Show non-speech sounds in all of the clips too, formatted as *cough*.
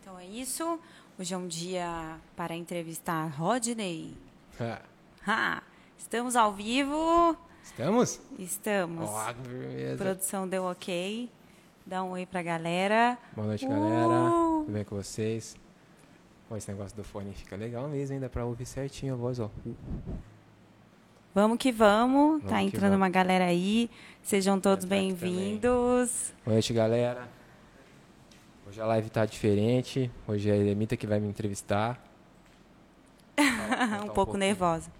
Então é isso. Hoje é um dia para entrevistar Rodney. Ah, Ha! Estamos ao vivo. Estamos? Estamos. A produção deu ok. Dá um oi pra galera. Boa noite, Uh! galera. Tudo bem com vocês? Pô, esse negócio do fone fica legal mesmo, ainda pra ouvir certinho a voz, ó. Vamos que vamos. tá que entrando vamos. uma galera aí. Sejam todos bem-vindos. Boa noite, galera. Hoje a live tá diferente. Hoje é a Emita que vai me entrevistar. *laughs* um pouco nervosa.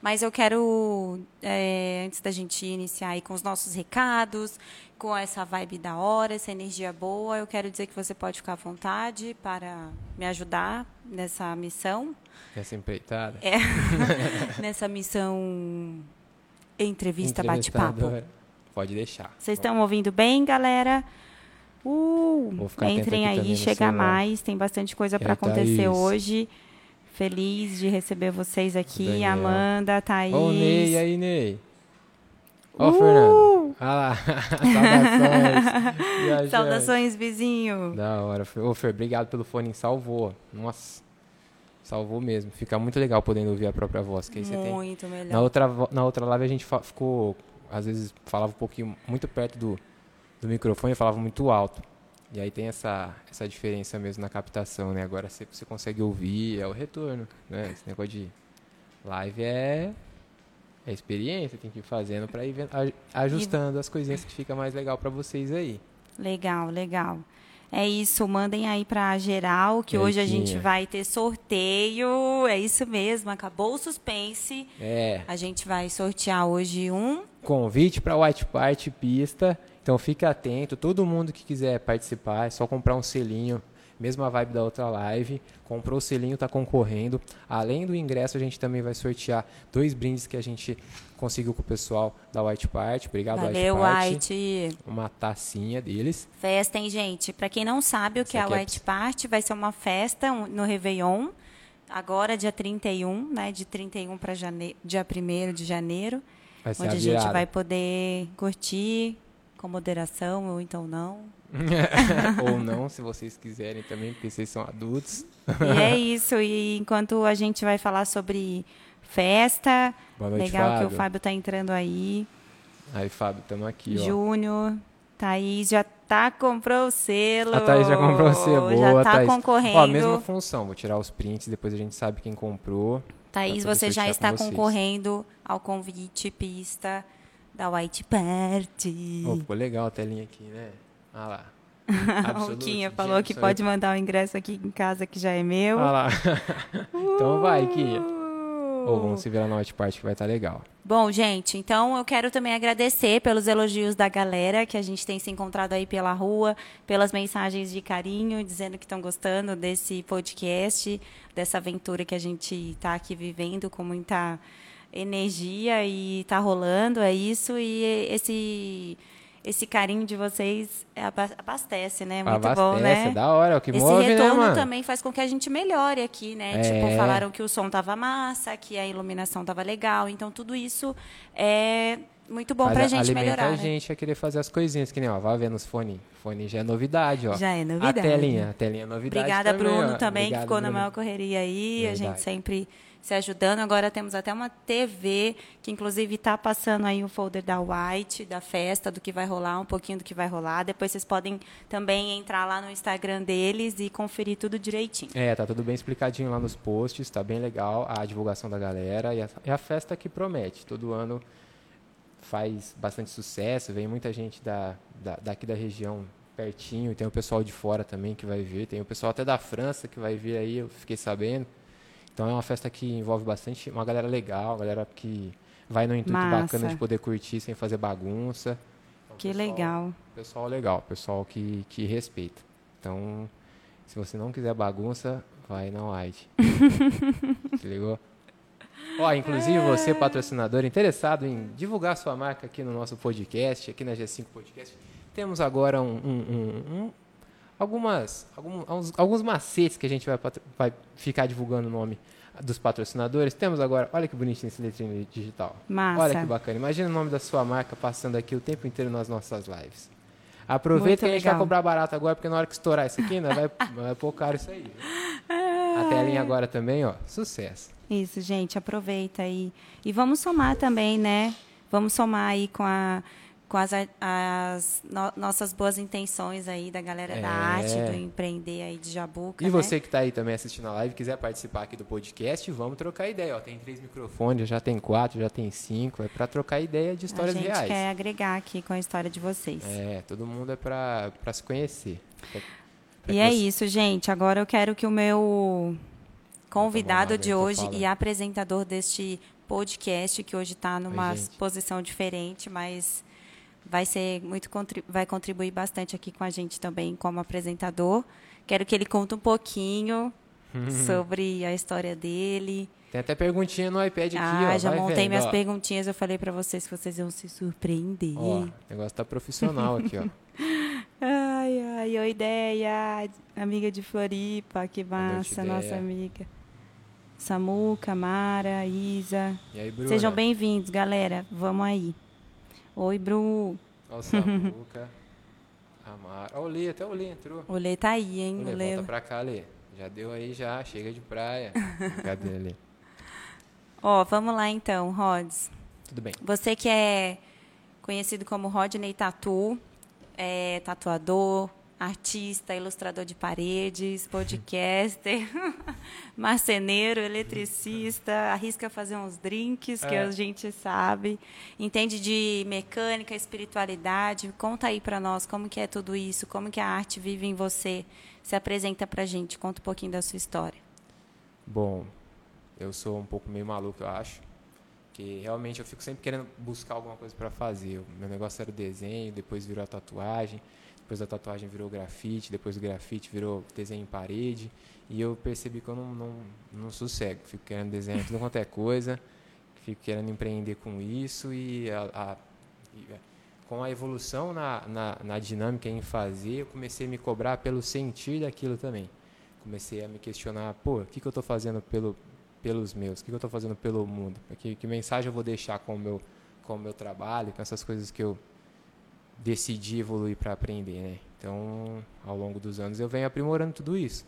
Mas eu quero, é, antes da gente iniciar aí com os nossos recados, com essa vibe da hora, essa energia boa, eu quero dizer que você pode ficar à vontade para me ajudar nessa missão, Essa empreitada. É. *laughs* nessa missão entrevista bate-papo. Pode deixar. Vocês estão ouvindo bem, galera? Uh, Vou ficar atento entrem aí, chega mais. Tem bastante coisa para aí, acontecer hoje. Feliz de receber vocês aqui, Daniel. Amanda, Thaís. O Ney, e aí, Ney? Ó Uh! Fernando. Ah lá. *laughs* Saudações. *laughs* Saudações, vizinho. Da hora. Ô, Fer, obrigado pelo fone. Salvou. Nossa. Salvou mesmo. Fica muito legal podendo ouvir a própria voz. Que aí você tem... Muito melhor. Na outra, na outra live a gente ficou, às vezes, falava um pouquinho muito perto do, do microfone e falava muito alto. E aí tem essa, essa diferença mesmo na captação, né? Agora você, você consegue ouvir, é o retorno, né? Esse negócio de live é, é experiência, tem que ir fazendo para ir vendo- ajustando as coisinhas que fica mais legal para vocês aí. Legal, legal. É isso, mandem aí pra geral, que hoje a gente vai ter sorteio. É isso mesmo, acabou o suspense. É, A gente vai sortear hoje um. convite para White Party Pista. Então fica atento, todo mundo que quiser participar, é só comprar um selinho, mesma vibe da outra live. Comprou o selinho, tá concorrendo. Além do ingresso, a gente também vai sortear dois brindes que a gente conseguiu com o pessoal da White Party. Obrigado, Valeu, White Party. White. Uma tacinha deles. Festa, hein, gente? Pra quem não sabe o que é a é White Party, vai ser uma festa no Réveillon. Agora, dia 31, né? De 31 para jane... dia 1 de janeiro. Vai ser onde a a gente vai poder curtir com moderação ou então não. *laughs* Ou não, *laughs* se vocês quiserem também, porque vocês são adultos. E é isso. E enquanto a gente vai falar sobre festa, Boa noite, legal que Fábio. o Fábio tá entrando aí. Aí, Fábio, estamos aqui. Júnior, Thaís já tá comprou o selo. A Thaís já comprou você, boa, Já tá Thaís. concorrendo. Ó, a mesma função, vou tirar os prints, depois a gente sabe quem comprou. Thaís, você já está com concorrendo ao convite pista da White Party. Ô, ficou legal a telinha aqui, né? Ah lá. *laughs* A Ruquinha falou que pode mandar o ingresso aqui em casa, que já é meu. Ah lá. *laughs* então vai, Kia. Ou vamos se virar na White Party que vai estar legal. Bom, gente, então eu quero também agradecer pelos elogios da galera que a gente tem se encontrado aí pela rua, pelas mensagens de carinho, dizendo que estão gostando desse podcast, dessa aventura que a gente está aqui vivendo com muita energia e está rolando, é isso. E esse esse carinho de vocês é, aba- abastece, né? Muito Abastece, bom, né? é da hora, é o que Esse move, né, retorno mano? também faz com que a gente melhore aqui, né? É. Tipo, falaram que o som tava massa, que a iluminação tava legal. Então, tudo isso é muito bom Mas pra a- gente alimenta melhorar. a né? gente a querer fazer as coisinhas, que nem, ó, vai vendo os fone. Fone já é novidade, ó. Já é novidade. A telinha, a telinha é novidade Obrigada, também, Bruno, ó. também, Obrigado, que ficou na Bruno. maior correria aí. A gente Verdade. sempre se ajudando. Agora temos até uma TV, que inclusive está passando aí o folder da White, da festa, do que vai rolar, um pouquinho do que vai rolar. Depois vocês podem também entrar lá no Instagram deles e conferir tudo direitinho. É, tá tudo bem explicadinho lá nos posts, tá bem legal a divulgação da galera e a, e a festa que promete. Todo ano faz bastante sucesso, vem muita gente da, da- daqui da região pertinho, tem o pessoal de fora também que vai vir, tem o pessoal até da França que vai vir aí, eu fiquei sabendo. Então é uma festa que envolve bastante, uma galera legal, uma galera que vai no intuito Massa. bacana de poder curtir sem fazer bagunça. Então, Que pessoal- legal. Pessoal legal, pessoal que, que respeita. Então, se você não quiser bagunça, vai na White. *laughs* Se ligou? Ó, inclusive você, patrocinador, interessado em divulgar sua marca aqui no nosso podcast, aqui na G5 Podcast, temos agora um, um- um- um- algumas, alguns, alguns macetes que a gente vai, vai ficar divulgando o nome dos patrocinadores. Temos agora, olha que bonitinho esse letrinho digital. Massa. Olha que bacana. Imagina o nome da sua marca passando aqui o tempo inteiro nas nossas lives. Aproveita Muito que a gente legal. vai cobrar barato agora, porque na hora que estourar isso aqui, né, vai, vai pôr caro isso aí. *laughs* A telinha agora também, ó, sucesso. Isso, gente, aproveita aí. E vamos somar também, né? Vamos somar aí com a com as, as no, nossas boas intenções aí da galera é. da arte, do empreender aí de Jabuca. E né? você que está aí também assistindo a live, quiser participar aqui do podcast, vamos trocar ideia. Ó, tem três microfones, já tem quatro, já tem cinco. É para trocar ideia de histórias reais. A gente reais. quer agregar aqui com a história de vocês. É, todo mundo é para se conhecer. Pra, pra e é você... isso, gente. Agora eu quero que o meu convidado de hoje e apresentador deste podcast, que hoje está numa Oi, posição diferente, mas vai ser muito vai contribuir bastante aqui com a gente também como apresentador. Quero que ele conte um pouquinho *laughs* sobre a história dele. Tem até perguntinha no iPad aqui, ah, ó. já montei vendo, minhas ó. perguntinhas, eu falei para vocês que vocês iam se surpreender. Ó, o negócio tá profissional aqui, ó. *laughs* ai, ai, oi, ideia, amiga de Floripa, que massa, nossa amiga. Samuca, Mara, Isa. E aí, Bruna? Sejam bem-vindos, galera. Vamos aí. Oi, Bru. Olha o Samuca. Amara. Olha o Lê, até o Lê entrou. O Lê tá aí, hein? O Lê, o Lê. volta pra cá, Lê. Já deu aí, já. Chega de praia. *laughs* Cadê, Lê? Ó, vamos lá então, Rods. Tudo bem. Você que é conhecido como Rodney Tatu, é tatuador, artista, ilustrador de paredes, podcaster, *laughs* marceneiro, eletricista, arrisca fazer uns drinks que é. a gente sabe, entende de mecânica, espiritualidade. Conta aí para nós como que é tudo isso, como que a arte vive em você. Se apresenta para a gente, conta um pouquinho da sua história. Bom, eu sou um pouco meio maluco, eu acho. Que realmente eu fico sempre querendo buscar alguma coisa para fazer. O meu negócio era o desenho, depois virou a tatuagem depois a tatuagem virou grafite, depois o grafite virou desenho em parede. E eu percebi que eu não, não, não sossego, fico querendo desenhar tudo quanto é coisa, fico querendo empreender com isso e, a, a, é, com a evolução na, na, na, dinâmica em fazer, eu comecei a me cobrar pelo sentir daquilo também. Comecei a me questionar, pô, o que, que eu estou fazendo pelo, pelos meus? O que, que eu estou fazendo pelo mundo? Que, que mensagem eu vou deixar com o meu, com o meu trabalho, com essas coisas que eu, decidi evoluir para aprender, né? Então, ao longo dos anos eu venho aprimorando tudo isso.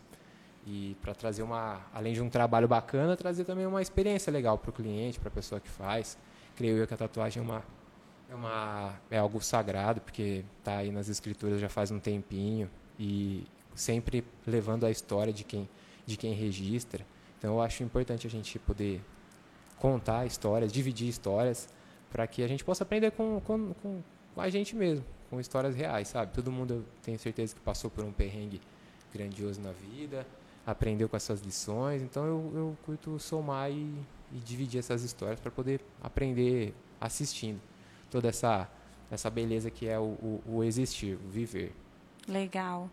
E para trazer uma, além de um trabalho bacana, trazer também uma experiência legal para o cliente, para a pessoa que faz. Creio eu que a tatuagem é uma é uma é algo sagrado, porque está aí nas escrituras já faz um tempinho e sempre levando a história de quem de quem registra. Então eu acho importante a gente poder contar histórias, dividir histórias, para que a gente possa aprender com, com, com com a gente mesmo, com histórias reais, sabe? Todo mundo eu tenho certeza que passou por um perrengue grandioso na vida, aprendeu com essas lições, então eu, eu curto somar e, e dividir essas histórias para poder aprender assistindo toda essa essa beleza que é o, o, o existir, o viver. Legal.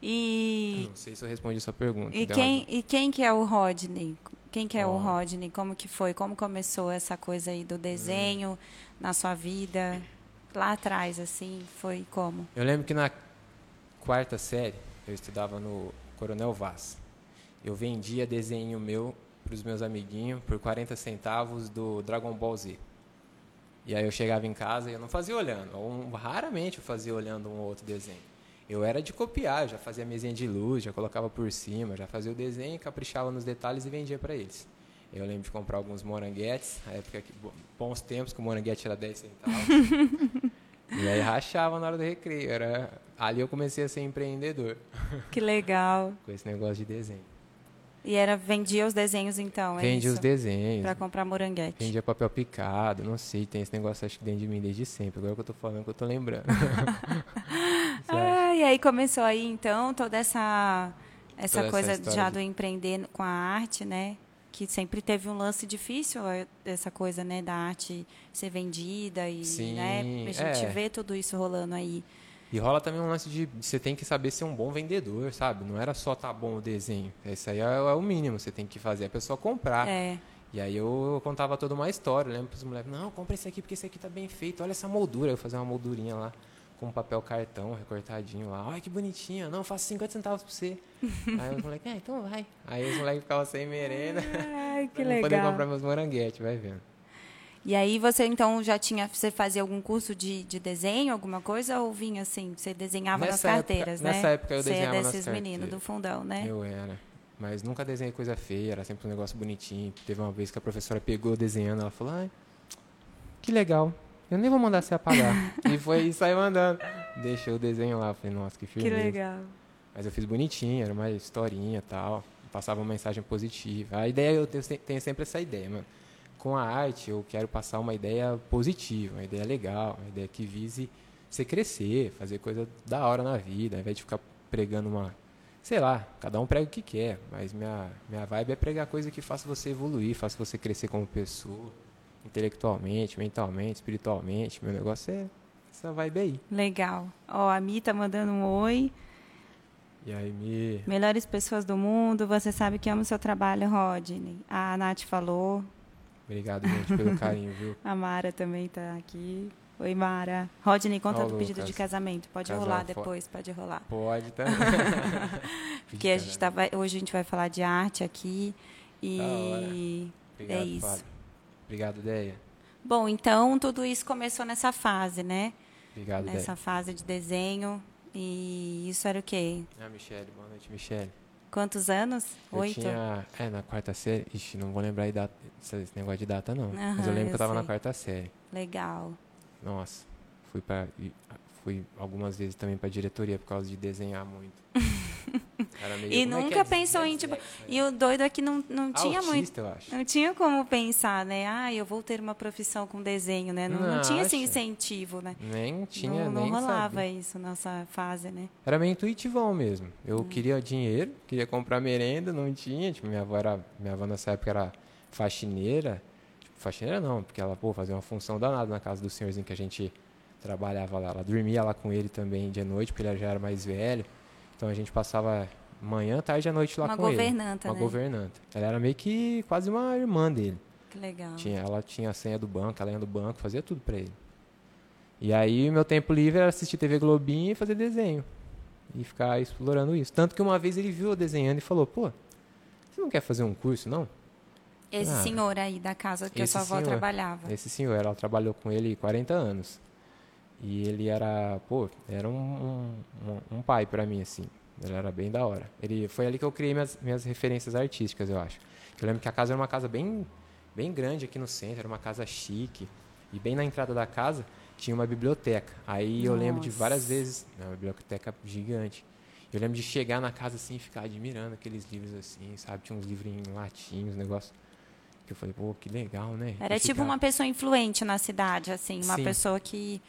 E não sei se eu respondi a sua pergunta. E quem e quem que é o Rodney? Quem que é oh. o Rodney? Como que foi? Como começou essa coisa aí do desenho hum. na sua vida? Lá atrás, assim, foi como? Eu lembro que na quarta série, eu estudava no Coronel Vaz. Eu vendia desenho meu para os meus amiguinhos por 40 centavos do Dragon Ball Z. E aí eu chegava em casa e eu não fazia olhando. Ou, raramente eu fazia olhando um ou outro desenho. Eu era de copiar, já fazia mesinha de luz, já colocava por cima, já fazia o desenho, caprichava nos detalhes e vendia para eles. Eu lembro de comprar alguns moranguetes, na época que, bons tempos que o moranguete era 10 centavos. *laughs* e aí rachava na hora do recreio. Era, ali eu comecei a ser empreendedor. Que legal. *laughs* Com esse negócio de desenho. E era vendia os desenhos então, é Vendia os desenhos. Para comprar moranguete. Vendia papel picado, não sei, tem esse negócio acho que dentro de mim desde sempre. Agora que eu tô falando que eu tô lembrando. *laughs* ah, e aí começou aí então toda essa essa toda coisa essa já de... do empreender com a arte, né? Que sempre teve um lance difícil é, essa coisa né da arte ser vendida e Sim, né a gente é. vê tudo isso rolando aí. E rola também um lance de você tem que saber ser um bom vendedor sabe? Não era só tá bom o desenho. Isso aí é, é o mínimo você tem que fazer a pessoa comprar. É. e aí eu contava toda uma história lembro para os moleques não compra esse aqui porque esse aqui tá bem feito olha essa moldura. Eu fazia uma moldurinha lá com papel cartão recortadinho lá. Ai, que bonitinha. Não, faço 50 centavos pra você. *laughs* aí os moleques, é, então vai. Aí os moleques ficavam sem merenda. Ai, que *laughs* legal. poder comprar meus moranguetes, vai vendo. E aí você então já tinha, você fazia algum curso de, de desenho, alguma coisa, ou vinha assim, você desenhava nas Nessa época- carteiras, né? nessa época eu você é desenhava nas desses meninos do fundão, né? Eu era. Mas nunca desenhei coisa feia, era sempre um negócio bonitinho. Teve uma vez que a professora pegou desenhando, ela falou, ai, que legal. Eu nem vou mandar você apagar. e foi e saiu mandando. Deixou o desenho lá. Falei, nossa, que que firmeza. legal. Mas eu fiz bonitinho, era uma historinha e tal. Passava uma mensagem positiva. A ideia, eu tenho, tenho sempre essa ideia, mano. Com a arte, eu quero passar uma ideia positiva, uma ideia legal, uma ideia que vise você crescer, fazer coisa da hora na vida, ao invés de ficar pregando uma. Sei lá, cada um prega o que quer, mas minha, minha vibe é pregar coisa que faça você evoluir, faça você crescer como pessoa, intelectualmente, mentalmente, espiritualmente. Meu negócio é essa vibe aí. Legal. Ó, a Mi tá mandando um oi. E aí me. Melhores pessoas do mundo, você sabe que amo seu trabalho, Rodney. A Nath falou, Obrigado, gente, pelo *laughs* carinho, viu? a Mara também tá aqui. Oi, Mara. Rodney, conta Ó, do pedido de Lucas. casamento. Pode Casal rolar depois, pode rolar. Pode *laughs* também. Porque a gente tá, vai- hoje a gente vai falar de arte aqui. E é isso. Fábio. Obrigado, Deia. Bom, então tudo isso começou nessa fase, né? Obrigado, Nessa Deia. fase de desenho. E isso era o quê? Ah, Michele, boa noite, Michele. Quantos anos? Eu Oito? tinha. É, na quarta série. Ixi, não vou lembrar a data, esse negócio de data, não. Mas Aham, eu lembro que eu eu tava na quarta série. Legal. Nossa. Fui pra. e- Fui algumas vezes também pra diretoria por causa de desenhar muito. *laughs* *laughs* Meio, E é nunca é? pensou em, tipo. Né? E o doido é que não, não tinha muito. Autista, eu acho. Não tinha como pensar, né? Ah, eu vou ter uma profissão com desenho, né? Não, não tinha esse Nossa. incentivo, né? Nem tinha, não, não nem rolava sabia. isso nessa fase, né? Era meio intuitivão mesmo. Eu Hum. queria dinheiro, queria comprar merenda, não tinha. Tipo, minha avó, era, minha avó nessa época era faxineira. Tipo, faxineira não, porque ela pô, fazia uma função danada na casa do senhorzinho que a gente trabalhava lá. Ela dormia lá com ele também de noite, porque ele já era mais velho. Então a gente passava manhã, tarde e à noite lá Uma com ele. governanta, Uma né? governanta. Ela era meio que quase uma irmã dele. Que legal. Tinha, ela tinha a senha do banco, ela ia do banco, fazia tudo pra ele. E aí, meu tempo livre era assistir TV Globinho e fazer desenho. E ficar explorando isso. Tanto que uma vez ele viu eu desenhando e falou: pô, você não quer fazer um curso, não? Esse Ah, senhor aí da casa que a sua avó senhor. trabalhava. Esse senhor, ela trabalhou com ele 40 anos. E ele era, pô, era um, um, um- pai pra mim, assim. Ele era bem da hora. Ele, foi ali que eu criei minhas, minhas referências artísticas, eu acho. Eu lembro que a casa era uma casa bem, bem grande aqui no centro, era uma casa chique. E bem na entrada da casa tinha uma biblioteca. Aí eu lembro de Nossa. várias vezes, né, uma biblioteca gigante. Eu lembro de chegar na casa assim e ficar admirando aqueles livros assim, sabe? Tinha uns livros em latim, uns negócios. Que eu falei, pô, que legal, né? Era E tipo ficar- uma pessoa influente na cidade, assim, uma Sim. pessoa que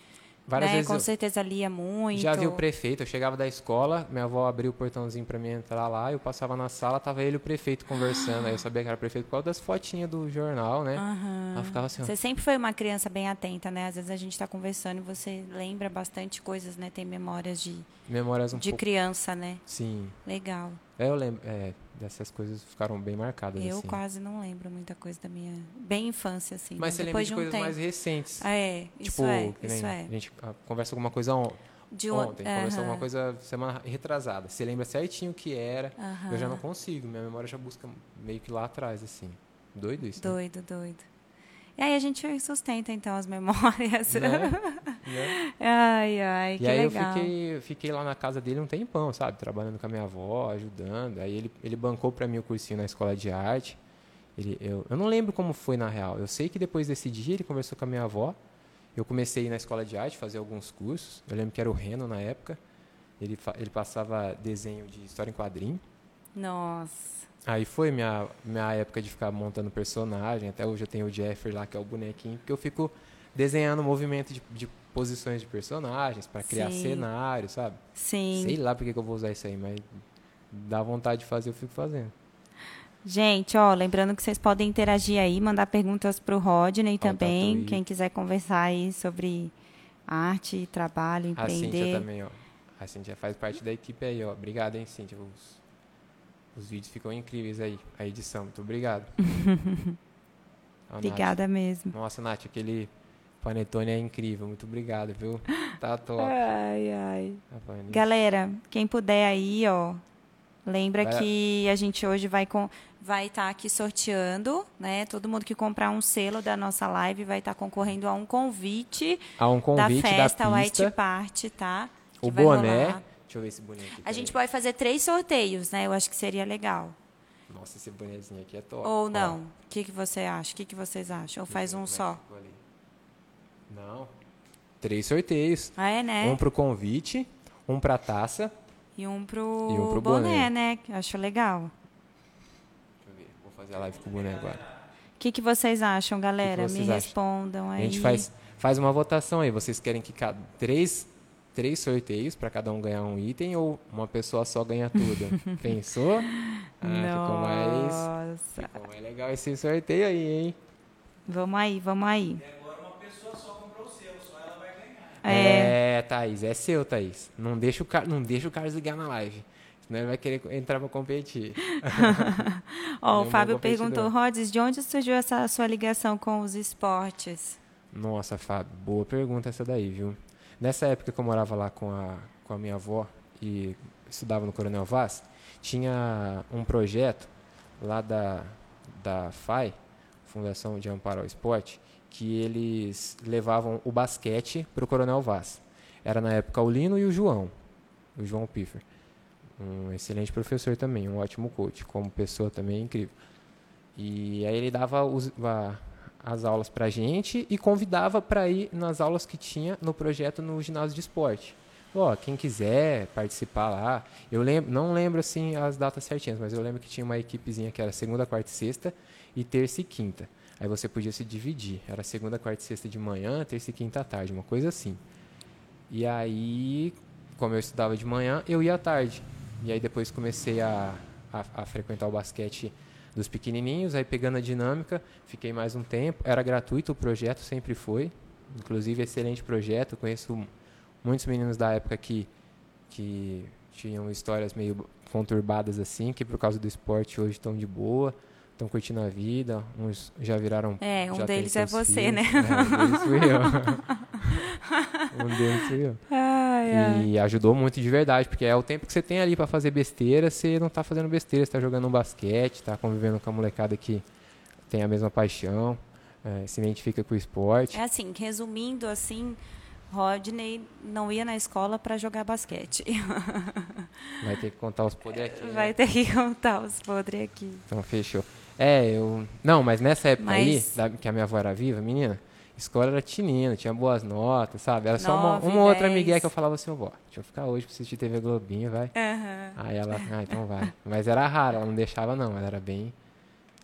Várias né, vezes com certeza lia muito. já vi o prefeito, eu chegava da escola, minha avó abriu o portãozinho pra mim entrar lá, eu passava na sala, tava ele e o prefeito conversando, aí eu sabia que era prefeito por causa das fotinhas do jornal, né? Aham. Ela ficava assim, ó, Você sempre foi uma criança bem atenta, né? Às vezes a gente está conversando e você lembra bastante coisas, né? Tem memórias de, memórias um de pouco... criança, né? Sim, Legal. É, eu lembro, é, dessas coisas ficaram bem marcadas, Eu assim. quase não lembro muita coisa da minha bem infância, assim. Mas você lembra de um coisas tempo. mais recentes. Ah, é, isso tipo, é, isso nem é. a gente ah, conversa alguma coisa on- De um- ontem, conversa Aham, alguma coisa semana retrasada. Você lembra certinho o que era, eu já não consigo, minha memória já busca meio que lá atrás, assim. Doido isso, né? Doido, doido. E aí a gente sustenta, então, as memórias. Né? *laughs* Né? ai, ai, E que aí legal. eu fiquei, eu fiquei lá na casa dele um tempão, sabe? Trabalhando com a minha avó, ajudando. Aí ele, ele bancou pra mim o cursinho na escola de arte. Ele, eu, eu não lembro como foi na real. Eu sei que depois desse dia ele conversou com a minha avó. Eu comecei na escola de arte, fazer alguns cursos. Eu lembro que era o Reno na época. Ele, ele passava desenho de história em quadrinho. Nossa. Aí foi minha, minha época de ficar montando personagem. Até hoje eu tenho o Jeffrey lá, que é o bonequinho, porque eu fico desenhando movimento de, de posições de personagens para criar Sim. cenário, sabe? Sim. Sei lá por que eu vou usar isso aí, mas dá vontade de fazer, eu fico fazendo. Gente, ó, lembrando que vocês podem interagir aí, mandar perguntas para o Rodney também. Quem quiser conversar aí sobre arte, trabalho, A Cíntia empreender. também, ó. A Cíntia faz parte da equipe aí, ó. Obrigado, hein, Cíntia. Os, os vídeos ficam incríveis aí. A edição, muito obrigado. *laughs* A Nath. Obrigada mesmo. Nossa, Nath, aquele, Panetone é incrível, muito obrigado, viu? Tá *laughs* top. Ai, ai. Galera, quem puder aí, ó, lembra vai... que a gente hoje vai com vai estar tá aqui sorteando, né? Todo mundo que comprar um selo da nossa live vai estar tá concorrendo a um convite, a um convite da festa da White Party, tá? Que o boné. Rolar. Deixa eu ver esse boné aqui. A gente pode fazer três sorteios, né? Eu acho que seria legal. Nossa, esse bonezinho aqui é top. Ou não? O que, que você acha? O que, que vocês acham? Ou faz um só? Não. Três sorteios. Ah, é, né? Um pro convite, um pra taça. E um pro, e um pro boné, boné, né? Acho legal. Deixa eu ver. Vou fazer a live com o boné agora. O que, que vocês acham, galera? Que que vocês Me acham? respondam aí. A gente faz, faz uma votação aí. Vocês querem que cada três três sorteios para cada um ganhar um item ou uma pessoa só ganha tudo? *laughs* Pensou? Ah, ficou mais, ficou mais legal esse sorteio aí, hein? Vamos aí, vamos aí. E agora uma pessoa só comprou o seu, só ela vai ganhar. É, é Thaís, é seu, Thaís. Não deixa o, Car... não deixa o Carlos ligar na live. Senão ele vai querer entrar para competir. *laughs* *laughs* Ó, o Fábio perguntou, Rods, de onde surgiu essa sua ligação com os esportes? Nossa, Fábio, boa pergunta essa daí, viu? Nessa época que eu morava lá com a, com a minha avó e estudava no Coronel Vaz, tinha um projeto lá da, da FAI, Fundação de Amparo ao Esporte, que eles levavam o basquete para o Coronel Vaz. Era na época o Lino e o João, o João Piffer. Um excelente professor também, um ótimo coach, como pessoa também incrível. E aí ele dava os, a, as aulas para a gente e convidava para ir nas aulas que tinha no projeto no ginásio de esporte. Ó, quem quiser participar lá, eu lembro, não lembro assim as datas certinhas, mas eu lembro que tinha uma equipezinha que era segunda, quarta e sexta e terça e quinta. Aí você podia se dividir, era segunda, quarta e sexta de manhã, terça e quinta à tarde, uma coisa assim. E aí, como eu estudava de manhã, eu ia à tarde. E aí depois comecei a, a, a frequentar o basquete dos pequenininhos, aí pegando a dinâmica, fiquei mais um tempo. Era gratuito o projeto, sempre foi. Inclusive, excelente projeto. Conheço muitos meninos da época que, que tinham histórias meio conturbadas assim, que por causa do esporte hoje estão de boa, estão curtindo a vida. Uns já viraram. É, um deles é você, filhos. né? É, um deles fui eu. *laughs* *laughs* um deles fui eu. Ai, ai. E ajudou muito de verdade, porque é o tempo que você tem ali para fazer besteira, você não tá fazendo besteira, você tá jogando um basquete, tá convivendo com a molecada que tem a mesma paixão, é, se identifica com o esporte. É assim, resumindo assim, Rodney não ia na escola para jogar basquete. Vai ter que contar os podres aqui. Vai né? ter que contar os podres aqui. Então, fechou. É, eu. Não, mas nessa época mas... aí, que a minha avó era viva, menina, escola era tinina, tinha boas notas, sabe? Era só uma, uma outra amiguinha que eu falava assim, vó, deixa eu ficar hoje pra assistir TV Globinho, vai. Uhum. Aí ela, ah, então vai. Mas era raro, ela não deixava não, ela era bem.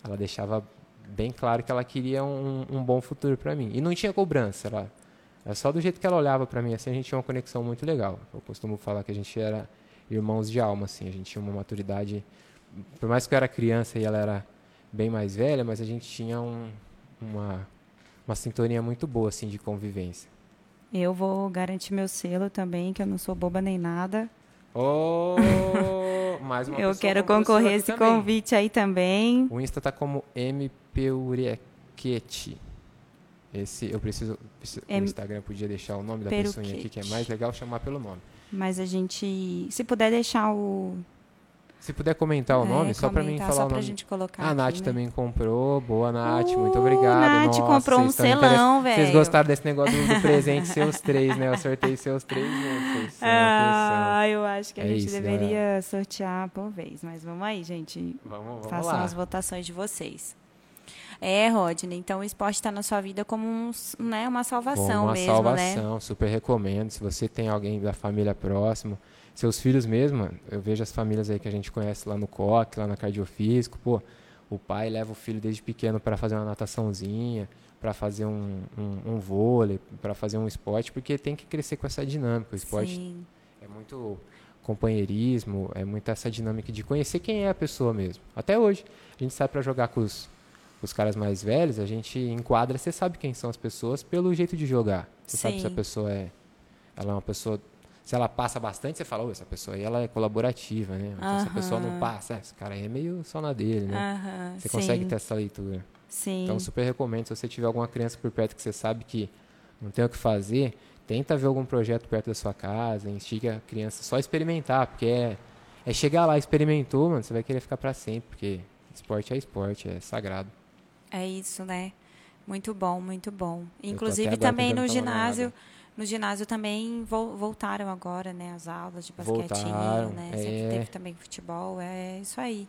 Ela deixava bem claro que ela queria um, um bom futuro para mim. E não tinha cobrança, ela. Era só do jeito que ela olhava para mim, assim, a gente tinha uma conexão muito legal. Eu costumo falar que a gente era irmãos de alma, assim, a gente tinha uma maturidade. Por mais que eu era criança e ela era bem mais velha, mas a gente tinha um, uma uma sintonia muito boa assim de convivência. Eu vou garantir meu selo também, que eu não sou boba nem nada. Oh, *laughs* mais uma Eu quero concorrer esse também. convite aí também. O Insta tá como mpeurequete. Esse eu preciso, preciso M o Instagram podia deixar o nome da pessoa aqui que é mais legal chamar pelo nome. Mas a gente, se puder deixar o se puder comentar o é, nome, é, só para mim falar só o nome. Gente colocar a aqui, Nath né? também comprou. Boa, Nath. Uh, muito obrigado. Nath Nossa, comprou um selão, velho. Vocês gostaram desse negócio do presente seus três, né? Eu sorteio seus três juntos. Ah, eu acho que a é gente isso, deveria galera. sortear por vez. Mas vamos aí, gente. Vamos, vamos Façam lá. as votações de vocês. É, Rodney, então o esporte está na sua vida como um, né, uma salvação uma mesmo, salvação, né? super recomendo. Se você tem alguém da família próximo, seus filhos mesmo, eu vejo as famílias aí que a gente conhece lá no COC, lá na Cardiofísico, pô, o pai leva o filho desde pequeno para fazer uma nataçãozinha, para fazer um, um, um vôlei, para fazer um esporte, porque tem que crescer com essa dinâmica. O esporte Sim. é muito companheirismo, é muito essa dinâmica de conhecer quem é a pessoa mesmo. Até hoje, a gente sai para jogar com os, os caras mais velhos, a gente enquadra, você sabe quem são as pessoas pelo jeito de jogar. Você Sim. sabe se a pessoa é ela é uma pessoa se ela passa bastante, você fala, essa pessoa aí ela é colaborativa, né? Então, se a pessoa não passa, esse cara aí é meio só na dele, né? Você sim. consegue ter essa leitura. Sim. Então, super recomendo, se você tiver alguma criança por perto que você sabe que não tem o que fazer, tenta ver algum projeto perto da sua casa, instiga a criança só a experimentar, porque é, é chegar lá, experimentou, mano, você vai querer ficar para sempre, porque esporte é esporte, é sagrado. É isso, né? Muito bom, muito bom. Inclusive também no ginásio. No ginásio também vol- voltaram agora, né, as aulas de basquetinho, Voltaram, né? é. Sempre teve também futebol, é isso aí.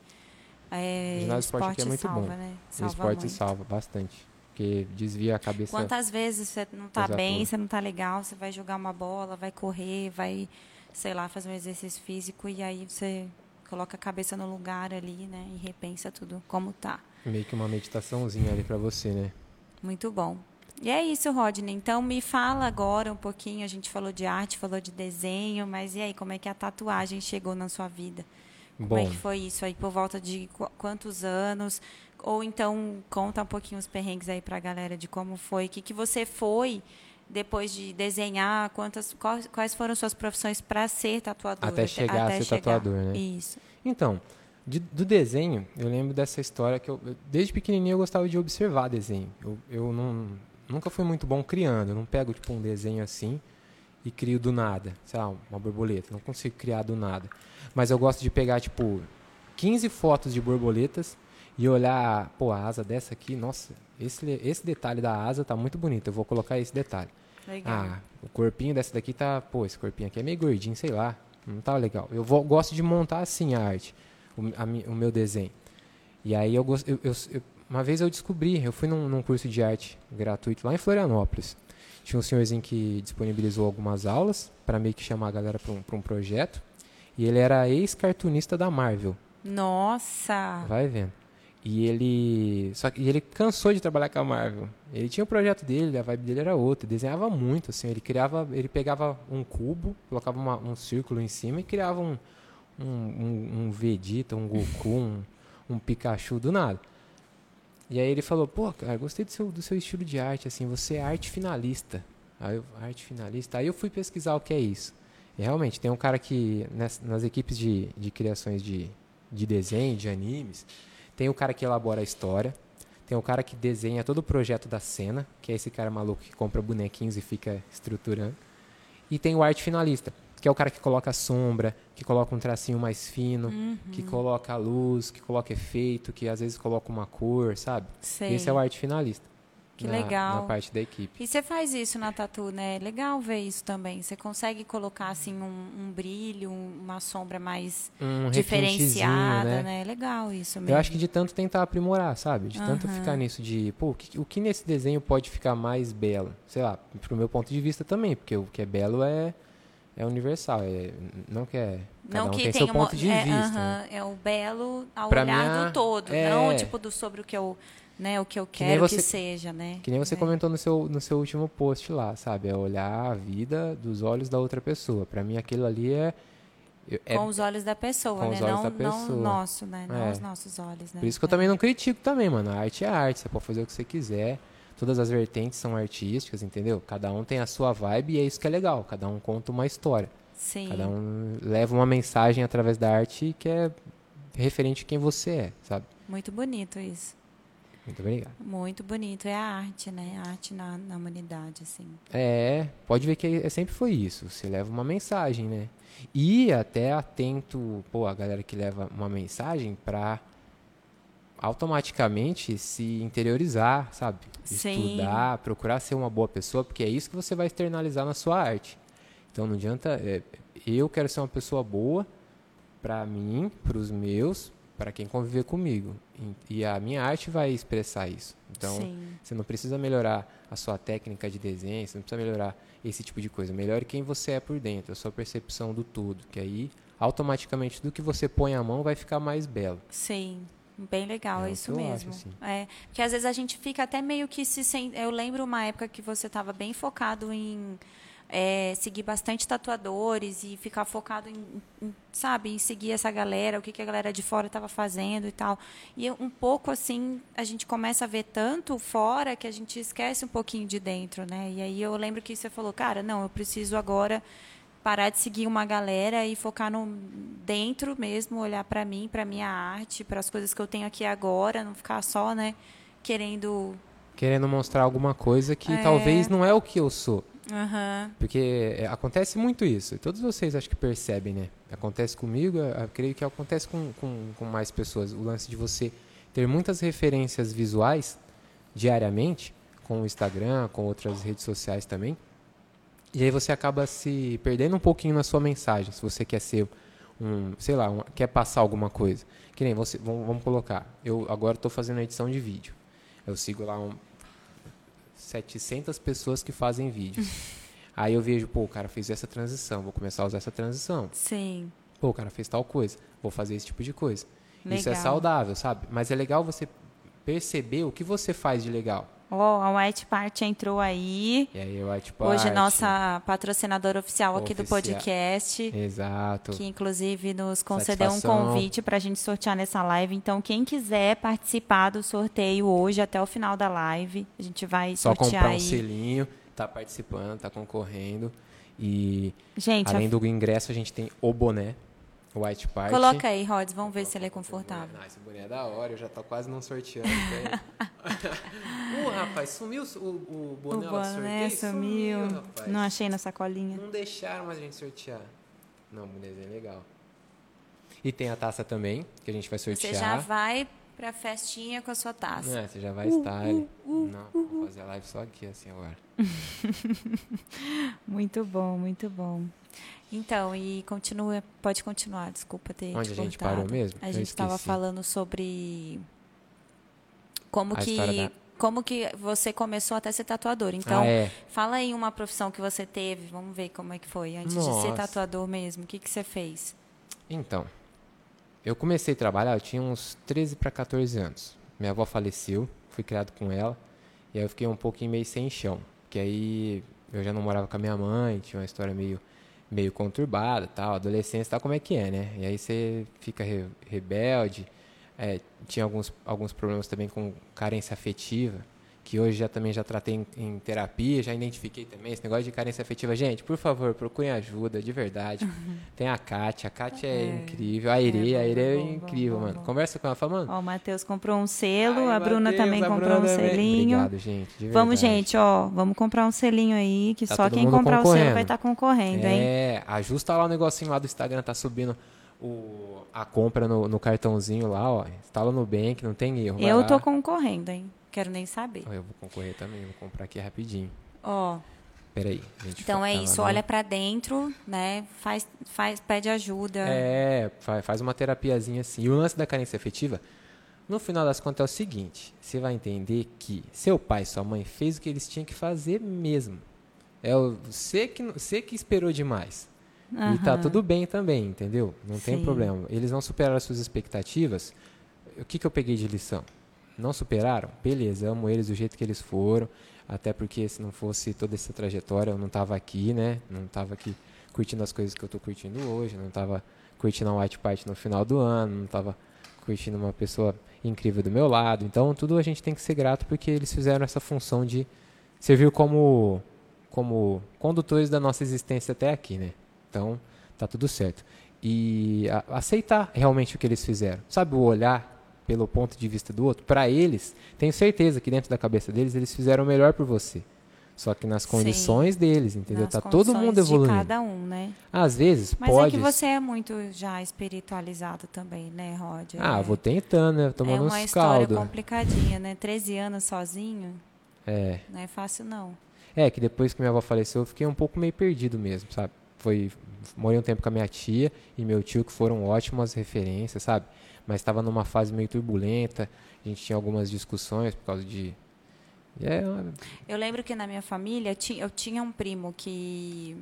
É, O ginásio esporte aqui é muito salva, bom. né? O Salva esporte muito. salva bastante, porque desvia a cabeça. Quantas vezes você não tá Exato. bem, você não tá legal, você vai jogar uma bola, vai correr, vai, sei lá, fazer um exercício físico e aí você coloca a cabeça no lugar ali, né, e repensa tudo como tá. Meio que uma meditaçãozinha ali para você, né? Muito bom. E é isso, Rodney. Então me fala agora um pouquinho. A gente falou de arte, falou de desenho, mas e aí, como é que a tatuagem chegou na sua vida? Como Bom, é que foi isso aí? Por volta de qu- quantos anos? Ou então conta um pouquinho os perrengues aí pra galera de como foi, o que, que você foi depois de desenhar, quantas, quais, quais foram suas profissões para ser tatuador? Até chegar a ser tatuador, né? Isso. Então, de- do desenho, eu lembro dessa história que eu, eu- desde pequenininho eu gostava de observar desenho. Eu, eu não, nunca fui muito bom criando, eu não pego tipo um desenho assim e crio do nada, sei lá, uma borboleta, não consigo criar do nada. Mas eu gosto de pegar tipo 15 fotos de borboletas e olhar, pô, a asa dessa aqui, nossa, esse, esse detalhe da asa tá muito bonito, eu vou colocar esse detalhe. Legal. Ah, o corpinho dessa daqui tá. Pô, esse corpinho aqui é meio gordinho, sei lá. Não tá legal. Eu vou- gosto de montar assim a arte, o, a o meu desenho. E aí eu, eu, eu- eu- Uma vez eu descobri, eu fui num, num curso de arte gratuito lá em Florianópolis. Tinha um senhorzinho que disponibilizou algumas aulas para meio que chamar a galera para um, um projeto. E ele era ex-cartunista da Marvel. Nossa! Vai vendo. E ele. Só que ele cansou de trabalhar com a Marvel. Ele tinha o projeto dele, a vibe dele era outra. Desenhava muito, assim. Ele criava. Ele pegava um cubo, colocava uma- um círculo em cima e criava um, um, um, um Vegeta, um Goku, um, um Pikachu do nada. E aí ele falou, pô, cara, gostei do seu, do seu estilo de arte, assim, você é arte finalista. Aí eu, arte finalista. Aí eu fui pesquisar o que é isso. E realmente, tem um cara que, nas, nas equipes de, de criações de, de desenho, de animes, tem o cara que elabora a história, tem o cara que desenha todo o projeto da cena, que é esse cara maluco que compra bonequinhos e fica estruturando. E tem o arte finalista, que é o cara que coloca sombra, que coloca um tracinho mais fino, que coloca a luz, que coloca efeito, que às vezes coloca uma cor, sabe? Sei. Esse é o arte finalista. Que na- legal. Na parte da equipe. E você faz isso na tatu, né? É legal ver isso também. Você consegue colocar assim um, um brilho, um- uma sombra mais Um diferenciada, requintezinho, né? É legal isso mesmo. Eu acho que de tanto tentar aprimorar, sabe? De tanto ficar nisso de, pô, o que, o que nesse desenho pode ficar mais belo? Sei lá, pro meu ponto de vista também, porque o que é belo é, é universal, é, não que é, cada não um que tem tem seu uma- ponto de é, vista. aham, né? é o belo ao Pra olhar mim, do todo, é- não tipo do sobre o que eu, né, o que eu Que quero que, você- seja, né? Que nem você É. comentou no seu, no seu último post lá, sabe? É olhar a vida dos olhos da outra pessoa. Pra mim aquilo ali é... é com os olhos da pessoa, com né? os olhos não, da não pessoa. nosso, né? Não É. os nossos olhos, né? Por isso que eu É. também não critico também, mano. A arte é arte, você pode fazer o que você quiser. Todas as vertentes são artísticas, entendeu? Cada um tem a sua vibe e é isso que é legal. Cada um conta uma história. Sim. Cada um leva uma mensagem através da arte que é referente a quem você é, sabe? Muito bonito isso. Muito obrigado. Muito bonito. É a arte, né? A arte na, na humanidade, assim. É, pode ver que é, sempre foi isso. Você leva uma mensagem, né? E até atento, pô, a galera que leva uma mensagem pra automaticamente se interiorizar, sabe? Sim. Estudar, procurar ser uma boa pessoa, porque é isso que você vai externalizar na sua arte. Então não adianta, é, eu quero ser uma pessoa boa pra mim, pros meus, para quem conviver comigo. E, e a minha arte vai expressar isso. Então, Sim. você não precisa melhorar a sua técnica de desenho, você não precisa melhorar esse tipo de coisa. Melhore quem você é por dentro, a sua percepção do todo, que aí automaticamente do que você põe a mão vai ficar mais belo. Sim. Bem legal, É é isso mesmo. acho, assim. É, porque às vezes a gente fica até meio que se sen... Eu lembro uma época que você estava bem focado em é, seguir bastante tatuadores e ficar focado em, em, sabe, em seguir essa galera, o que, que a galera de fora estava fazendo e tal. E um pouco assim, a gente começa a ver tanto fora que a gente esquece um pouquinho de dentro, né? E aí eu lembro que você falou, cara, não, eu preciso agora parar de seguir uma galera e focar no dentro mesmo, olhar para mim, para minha arte, para as coisas que eu tenho aqui agora, não ficar só, né, querendo querendo mostrar alguma coisa que É. talvez não é o que eu sou. Aham. Porque é, acontece muito isso. Todos vocês acho que percebem, né? Acontece comigo, creio que acontece com, com, com mais pessoas. O lance de você ter muitas referências visuais diariamente, com o Instagram, com outras redes sociais também. E aí você acaba se perdendo um pouquinho na sua mensagem, se você quer ser um, sei lá, um- quer passar alguma coisa. Que nem você, vamos, vamos colocar, eu agora estou fazendo edição de vídeo. Eu sigo lá um, 700 pessoas que fazem vídeos. *laughs* Aí eu vejo, pô, o cara fez essa transição, vou começar a usar essa transição. Sim. Pô, o cara fez tal coisa, vou fazer esse tipo de coisa. Isso é Legal. saudável, sabe? Mas é legal você perceber o que você faz de legal. Ó, a White Part entrou aí. E aí eu, tipo, Hoje, nossa patrocinadora oficial aqui do Oficial. podcast. Exato. Que inclusive nos concedeu um Satisfação. convite para a gente sortear nessa live. Então, quem quiser participar do sorteio hoje até o final da live, a gente vai Só sortear comprar um aí. selinho, tá participando, tá concorrendo. E Gente, a- além do ingresso, a gente tem o boné, White Party. coloca aí, Rods, vamos ver se ele é confortável. Ah, esse boné é da hora, eu já tô quase não sorteando. Ô, *laughs* rapaz, sumiu o, o O boné do boné sorteio? sumiu. rapaz. Não achei na sacolinha. Não deixaram mais a gente sortear. Não, bonézinho é legal. E tem a taça também, que a gente vai sortear. Você já vai pra festinha com a sua taça. É, você já vai style. Não, vou fazer a live só aqui, assim, agora. *laughs* Muito bom, muito bom. Então, e continua, pode continuar, desculpa ter Onde te a gente cortado. parou mesmo? A Eu gente estava falando sobre como A que da- como que você começou até ser tatuador. Então, ah, é. fala aí uma profissão que você teve, vamos ver como é que foi antes de ser Nossa. tatuador mesmo. O que que você fez? Então, eu comecei a trabalhar, eu tinha uns 13 para 14 anos. Minha avó faleceu, fui criado com ela, e aí eu fiquei um pouquinho meio sem chão. Que aí eu já não morava com a minha mãe, tinha uma história meio, meio conturbada, tal, adolescência, tal, como é que é, né? E aí você fica re- rebelde, é, tinha alguns, alguns problemas também com carência afetiva, que hoje já também já tratei em, em terapia, já identifiquei também esse negócio de carência afetiva. Gente, por favor, procurem ajuda, de verdade. *laughs* Tem a Kátia, a Kátia é, É. incrível, a Irê, É, a bom, Irê é bom, bom, incrível, bom, mano. bom. Conversa com ela, fala, mano. Ó, o Matheus comprou um selo, ai, a Bruna Matheus, também a comprou Bruna um também. selinho. Obrigado, gente, Vamos, gente, ó, vamos comprar um selinho aí, que Tá só quem comprar o selo vai estar concorrendo, hein? É, ajusta lá o negocinho lá do Instagram, tá subindo o, a compra no, no cartãozinho lá, ó. Instala no Bank, não tem erro. Eu lá. tô concorrendo, hein? Quero nem saber. Eu vou concorrer também, vou comprar aqui rapidinho. Ó, Peraí. então é isso, olha pra dentro, né? Faz, faz, pede ajuda. É, fa- faz uma terapiazinha assim. E o lance da carência afetiva, no final das contas, é o seguinte: você vai entender que seu pai e sua mãe fez o que eles tinham que fazer mesmo. É o- você que, você que esperou demais. E tá tudo bem também, entendeu? Não tem Sim. problema. Eles não superaram as suas expectativas. O que, que eu peguei de lição? Não superaram? Beleza, amo eles do jeito que eles foram. Até porque se não fosse toda essa trajetória, eu não tava aqui, né? Não tava aqui curtindo as coisas que eu tô curtindo hoje. Não tava curtindo a White Party no final do ano. Não tava curtindo uma pessoa incrível do meu lado. Então, tudo a gente tem que ser grato porque eles fizeram essa função de servir como, como condutores da nossa existência até aqui, né? Então, tá tudo certo. E a- aceitar realmente o que eles fizeram. Sabe, o olhar pelo ponto de vista do outro, para eles, tenho certeza que dentro da cabeça deles, eles fizeram o melhor por você. Só que nas Sim. condições deles, entendeu? Nas Tá todo mundo de evoluindo. cada um, né? Às vezes, Mas pode. é que você é muito já espiritualizado também, né, Rod? Ah, é, vou tentando, né? Tomando É uma uns história caldo. complicadinha, né? 13 anos sozinho, É. não é fácil, não. É, que depois que minha avó faleceu, eu fiquei um pouco meio perdido mesmo, sabe? Foi, morei um tempo com a minha tia e meu tio, que foram ótimas referências, sabe? Mas estava numa fase meio turbulenta, a gente tinha algumas discussões por causa de... É, Eu lembro que na minha família eu tinha um primo que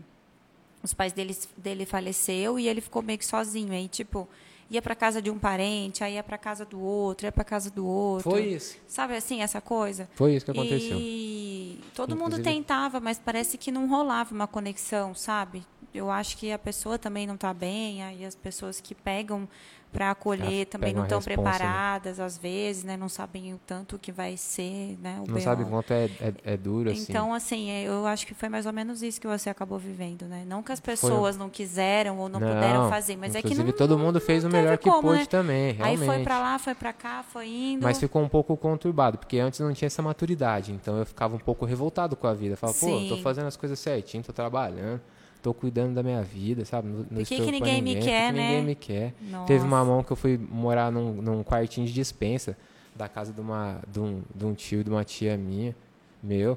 os pais dele, dele faleceu e ele ficou meio que sozinho. Aí, tipo, ia para casa de um parente, aí ia para casa do outro, ia para casa do outro. foi isso. Sabe assim, essa coisa? Foi isso que aconteceu. E todo mundo Inclusive- tentava, mas parece que não rolava uma conexão, sabe? eu acho que a pessoa também não está bem, aí as pessoas que pegam para acolher também não estão né? preparadas, às vezes, né? Não sabem o tanto que vai ser, né? O Não BO. sabe quanto é, é, é duro, assim. Então, assim, é, eu acho que foi mais ou menos isso que você acabou vivendo, né? Não que as pessoas não quiseram ou não, puderam fazer, mas é que não, todo mundo fez o não melhor que como, pôde né? também, Aí realmente. foi pra lá, foi pra cá, foi indo. Mas ficou um pouco conturbado, porque antes não tinha essa maturidade, então eu ficava um pouco revoltado com a vida. Falava, pô, tô fazendo as coisas certinho, tô trabalhando, tô cuidando da minha vida, sabe? Não, não estou que pra ninguém me ninguém, quer, né? ninguém me quer. Nossa. Teve uma mão que eu fui morar num, num quartinho de dispensa da casa de, uma, de, um, de um tio e de uma tia minha, meu.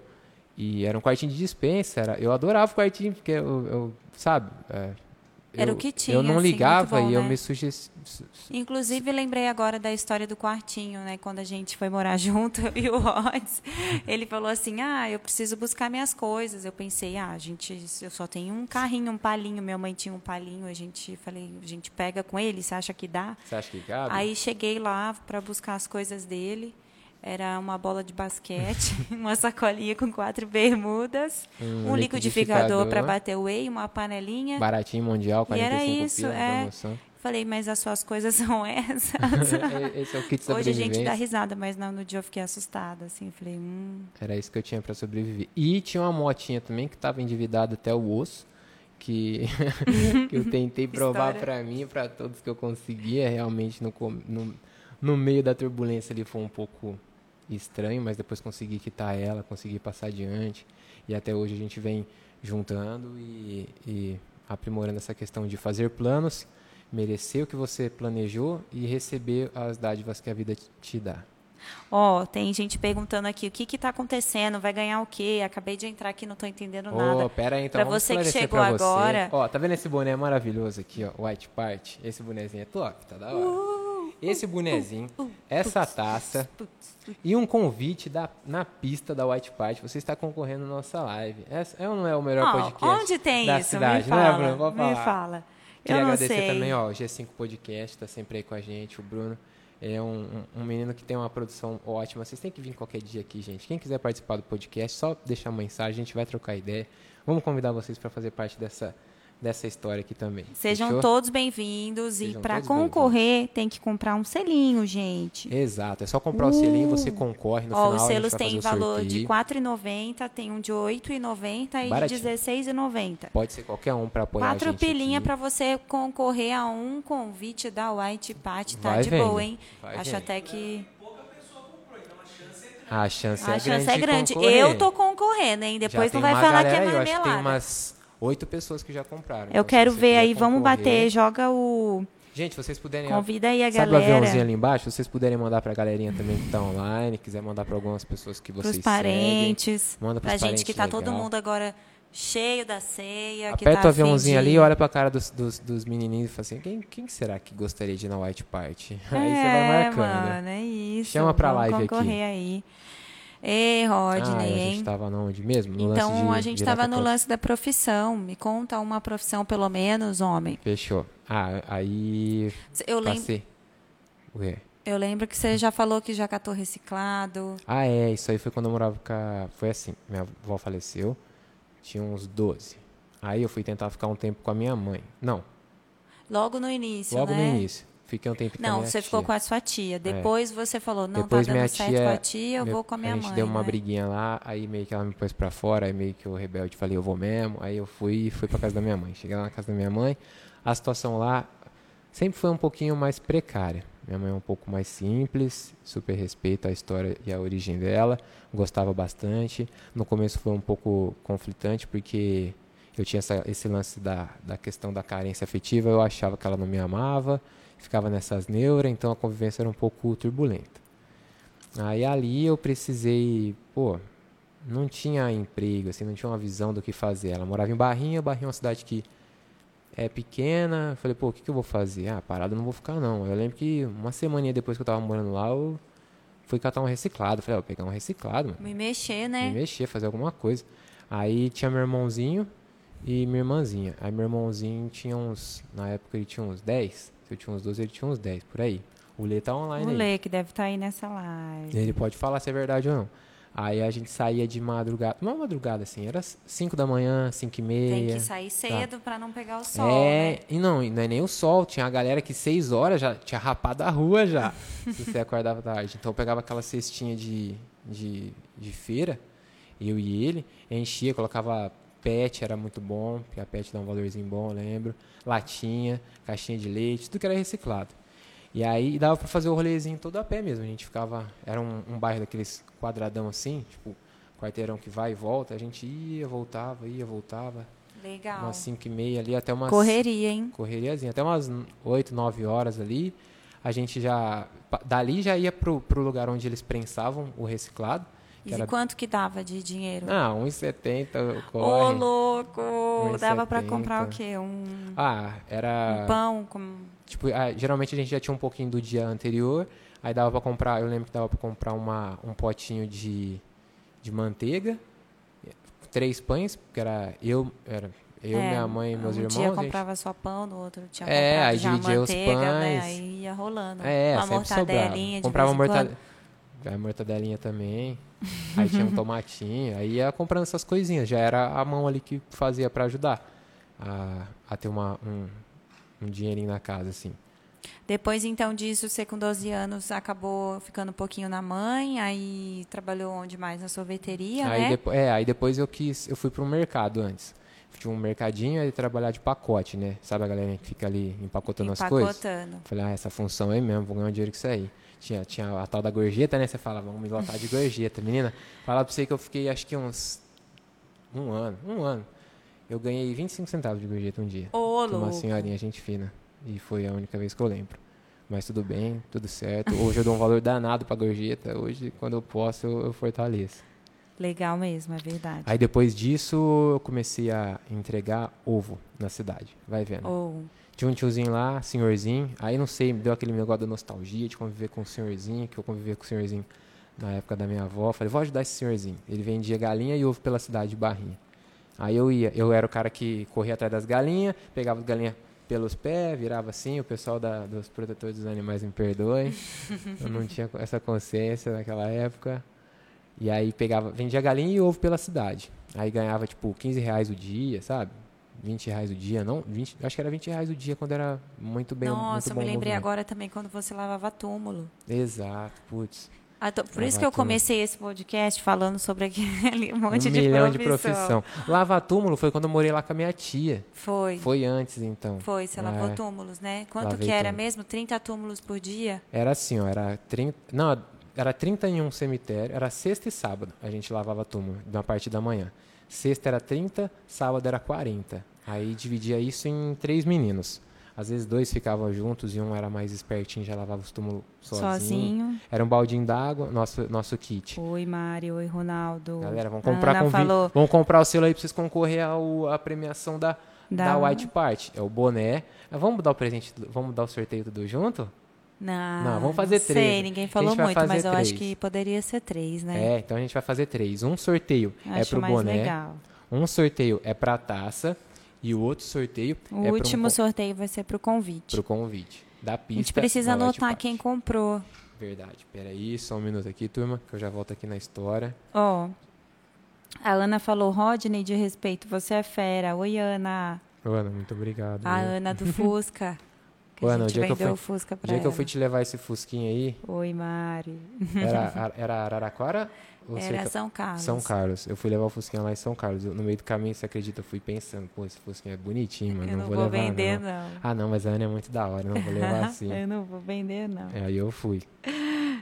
E era um quartinho de dispensa. Era, eu adorava o quartinho, porque eu, eu sabe. é, Era eu- o que tinha, Eu não assim, ligava bom, e eu né? me suje... Inclusive, lembrei agora da história do quartinho, né? Quando a gente foi morar *laughs* junto, eu e o Rods, ele falou assim: Ah, eu preciso buscar minhas coisas. Eu pensei, ah, a gente, eu só tenho um carrinho, um palinho. Minha mãe tinha um palinho, a gente falei, a gente pega com ele, você acha que dá? Você acha que cabe? Aí cheguei lá para buscar as coisas dele. Era uma bola de basquete, *laughs* uma sacolinha com quatro bermudas, Um um, liquidificador liquidificador. para bater whey, uma panelinha. Baratinho mundial, E 45 era isso, pila, é. Falei, mas as suas coisas *laughs* são essas. *laughs* Esse é o kit de Hoje a gente dá risada, mas não, no dia eu fiquei assustada, assim, falei, hum, Era isso que eu tinha pra sobreviver. E tinha uma motinha também que tava endividada até o osso, que, que eu tentei provar pra mim e pra todos que eu conseguia. Realmente no, no, no meio da turbulência ali foi um pouco estranho, mas depois consegui quitar ela, consegui passar adiante. E até hoje a gente vem juntando e, e aprimorando essa questão de fazer planos, merecer o que você planejou e receber as dádivas que a vida te dá. Ó, tem gente perguntando aqui, o que que tá acontecendo? Vai ganhar o quê? Acabei de entrar aqui, não tô entendendo nada. Ô, pera aí, então. Pra você que chegou agora- Ó, tá vendo esse boné maravilhoso aqui, ó? White Part. Esse bonezinho é top, tá da hora. Uh, Esse bonezinho, essa taça e um convite da, na pista da White Part. Você está concorrendo nossa live. Essa é ou não é o melhor Ó, podcast onde tem da isso? cidade? me não é, fala, Bruno? Me falar. fala. Queria eu agradecer sei. também, ó, o G5 Podcast tá sempre aí com a gente, o Bruno. É um, um- um menino que tem uma produção ótima. Vocês têm que vir qualquer dia aqui, gente. Quem quiser participar do podcast, só deixar uma mensagem, a gente vai trocar ideia. Vamos convidar vocês para fazer parte dessa, dessa história aqui também. Sejam Fechou? todos bem-vindos e para concorrer tem que comprar um selinho, gente. Exato, é só comprar o selinho, você concorre no Uh! Ó, final. os a selos têm valor de. R$ 4,90, tem um de R$ 8,90 e de Baratinho. R$ 16,90. Pode ser qualquer um para apoiar Quatro a gente pilinha aqui. para você concorrer a um convite da White Pat, tá Vai de vendo, boa, hein? vai Acho vendo. até que A chance é a grande. chance é de grande. Eu tô conconcorrendo, hein? Depois não vai falar que é aí, Eu acho que tem marmelada. umas oito pessoas que já compraram. Eu Então, quero ver aí, vamos bater, joga o. Gente, vocês puderem. Convida aí a Sabe o aviãozinho galera. ali embaixo? Vocês puderem mandar pra galerinha também que tá online, quiser mandar pra algumas pessoas que vocês Pros parentes. Manda pros pra gente parentes, que tá todo legal. mundo agora cheio da ceia. que Aperta tá o aviãozinho ali, olha pra cara dos, dos, dos menininhos e fala assim: quem, quem será que gostaria de ir na White Party? *laughs* Aí você vai É, marcando. mano, é isso. Chama pra Vamos live aqui. aí. Ei, Rodney, ah, a gente tava onde mesmo? No Então, de a gente estava no lance da profissão. Me conta uma profissão, pelo menos, homem. Fechou. Ah, aí. Eu lembro. O quê? eu lembro que você já falou que já catou reciclado. Ah, é, isso aí foi quando eu morava com a... Foi assim, minha avó faleceu, tinha uns 12. Aí eu fui tentar ficar um tempo com a minha mãe. Não, Logo no início, logo né? no início. Fiquei um tempo Não, você ficou tia. com a sua tia. Depois você falou, não, Depois tá dando certo tia- com a tia, eu meu- vou com a minha A gente mãe. deu uma né? briguinha lá, aí meio que ela me pôs pra fora, aí meio que eu rebelde falei, eu vou mesmo. Aí eu fui e fui pra casa da minha mãe. Cheguei lá na casa da minha mãe, a situação lá sempre foi um pouquinho mais precária. Minha mãe é um pouco mais simples, super respeito a história e a origem dela, gostava bastante. No começo foi um pouco conflitante, porque eu tinha essa- esse lance da, da questão da carência afetiva, eu achava que ela não me amava, ficava nessas neuras, então a convivência era um pouco turbulenta. Aí ali eu precisei, pô, não tinha emprego, assim, não tinha uma visão do que fazer. Ela morava em Barrinha, Barrinha é uma cidade que é pequena. Eu Falei, pô, o que, que eu vou fazer? Ah, parada eu não vou ficar não. Eu lembro que uma semana depois que eu tava morando lá, eu fui catar um reciclado. Falei, ó, vou pegar um reciclado, mano Me mexer, né? me mexer, fazer alguma coisa. Aí tinha meu irmãozinho e minha irmãzinha. Aí meu irmãozinho tinha uns, na época ele tinha uns 10, se eu tinha uns 12, ele tinha uns 10, por aí. O Lê tá online O aí. Lê, que deve estar aí nessa live. Ele pode falar se é verdade ou não. Aí a gente saía de madrugada, não madrugada assim, era 5 da manhã, 5 e meia. Tem que sair tá. cedo pra não pegar o sol, É, né? e não, e não é nem o sol, tinha a galera que 6 horas já tinha rapado a rua já, *laughs* se você acordava tarde. Então eu pegava aquela cestinha de, de, de feira, eu e ele, enchia, colocava pet, era muito bom, porque a pet dá um valorzinho bom, eu lembro. Latinha, caixinha de leite, tudo que era reciclado. E aí dava pra fazer o rolezinho todo a pé mesmo. A gente ficava. Era um, um bairro daqueles quadradão assim, tipo, quarteirão que vai e volta. A gente ia, voltava, ia, voltava. Legal. Umas 5 e meia ali, até umas. Correria, hein? Correriazinha, até umas 8, 9 horas ali. A gente já. Dali já ia pro, pro lugar onde eles prensavam o reciclado. E era, quanto que dava de dinheiro? ah, 1,70 Ô, corre. louco! Dava pra 1,70. comprar o quê? Um, Ah, era. um pão com... Tipo, ah, geralmente a gente já tinha um pouquinho do dia anterior, aí dava pra comprar, eu lembro que dava pra comprar uma, um potinho de, de manteiga, três pães, porque era eu, era eu, É, minha mãe e meus um irmãos. dia a gente- comprava só pão, no outro tinha É, comprado aí já dividia os manteiga, né? pães. Aí ia rolando. É, uma mortadelinha sobrava. de Comprava mortadela. A mortadelinha também. Aí tinha um tomatinho. Aí ia comprando essas coisinhas. Já era a mão ali que fazia pra ajudar a, a ter uma, um, um dinheirinho na casa, assim. Depois, então, disso, você com 12 anos acabou ficando um pouquinho na mãe, aí trabalhou onde mais? Na sorveteria, aí né? é, aí depois eu quis, eu fui pro mercado antes. Tinha um mercadinho e trabalhar de pacote, né? Sabe a galera que fica ali empacotando as coisas? Empacotando. Falei, ah, essa função aí mesmo, vou ganhar um dinheiro com isso aí. Tinha, tinha a tal da gorjeta, né? Você fala, vamos me lotar de gorjeta. Menina, falar pra você que eu fiquei acho que uns. Um ano, um ano. Eu ganhei 25 centavos de gorjeta um dia. Ô, de uma senhorinha gente fina. E foi a única vez que eu lembro. Mas tudo bem, tudo certo. Hoje eu dou um valor danado pra gorjeta. Hoje, quando eu posso, eu, eu fortaleço. Legal mesmo, é verdade. Aí depois disso, eu comecei a entregar ovo na cidade. Vai vendo. Ou Tinha um tiozinho lá, senhorzinho. Aí não sei, me deu aquele negócio da nostalgia de conviver com o senhorzinho, que eu convivia com o senhorzinho na época da minha avó. Falei, vou ajudar esse senhorzinho. Ele vendia galinha e ovo pela cidade de Barrinha. Aí eu ia, eu era o cara que corria atrás das galinhas, pegava as galinhas pelos pés, virava assim, o pessoal da, dos protetores dos animais me perdoem. *laughs* eu não tinha essa consciência naquela época. E aí pegava, vendia galinha e ovo pela cidade. Aí ganhava tipo 15 reais o dia, sabe? 20 reais o dia, não? 20, acho que era 20 reais o dia quando era muito bem Nossa, muito eu bom me lembrei movimento. agora também quando você lavava túmulo. Exato, putz. Ah, tô- por Lava isso que eu comecei esse podcast falando sobre aquele *laughs* monte um de milhão profissão. de profissão. Lava túmulo foi quando eu morei lá com a minha tia. Foi. Foi antes, então. Foi, você lavou É. túmulos, né? Quanto que era túmulo. mesmo? 30 túmulos por dia? Era assim, ó, era 30, não, era 30 em um cemitério, era sexta e sábado, a gente lavava túmulo, na parte da manhã. Sexta era 30, sábado era 40. Aí dividia isso em três meninos. Às vezes dois ficavam juntos e um era mais espertinho, já lavava os túmulos sozinho. Sozinho. Era um baldinho d'água, nosso, nosso kit. Oi, Mari. Oi, Ronaldo. Galera, vamos comprar, convi- falou vamos comprar o selo aí pra vocês concorrer ao, à premiação da, Da- da White Party. É o boné. Vamos dar o presente, vamos dar o sorteio tudo junto? Não, Não, vamos fazer não três. Sei, ninguém falou muito, mas eu acho que poderia ser três, né? É, então a gente vai fazer três. Um sorteio é acho pro mais boné, legal. um sorteio é pra taça e o outro sorteio O é último con- sorteio vai ser pro convite. pro convite da A pista. gente precisa anotar quem comprou. Verdade. Peraí, só um minuto aqui, turma, que eu já volto aqui na história. Ó, a Ana falou, Rodney, de respeito, você é fera. Oi, Ana. Ana, muito obrigado. A viu? Ana do *laughs* Fusca. Que Ô, a Ana, o gente dia que eu vendeu o Fusca O pra dia que eu ela. fui te levar esse fusquinha aí, Oi, Mari. era, *laughs* era Araraquara? Ou Era São Carlos. São Carlos. Eu fui levar o Fusquinha lá em São Carlos. Eu- no meio do caminho, você acredita? Eu fui pensando, pô, esse Fusquinha é bonitinho. Eu não, não vou, vou, levar, vender, não. não. Ah, não, mas a Ana é muito da hora, não vou levar *laughs* assim. Eu não vou vender, não. É, Aí eu fui.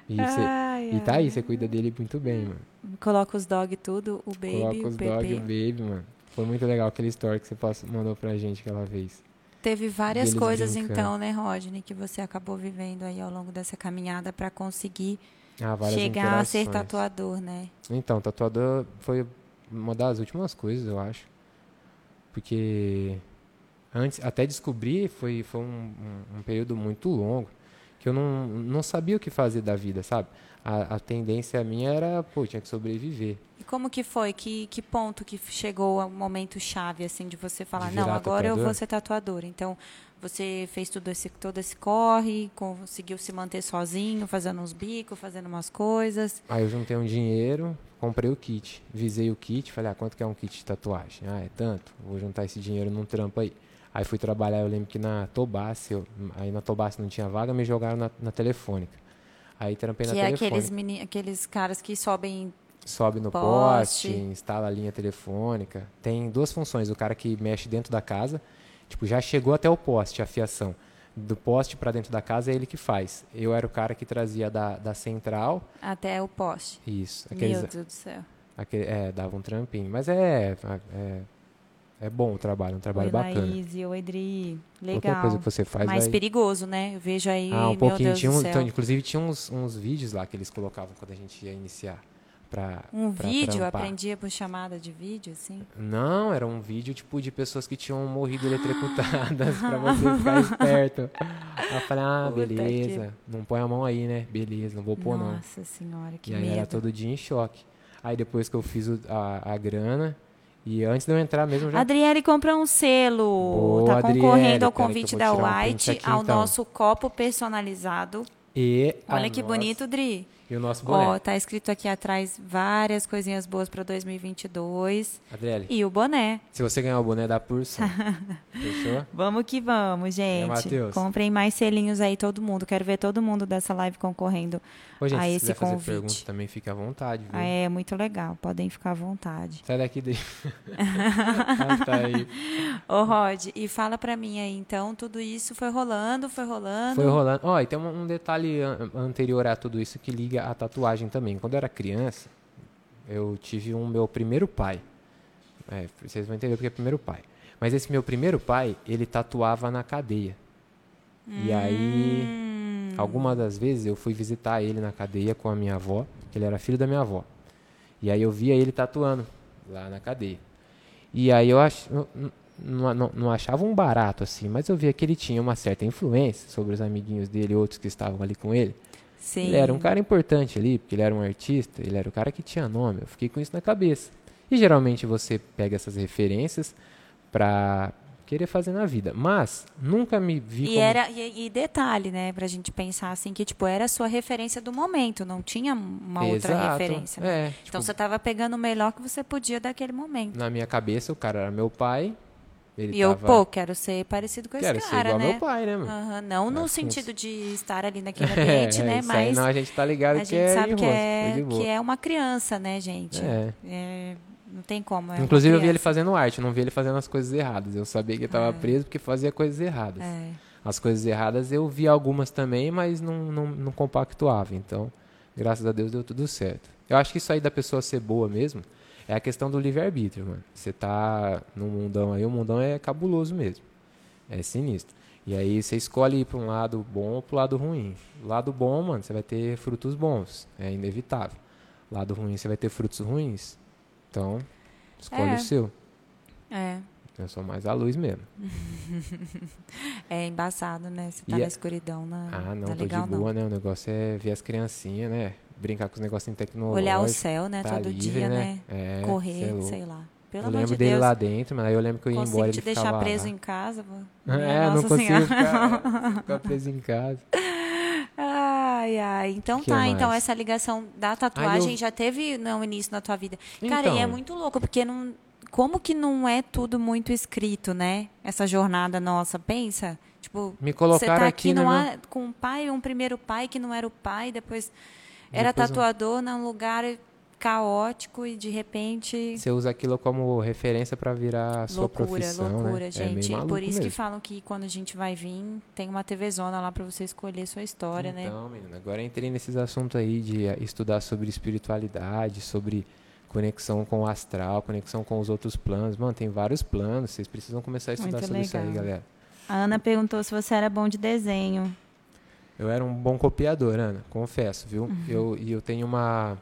E, você- Ai, e tá ai. aí, você cuida dele muito bem, mano. Coloca os dog tudo, o baby, Coloca os o dog e o baby, mano. Foi muito legal aquele story que você passou- mandou pra gente aquela vez. Teve várias coisas, brincando. então, né, Rodney, que você acabou vivendo aí ao longo dessa caminhada para conseguir Ah, chegar a ser tatuador, né? Então, tatuador foi uma das últimas coisas, eu acho. Porque antes, até descobrir, foi, foi um, um- um período muito longo que eu não, não sabia o que fazer da vida, sabe? A, a tendência minha era, pô, tinha que sobreviver. E como que foi? Que, que ponto que chegou ao momento chave, assim, de você falar, De não, agora eu tatuador? vou ser tatuador. Então, Você fez tudo esse, todo esse corre, conseguiu se manter sozinho, fazendo uns bicos, fazendo umas coisas. Aí eu juntei um dinheiro, comprei o kit. Visei o kit, falei, ah, quanto que é um kit de tatuagem? Ah, é tanto? Vou juntar esse dinheiro num trampo aí. Aí fui trabalhar, eu lembro que na Tobasse, eu, aí na Tobasse não tinha vaga, me jogaram na, na telefônica. Aí trampei que na é telefônica. aqueles, meni, aqueles caras que sobem sobe no Poste. poste, instala a linha telefônica. Tem duas funções, o cara que mexe dentro da casa, tipo, já chegou até o poste, a fiação. Do poste para dentro da casa é ele que faz. Eu era o cara que trazia da, da central. até o poste. Isso. Meu Aqueles, Deus do céu. aquele, é, dava um trampinho. Mas é, é, é bom o trabalho, um trabalho Oi, bacana. Laís e oi, Edri. Qualquer Legal. coisa que você faz Mais vai... perigoso, né? Eu vejo aí, Ah, um meu pouquinho. Deus Tinha do um, céu. então, inclusive tinha uns, uns vídeos lá que eles colocavam quando a gente ia iniciar. Pra, um pra vídeo, trampar. aprendia por chamada de vídeo, assim. Não, era um vídeo tipo de pessoas que tinham morrido *laughs* eletrocutadas pra *laughs* você ficar esperto. Eu falei, ah, Puta beleza. Não põe a mão aí, né? Beleza, não vou pôr não. Nossa senhora, que E aí medo. era todo dia em choque. Aí depois que eu fiz o- a, a grana, e antes de eu entrar mesmo, já. Adriele comprou um selo. Boa, tá Adriele. concorrendo ao que convite da tirar um White aqui, ao então. nosso copo personalizado. E Olha que nossa- bonito, Dri. E o nosso boné. Ó, tá escrito aqui atrás várias coisinhas boas para 2022 Adriele, e o boné. se você ganhar o boné, dá por cem. *laughs* Fechou? Vamos que vamos, gente. Matheus? Comprem mais selinhos aí todo mundo. Quero ver todo mundo dessa live concorrendo. Ô, gente, a se esse quiser fazer pergunta também, fica à vontade, viu? Ah, é muito legal. Podem ficar à vontade. Sai daqui daí. *laughs* ah, tá aí. Ô, Rod, e fala pra mim aí, então, tudo isso foi rolando, foi rolando. Foi rolando. Ó, e tem um, um detalhe an- anterior a tudo isso que liga a tatuagem também. Quando eu era criança, eu tive um meu primeiro pai. É, vocês vão entender porque é primeiro pai. Mas esse meu primeiro pai, ele tatuava na cadeia. E aí, Hum, algumas das vezes eu fui visitar ele na cadeia com a minha avó, que ele era filho da minha avó. E aí eu via ele tatuando lá na cadeia. E aí eu ach... eu n- não, não, não achava um barato assim, mas eu via que ele tinha uma certa influência sobre os amiguinhos dele, outros que estavam ali com ele. Sim. Ele era um cara importante ali, porque ele era um artista, ele era o cara que tinha nome. Eu fiquei com isso na cabeça. E geralmente você pega essas referências pra querer fazer na vida. Mas nunca me vi E como... era e, e detalhe, né, pra gente pensar assim que tipo era a sua referência do momento, não tinha uma outra Exato. referência. né? É, Então tipo, você tava pegando o melhor que você podia daquele momento. na minha cabeça o cara era meu pai. Ele e eu, tava... pô, quero ser parecido com Quero esse ser cara, igual né? meu pai, né, mano? Não no Mas com- sentido de *laughs* estar ali naquele ambiente, é, né? isso aí Mas não, a gente tá ligado a que gente é sabe que é, que é uma criança, né, gente? É. É, não tem como. é Inclusive eu vi ele fazendo arte, eu não vi ele fazendo as coisas erradas. Eu sabia que ele tava preso porque fazia coisas erradas. É. As coisas erradas eu vi algumas também, mas não, não, não compactuava. Então, graças a Deus deu tudo certo. Eu acho que isso aí da pessoa ser boa mesmo é a questão do livre-arbítrio, mano. Você tá no mundão aí, o mundão é cabuloso mesmo. É sinistro. E aí você escolhe ir para um lado bom ou para lado ruim. Lado bom, mano, você vai ter frutos bons. É inevitável. Lado ruim, você vai ter frutos ruins. Então, escolhe É. o seu. É. Eu sou mais a luz mesmo. *laughs* É embaçado, né? Você tá E na a- escuridão, não, Ah, não, não é tô legal, de não. boa, né? O negócio é ver as criancinhas, né? Brincar com os negocinhos tecnológicos. Olhar o céu, né? tá todo livre, dia, né? É, cê é Correr, louco. sei lá. Pelo eu lembro de dele Deus. lá dentro, mas aí eu lembro que eu ia embora te ele deixar ficava preso lá. em casa. *laughs* É, Minha não Nossa consigo ficar, *laughs* ficar preso em casa. Ai, ai. Então Que tá, então essa ligação da tatuagem eu- já teve no início na tua vida. Cara, Então. e é muito louco, porque não. Como que não é tudo muito escrito, né? Essa jornada nossa, pensa? Tipo, Me colocaram tá aqui, aqui né, num meu? ar- com um pai, um primeiro pai que não era o pai, depois era Depois um- tatuador num lugar caótico e de repente Você usa aquilo como referência pra virar a sua loucura, profissão, loucura, né? gente. É Por isso que mesmo. falam que quando a gente vai vir, tem uma TV zona lá pra você escolher sua história, né? Então, menina, agora eu entrei nesses assuntos aí de eh, estudar sobre espiritualidade, sobre conexão com o astral, conexão com os outros planos. Mano, tem vários planos, vocês precisam começar a estudar Muito sobre isso aí, legal. galera. A Ana perguntou se você era bom de desenho. Eu era um bom copiador, Ana, confesso, viu? Uhum. Eu, e eu tenho uma.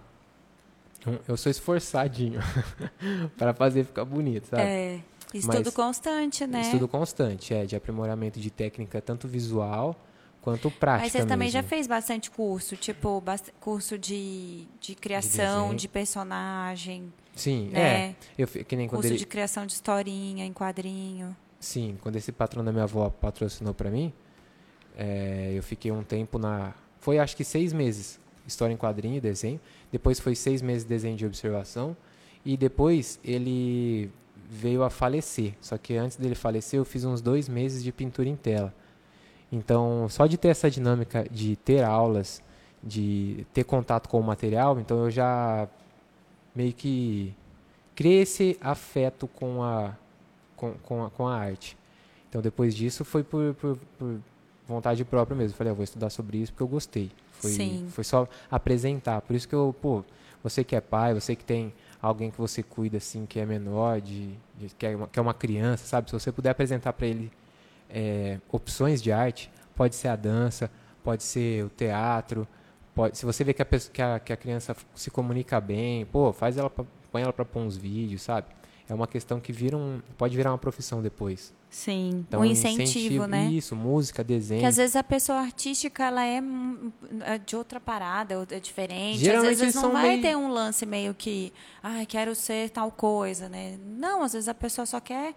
um- eu sou esforçadinho *laughs* para fazer ficar bonito, sabe? É, estudo Mas- constante, né? Estudo constante, é, de aprimoramento de técnica, tanto visual quanto prática. Mas você também já mesmo. fez bastante curso, tipo, bast- curso de, de criação, desenho. de, personagem, Sim, né? é. Eu, que nem quando curso ele, de criação de historinha em quadrinho. Sim, quando esse patrão da minha avó patrocinou para mim, é, eu fiquei um tempo na. Foi acho que seis meses, história em quadrinho, desenho. Depois foi seis meses de desenho de observação. E depois ele veio a falecer. Só que antes dele falecer, eu fiz uns dois meses de pintura em tela. Então, só de ter essa dinâmica de ter aulas, de ter contato com o material, então eu já meio que criei esse afeto com a, com, com a, com a arte. Então, depois disso, foi por, por, por vontade própria mesmo. Falei, eu vou estudar sobre isso porque eu gostei. Foi, Sim. foi só apresentar. Por isso que eu, pô, você que é pai, você que tem alguém que você cuida assim, que é menor, de, de que, é uma, que é uma criança, sabe? Se você puder apresentar para ele é, opções de arte, pode ser a dança, pode ser o teatro, pode, se você vê que a, pessoa, que a, que a criança se comunica bem, pô, faz ela, pra, põe ela para pôr uns vídeos, sabe? É uma questão que vira um, pode virar uma profissão depois. Sim, Então, um incentivo, né? Isso, música, desenho. Que às vezes a pessoa artística ela é é de outra parada, é diferente. Geralmente às vezes não vai meio- ter um lance meio que, ai, quero ser tal coisa, né? Não, às vezes a pessoa só quer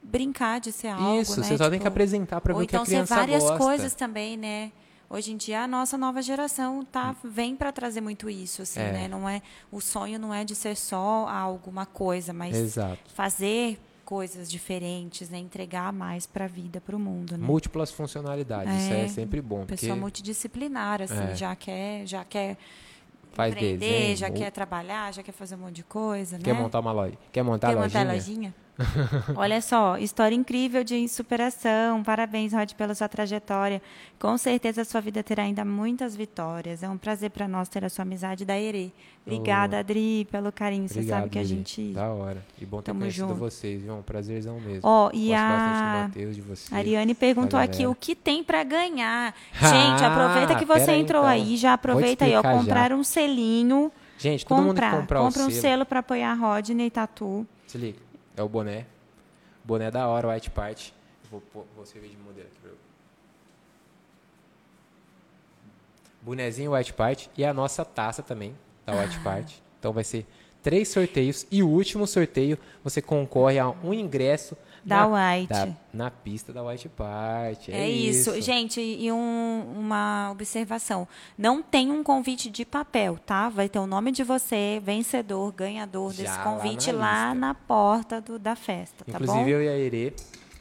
brincar de ser algo, Isso, né? você só tem que Tipo, apresentar para ver Ou o que a então ser criança várias gosta. coisas também, né? Hoje em dia a nossa nova geração tá vem para trazer muito isso, assim, É. né? Não é o sonho não é de ser só alguma coisa, mas Exato. fazer coisas diferentes, né? Entregar mais para a vida, para o mundo, né? Múltiplas funcionalidades, isso É, é sempre bom. Porque Pessoa multidisciplinar, assim, É. já quer, já quer Faz empreender, desenho, já ou- quer trabalhar, já quer fazer um monte de coisa, quer né? montar uma loja. Quer montar Quer a montar a lojinha? *laughs* Olha só, história incrível de superação. Parabéns, Rod, pela sua trajetória. Com certeza a sua vida terá ainda muitas vitórias. É um prazer para nós ter a sua amizade da Erê. Obrigada, Oh. Adri, pelo carinho. Você Obrigado, sabe que a gente. Da hora. E bom ter Tamo conhecido junto. vocês, viu? É um prazerzão mesmo. Ó, e Gosto bastante do a de você. Ariane perguntou aqui o que tem para ganhar. Ah, *laughs* Gente, aproveita que você aí, entrou então. aí, já Vou te aproveita aí, ó, explicar já. comprar um selinho, Gente, todo mundo que comprar, comprar compra um selo, selo para apoiar a Rodney Tatu. se liga, é o boné. Boné da hora, White Part. Vou, vou servir de modelo aqui pra eu. Bonezinho White Part e a nossa taça também, da. White Part. Então vai ser três sorteios e o último sorteio você concorre a um ingresso Da na, White. da- na pista da White Part. É, É isso. Gente, e um- uma observação. Não tem um convite de papel, tá? Vai ter o nome de você, vencedor, ganhador Já desse lá convite na lá na porta do- da festa, tá Inclusive bom? eu e a Erê,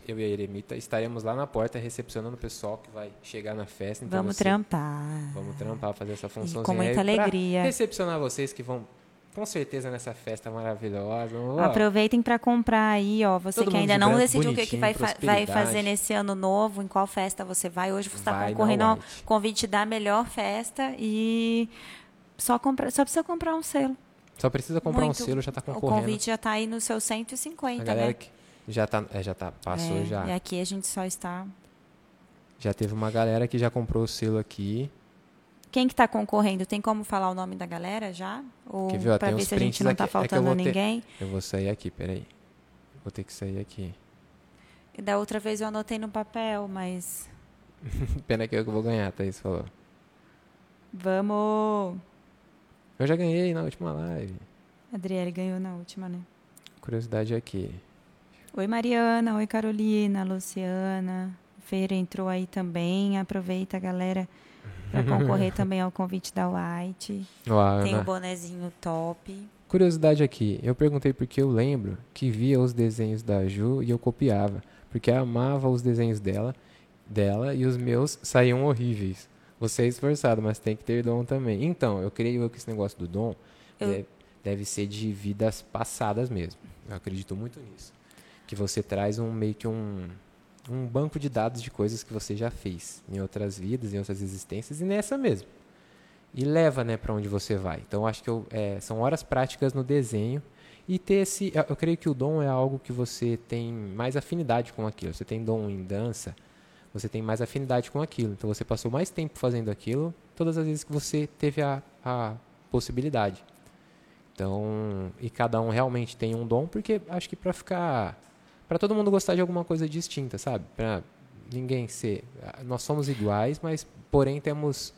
eu e a Eremita estaremos lá na porta recepcionando o pessoal que vai chegar na festa. Então Vamos você- trampar. Vamos trampar, fazer essa função. com muita alegria. Recepcionar vocês que vão, com certeza, nessa festa maravilhosa. Ó, Aproveitem para comprar aí, ó. Você Todo que ainda não branco, decidiu o que, que vai, fa- vai fazer nesse ano novo, em qual festa você vai. Hoje você está concorrendo ao convite da melhor festa e só, compra, só precisa comprar um selo. Só precisa comprar Muito. um selo, já está O concorrendo. convite já está aí no seu 150, a galera né? que já tá, é, já tá, passou É, já. E aqui a gente só está. Já teve uma galera que já comprou o selo aqui. Quem que está concorrendo? Tem como falar o nome da galera já? Ou para ver se a gente não está É faltando ter- ninguém? Eu vou sair aqui, peraí. Vou ter que sair aqui. E da outra vez eu anotei no papel, mas *laughs* Pena que eu que vou ganhar, Thaís falou. vamos. Eu já ganhei na última live. Adriele ganhou na última, né? Curiosidade aqui. Oi, Mariana. Oi, Carolina. Luciana. Feira entrou aí também. Aproveita, galera, para concorrer também ao convite da White. A Tem Ana- o bonezinho top. Curiosidade aqui, eu perguntei porque eu lembro que via os desenhos da Ju e eu copiava, porque eu amava os desenhos dela, dela e os meus saíam horríveis. Você é esforçado, mas tem que ter dom também. Então, eu creio que esse negócio do dom Eu- deve, deve ser de vidas passadas mesmo. Eu acredito muito nisso. Que você traz um meio que um, um banco de dados de coisas que você já fez em outras vidas, em outras existências e nessa mesmo e leva né, para onde você vai. Então, acho que eu, é, são horas práticas no desenho e ter esse. Eu, eu creio que o dom é algo que você tem mais afinidade com aquilo. Você tem dom em dança, você tem mais afinidade com aquilo. Então, você passou mais tempo fazendo aquilo todas as vezes que você teve a, a possibilidade. Então, e cada um realmente tem um dom, porque acho que para ficar. Para todo mundo gostar de alguma coisa distinta, sabe? Para ninguém ser. Nós somos iguais, mas porém temos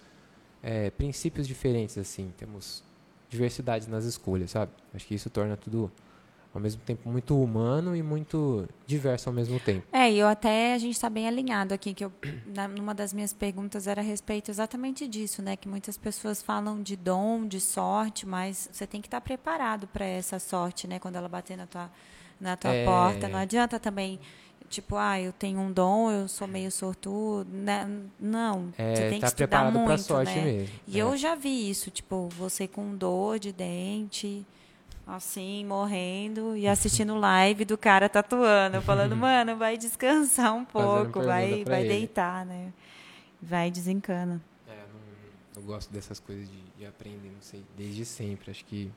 é, princípios diferentes, assim. Temos diversidade nas escolhas, sabe? Acho que isso torna tudo ao mesmo tempo muito humano e muito diverso ao mesmo tempo. É, e eu até a gente está bem alinhado aqui, que eu, na, numa das minhas perguntas era a respeito exatamente disso, né? Que muitas pessoas falam de dom, de sorte, mas você tem que estar preparado para essa sorte, né? Quando ela bater na tua, na tua É. porta. Não adianta também, tipo, ah, eu tenho um dom, eu sou meio sortudo. Né? Não, você É, tem tá que estudar muito, sorte né? mesmo. E É. eu já vi isso, tipo, você com dor de dente, assim, morrendo, e *laughs* assistindo live do cara tatuando, falando, *laughs* mano, vai descansar um pouco, vai, vai ele. deitar, né? Vai desencana. É, não- eu gosto dessas coisas de, de aprender, não sei, desde sempre. Acho que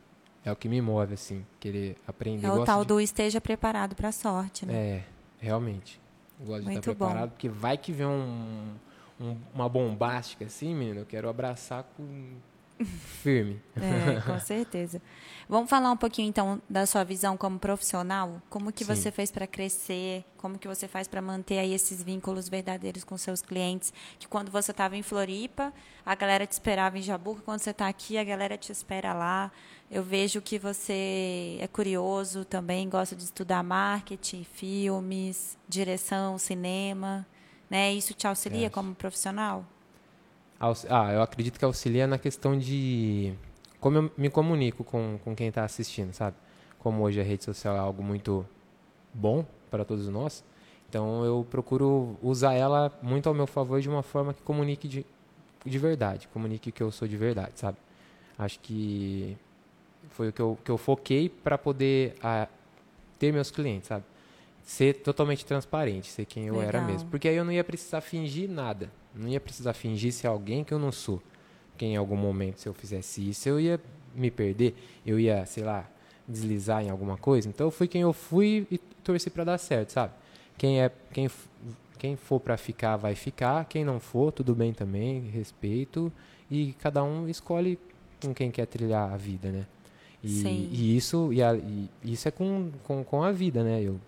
é o que me move, assim, querer aprender. É o tal de- do esteja preparado para a sorte, né? É, realmente. Eu gosto de Muito estar bom. preparado, porque vai que vem um, um- uma bombástica assim, menino, eu quero abraçar com firme. É, *laughs* com certeza. Vamos falar um pouquinho então da sua visão como profissional? Como que Sim. você fez para crescer? Como que você faz para manter aí esses vínculos verdadeiros com seus clientes? Que quando você estava em Floripa, a galera te esperava em Jabuca, quando você está aqui, a galera te espera lá. Eu vejo que você é curioso também, gosta de estudar marketing, filmes, direção, cinema, né? Isso te auxilia como profissional? Ah, eu acredito que auxilia na questão de como eu me comunico com, com quem está assistindo, sabe? Como hoje a rede social é algo muito bom para todos nós, então eu procuro usar ela muito ao meu favor de uma forma que comunique de, de verdade, comunique que eu sou de verdade, sabe? Acho que foi o que eu, que eu foquei para poder ah, ter meus clientes, sabe? Ser totalmente transparente, ser quem eu era Legal. mesmo. Porque aí eu não ia precisar fingir nada. Não ia precisar fingir ser alguém que eu não sou. Porque em algum momento, se eu fizesse isso, eu ia me perder. Eu ia, sei lá, deslizar em alguma coisa. Então eu fui quem eu fui e torci para dar certo, sabe? Quem é quem quem for para ficar vai ficar, quem não for, tudo bem também, respeito e cada um escolhe com quem quer trilhar a vida, né? E, Sim. e isso e, a- e isso é com, com, com a vida, né? Eu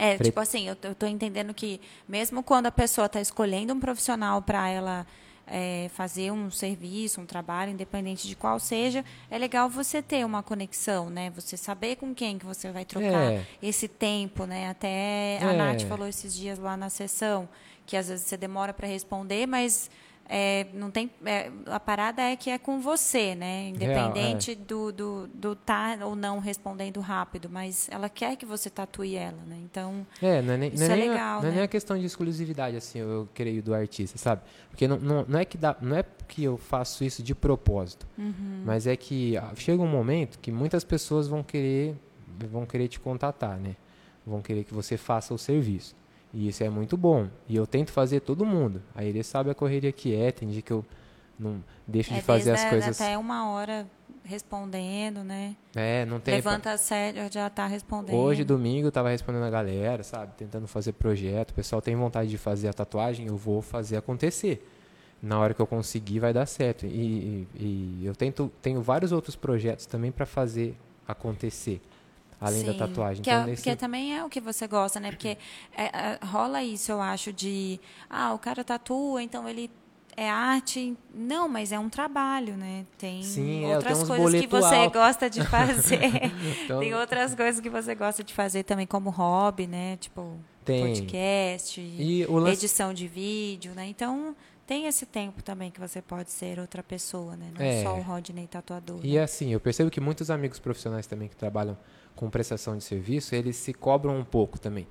É, Pre- tipo assim, eu tô, eu tô entendendo que mesmo quando a pessoa está escolhendo um profissional para ela é, fazer um serviço, um trabalho, independente de qual seja, é legal você ter uma conexão, né? Você saber com quem que você vai trocar É. esse tempo, né? Até a É. Nath falou esses dias lá na sessão que às vezes você demora para responder, mas é, não tem é, a parada é que é com você, né? Real, Independente do do do tá ou não respondendo rápido, mas ela quer que você tatue ela, né? Então É, não é nem, Isso não é é nem a- legal, não é nem né? a questão de exclusividade, assim, eu creio, do artista, sabe? Porque não, não, não é que dá, não é que eu faço isso de propósito, Uhum. mas é que ah, chega um momento que muitas pessoas vão querer, vão querer te contatar, né? Vão querer que você faça o serviço. E isso é muito bom. E eu tento fazer todo mundo. Aí ele sabe a correria que é, tem dia que eu não deixo de é fazer desde as a- coisas. até uma hora respondendo, né? É, não tem. Levanta a sério, já tá respondendo. Hoje, domingo, eu tava respondendo a galera, sabe? Tentando fazer projeto. O pessoal tem vontade de fazer a tatuagem, eu vou fazer acontecer. Na hora que eu conseguir, vai dar certo. E, e- e eu tento, tenho vários outros projetos também para fazer acontecer, além da Sim, tatuagem. Que, Então, é- nesse- porque também é o que você gosta, né? Porque é, é, rola isso, eu acho, de ah, o cara tatua, então ele é arte. Não, mas é um trabalho, né? Tem Sim, é, outras tenho uns coisas que você alto. gosta de fazer. *laughs* Então- Tem outras coisas que você gosta de fazer também como hobby, né? Tipo Tem. podcast, E lance- edição de vídeo, né? Então tem esse tempo também que você pode ser outra pessoa, né? Não É. só o Rodney tatuador. E né? assim, eu percebo que muitos amigos profissionais também que trabalham com prestação de serviço, eles se cobram um pouco também.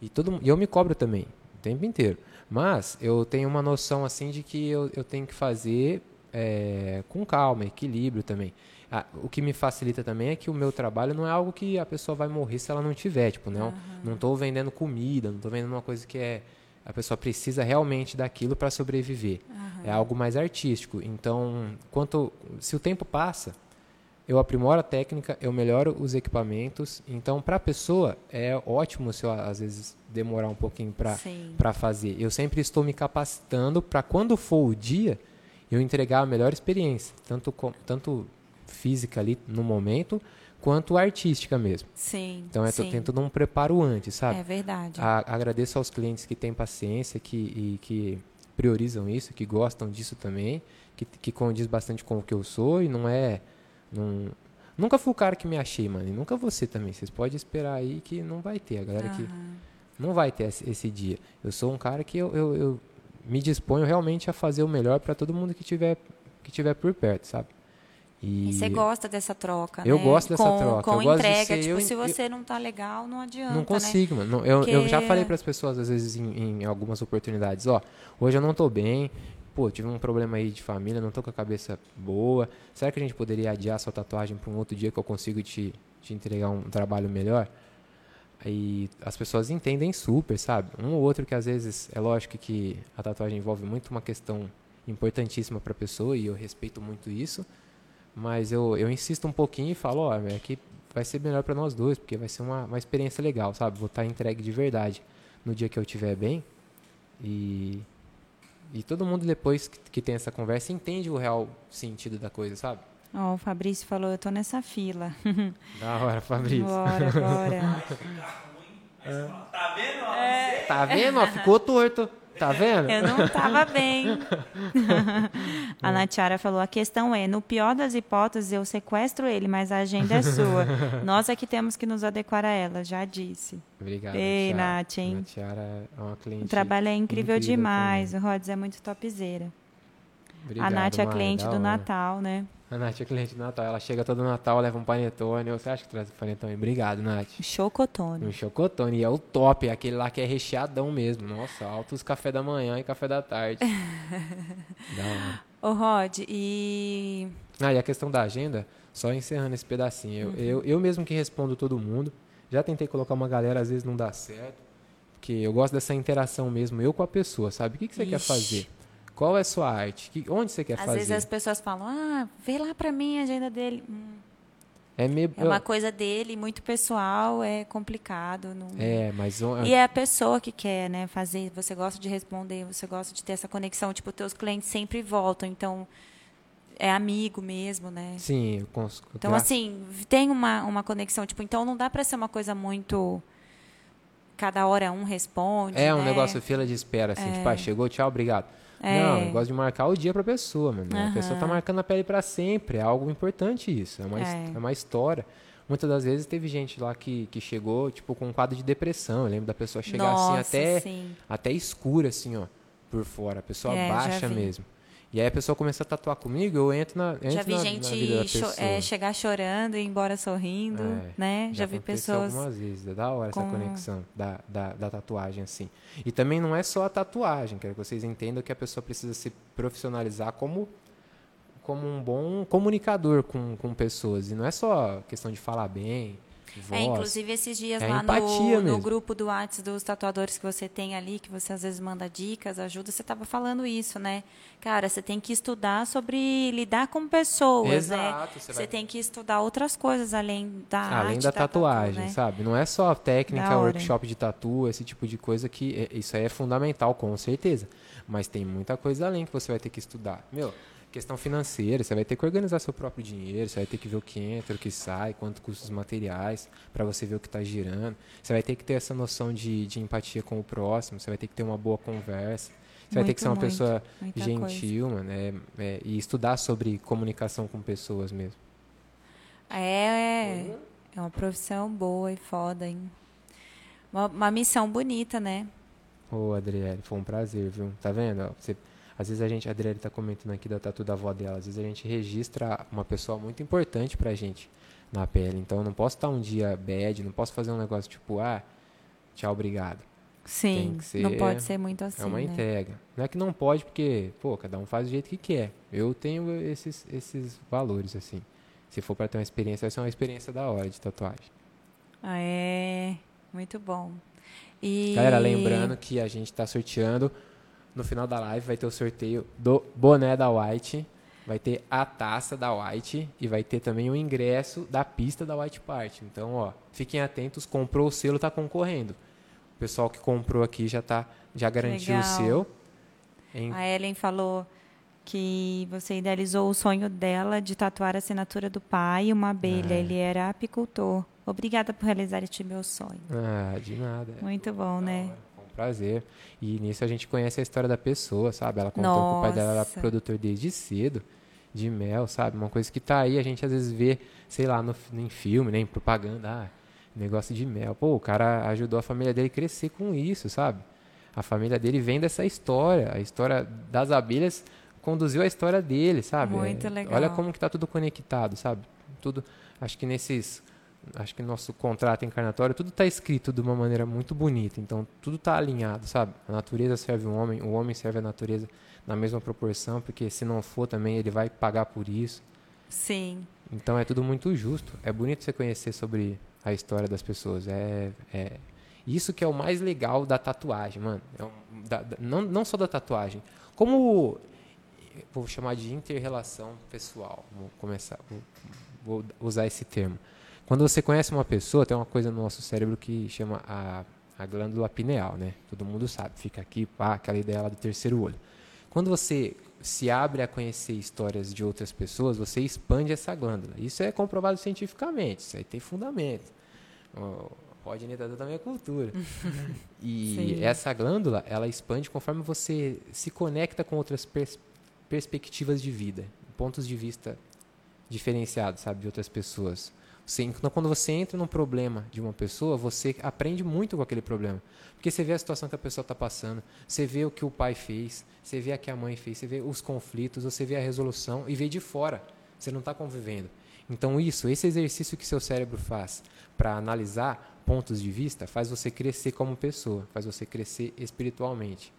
E, todo, e eu me cobro também, o tempo inteiro. Mas eu tenho uma noção assim de que eu, eu tenho que fazer é, com calma, equilíbrio também. Ah, o que me facilita também é que o meu trabalho não é algo que a pessoa vai morrer se ela não tiver. Tipo, não, não estou vendendo comida, não estou vendendo uma coisa que é a pessoa precisa realmente daquilo para sobreviver. É algo mais artístico. Então, quanto se o tempo passa, eu aprimoro a técnica, eu melhoro os equipamentos. Então, para a pessoa, é ótimo se eu, às vezes, demorar um pouquinho para fazer. Eu sempre estou me capacitando para, quando for o dia, eu entregar a melhor experiência, tanto, com, tanto física ali no momento, quanto artística mesmo. Sim. Então, é, sim. tem todo um preparo antes, sabe? É verdade. A- agradeço aos clientes que têm paciência que, e que priorizam isso, que gostam disso também, que, que condiz bastante com o que eu sou e não é. Não, Nunca fui o cara que me achei, mano. E nunca você também. Vocês podem esperar aí que não vai ter. A galera que Aham. não vai ter esse, esse dia. Eu sou um cara que eu, eu, eu me disponho realmente a fazer o melhor para todo mundo que tiver, que tiver por perto, sabe? E você gosta dessa troca, Eu né? gosto dessa com, troca. Com Eu gosto de entrega, ser tipo, eu- se você não tá legal, não adianta, Não né? consigo, mano. Não, Eu, eu já Porque- falei para as pessoas, às vezes, em, em algumas oportunidades, ó, hoje eu não tô bem, pô, tive um problema aí de família, não tô com a cabeça boa. Será que a gente poderia adiar sua tatuagem para um outro dia que eu consigo te, te entregar um trabalho melhor? Aí as pessoas entendem super, sabe? Um ou outro que às vezes, é lógico que a tatuagem envolve muito uma questão importantíssima para a pessoa e eu respeito muito isso, mas eu, eu insisto um pouquinho e falo, ó, é que vai ser melhor para nós dois, porque vai ser uma, uma experiência legal, sabe? Vou estar entregue de verdade no dia que eu estiver bem e e todo mundo depois que, que tem essa conversa entende o real sentido da coisa, sabe? Ó, o Fabrício falou, eu tô nessa fila. *laughs* Da hora, Fabrício. Bora, bora. Tá vendo? ó? É. Tá vendo? ó? Ficou torto. Tá vendo? Eu não tava bem. *laughs* a Natiara falou: a questão é, no pior das hipóteses, eu sequestro ele, mas a agenda é sua. Nós é que temos que nos adequar a ela, já disse. Obrigado. Ei. Nath, hein? A Tiara é uma cliente. O trabalho é incrível, incrível demais. O Rods é muito topzera. Obrigado, a Nath é a cliente do. Natal, né? A Nath é cliente do Natal. Ela chega todo Natal, leva um panetone. Você acha que traz um panetone? Obrigado, Nath. Chocotone. Um chocotone. E é o top, é aquele lá que é recheadão mesmo. Nossa, altos café da manhã e café da tarde. *laughs* Ô, Rod, e. Ah, e a questão da agenda, só encerrando esse pedacinho. Eu, eu, eu mesmo que respondo todo mundo. Já tentei colocar uma galera, às vezes não dá certo. Porque eu gosto dessa interação mesmo, eu com a pessoa, sabe? O que, que você quer Ixi. fazer? Qual é a sua arte? Que- onde você quer Às fazer? vezes as pessoas falam: ah, vê lá pra mim a agenda dele. Hum, É meio. é uma coisa dele, muito pessoal, é complicado. Não... É, mas. E é a pessoa que quer, né, fazer. Você gosta de responder, você gosta de ter essa conexão. Tipo, teus clientes sempre voltam, então é amigo mesmo, né? Sim, eu cons... Então, assim, tem uma, uma conexão. Tipo, então não dá pra ser uma coisa muito. Cada hora um responde. É um né? negócio fila de espera, assim, tipo, ah, chegou, tchau, obrigado. É. Não, eu gosto de marcar o dia pra pessoa, mano. A pessoa tá marcando a pele pra sempre, é algo importante isso, é uma, É. é uma história. Muitas das vezes teve gente lá que, que chegou, tipo, com um quadro de depressão. Eu lembro da pessoa chegar Nossa, assim, até, sim. até escura, assim, ó, por fora. A pessoa É, baixa mesmo. E aí a pessoa começa a tatuar comigo, eu entro na, entro Já vi na, gente na cho- é, chegar chorando e ir embora sorrindo, É, né? Já, vi aconteceu pessoas. algumas vezes, é da hora essa com- conexão da, da, da tatuagem, assim. E também não é só a tatuagem, quero que vocês entendam que a pessoa precisa se profissionalizar como, como um bom comunicador com, com pessoas. E não é só questão de falar bem, voz. É, inclusive esses dias É lá no, no grupo do WhatsApp dos tatuadores que você tem ali, que você às vezes manda dicas, ajuda, você estava falando isso, né? Cara, você tem que estudar sobre lidar com pessoas, Exato, né? você vai- tem que estudar outras coisas além da Além arte da tatu, tatuagem, né? sabe? Não é só técnica, workshop de tatu, esse tipo de coisa que é- isso aí é fundamental, com certeza. Mas tem muita coisa além que você vai ter que estudar. Meu, questão financeira, você vai ter que organizar seu próprio dinheiro, você vai ter que ver o que entra, o que sai, quanto custa os materiais, para você ver o que está girando. Você vai ter que ter essa noção de, de empatia com o próximo, você vai ter que ter uma boa conversa. Você vai ter que Muito, ser uma muito. pessoa gentil, mano, é- é, e estudar sobre comunicação com pessoas mesmo. É, é uma profissão boa e foda, hein? Uma, uma missão bonita, né? Ô, Adriele, foi um prazer, viu? Tá vendo? ó? Você, às vezes a gente, a Adriele tá comentando aqui da tatu da avó dela, às vezes a gente registra uma pessoa muito importante pra gente na pele. Então eu não posso estar um dia bad, não posso fazer um negócio tipo, ah, tchau, obrigado. Sim, ser- não pode ser muito assim, é uma né? entrega. Não é que não pode, porque, pô, cada um faz do jeito que quer. Eu tenho esses, esses valores, assim. Se for pra ter uma experiência, vai ser uma experiência da hora de tatuagem. Ah, é, muito bom. E... Galera, lembrando que a gente tá sorteando. No final da live vai ter o sorteio do boné da White. Vai ter a taça da White. E vai ter também o ingresso da pista da White Party. Então, ó, fiquem atentos. Comprou o selo, tá concorrendo. O pessoal que comprou aqui já, tá, já garantiu o Legal. seu. Em- A Ellen falou que você idealizou o sonho dela de tatuar a assinatura do pai e uma abelha. É. Ele era apicultor. Obrigada por realizar este meu sonho. Ah, de nada. Muito bom, né? Prazer. E nisso a gente conhece a história da pessoa, sabe? Ela contou que o pai dela era Nossa. produtor desde cedo. de mel, sabe? Uma coisa que tá aí, a gente às vezes vê, sei lá, no, em filme, né, em propaganda, ah, negócio de mel. Pô, o cara ajudou a família dele a crescer com isso, sabe? A família dele vem dessa história, a história das abelhas conduziu a história dele, sabe? Muito É, legal. Olha como que tá tudo conectado, sabe? Tudo, acho que nesses acho que nosso contrato encarnatório tudo está escrito de uma maneira muito bonita, então tudo está alinhado, sabe? A natureza serve o homem, o homem serve a natureza na mesma proporção, porque se não for também ele vai pagar por isso. Sim. Então é tudo muito justo. É bonito você conhecer sobre a história das pessoas. É, é isso que é o mais legal da tatuagem, mano. É um- da- da- não, não só da tatuagem, como vou chamar de inter-relação pessoal. Vou começar, vou, vou usar esse termo. Quando você conhece uma pessoa, tem uma coisa no nosso cérebro que chama a, a glândula pineal, né? Todo mundo sabe. Fica aqui, pá, aquela ideia lá do terceiro olho. Quando você se abre a conhecer histórias de outras pessoas, você expande essa glândula. Isso é comprovado cientificamente, isso aí tem fundamento. O Rodney tá dando a minha cultura. *laughs* e Sim. essa glândula, ela expande conforme você se conecta com outras pers- perspectivas de vida, pontos de vista diferenciados, sabe, de outras pessoas. Então, quando você entra num problema de uma pessoa, você aprende muito com aquele problema. Porque você vê a situação que a pessoa está passando, você vê o que o pai fez, você vê o que a mãe fez, você vê os conflitos, você vê a resolução e vê de fora. Você não está convivendo. Então, isso, esse exercício que seu cérebro faz para analisar pontos de vista, faz você crescer como pessoa, faz você crescer espiritualmente.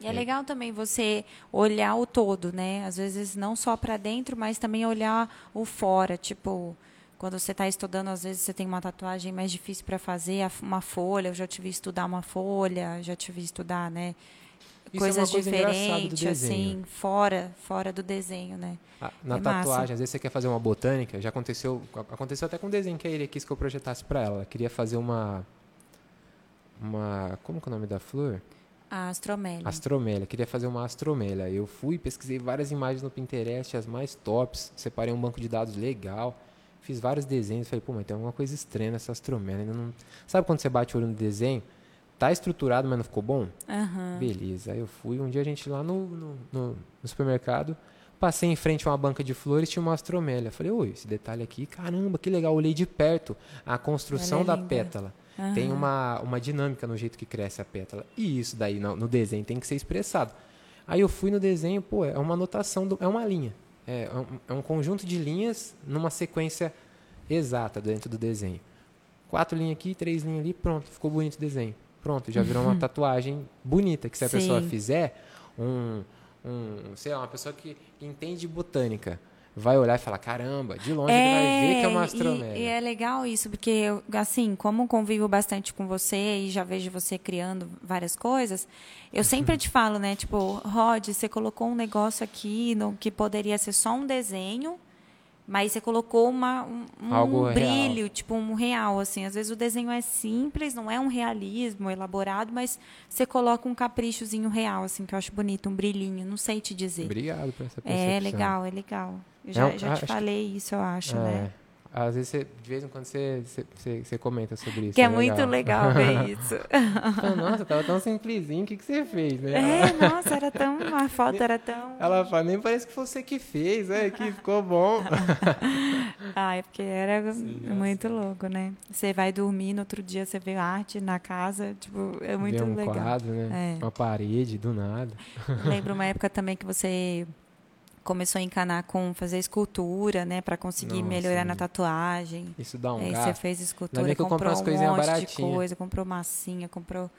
E é É. legal também você olhar o todo, né? Às vezes não só para dentro, mas também olhar o fora. Tipo, quando você está estudando, às vezes você tem uma tatuagem mais difícil para fazer, uma folha. Eu já te vi estudar uma folha, já te vi estudar, né? Isso Coisas é coisa diferentes, assim, fora, fora do desenho, né? Ah, Na É massa. tatuagem, às vezes você quer fazer uma botânica, já aconteceu, aconteceu até com o desenho que a ele quis que eu projetasse para ela. Ela queria fazer uma uma, como que é o nome da flor? A astromélia. Astromélia, queria fazer uma astromélia. Eu fui, pesquisei várias imagens no Pinterest, as mais tops, separei um banco de dados legal, fiz vários desenhos, falei, pô, mas tem alguma coisa estranha nessa astromélia. ainda não... Sabe quando você bate o olho no desenho? Tá estruturado, mas não ficou bom? Aham. Beleza. Aí eu fui, um dia a gente lá no, no, no- no supermercado, passei em frente a uma banca de flores, tinha uma astromélia. Falei, oi, esse detalhe aqui, caramba, que legal. Olhei de perto a construção é da linda. pétala. Tem Aham. uma, uma dinâmica no jeito que cresce a pétala. E isso daí no, no desenho tem que ser expressado. Aí eu fui no desenho, pô, é uma anotação, do- é uma linha. É um, é um conjunto de linhas numa sequência exata dentro do desenho. Quatro linhas aqui, três linhas ali, pronto, ficou bonito o desenho. Pronto, já virou uma tatuagem bonita, que se a pessoa Sim. fizer, um, um, sei lá, uma pessoa que entende de botânica, vai olhar e falar, caramba, de longe ele vai ver que é uma e- astromélia. E, é legal isso, porque, eu, assim, como convivo bastante com você e já vejo você criando várias coisas, eu sempre *laughs* te falo, né? Tipo, Rod, você colocou um negócio aqui no, que poderia ser só um desenho, mas você colocou uma, um, um Algo real. brilho, tipo um real, assim. Às vezes o desenho é simples, não é um realismo elaborado, mas você coloca um caprichozinho real, assim, que eu acho bonito, um brilhinho. Não sei te dizer. Obrigado por essa percepção. É legal, é legal. Eu já, um- já acho te que- falei isso, eu acho, né? É. Às vezes, você, de vez em quando, você, você, você, comenta sobre isso. Que é muito legal ver *laughs* isso. Nossa, tava tão simplesinho, o que, que você fez, né? É, nossa, era tão. A foto era tão. *laughs* Ela fala, nem parece que foi você que fez, é, que ficou bom. *laughs* Ah, é porque era muito louco, né? Você vai dormir, no outro dia você vê arte na casa, tipo, é muito Vê um legal. quadro, né? É. Uma parede, do nada. Lembro uma época também que você começou a encanar com fazer escultura, né, Pra conseguir Nossa, melhorar na tatuagem. Isso dá um Aí você fez escultura, comprei comprou umas um monte de baratinhas. coisa, comprou massinha, comprou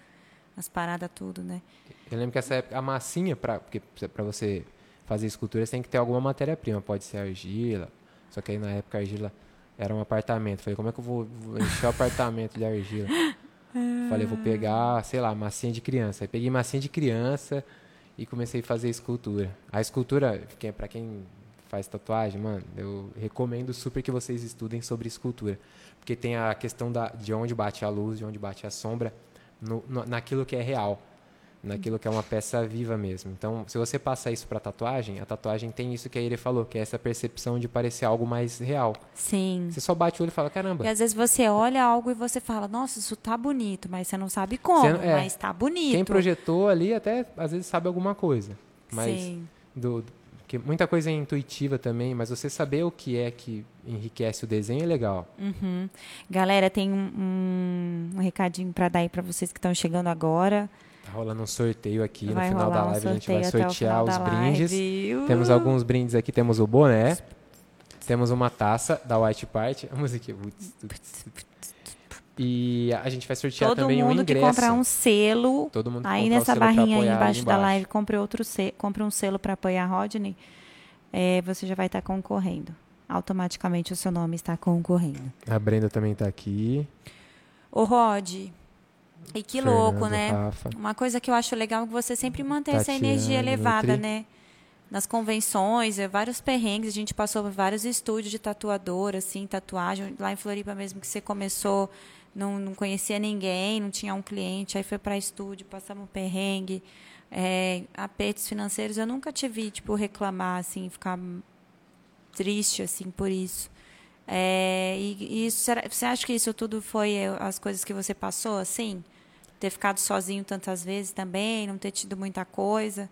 as paradas tudo, né? Eu lembro que essa época, a massinha, pra, porque pra você fazer escultura, você tem que ter alguma matéria-prima. Pode ser argila, só que aí na época a argila era um apartamento. Falei, como é que eu vou, vou encher o apartamento de argila? *laughs* Falei, vou pegar, sei lá, massinha de criança. Aí peguei massinha de criança e comecei a fazer escultura. A escultura, que é pra quem faz tatuagem, mano, eu recomendo super que vocês estudem sobre escultura. Porque tem a questão da, de onde bate a luz, de onde bate a sombra, no, no- naquilo que é real. Naquilo que é uma peça viva mesmo. Então, se você passa isso pra tatuagem, a tatuagem tem isso que a ele falou, que é essa percepção de parecer algo mais real. Sim. Você só bate o olho e fala, caramba, E às vezes você olha algo e você fala, nossa, isso tá bonito, mas você não sabe como, Você é. mas tá bonito. Quem projetou ali até às vezes sabe alguma coisa. Mas Sim. do, Porque muita coisa é intuitiva também, mas você saber o que é que enriquece o desenho é legal. Uhum. Galera, tem um, um, um recadinho para dar aí para vocês que estão chegando agora. Tá rolando um sorteio aqui Vai no final da rolar um live. a gente vai sortear os brindes. live. Temos alguns brindes aqui. Temos o boné. Temos uma taça da White Party. A música. E a gente vai sortear Todo também um mundo que ingresso. comprar um selo, Todo mundo que aí nessa selo pra barrinha aí ali embaixo da live, compre, outro se compre um selo para apoiar a Rodney, é, você já vai estar concorrendo. Automaticamente o seu nome está concorrendo. A Brenda também tá aqui. Ô, Rod, e que louco, né? Rafa. Uma coisa que eu acho legal é que você sempre mantém essa Tatiane, energia elevada, Nutri. né? Nas convenções, é, vários perrengues, a gente passou por vários estúdios de tatuador, assim, tatuagem. Lá em Floripa mesmo que você começou, não, não conhecia ninguém, não tinha um cliente, aí foi para estúdio, passamos um perrengue. É, apertos financeiros, eu nunca te vi, tipo, reclamar, assim, ficar triste, assim, por isso. É, e, e isso, será- você acha que isso tudo foi é, as coisas que você passou, assim? Ter ficado sozinho tantas vezes também, não ter tido muita coisa.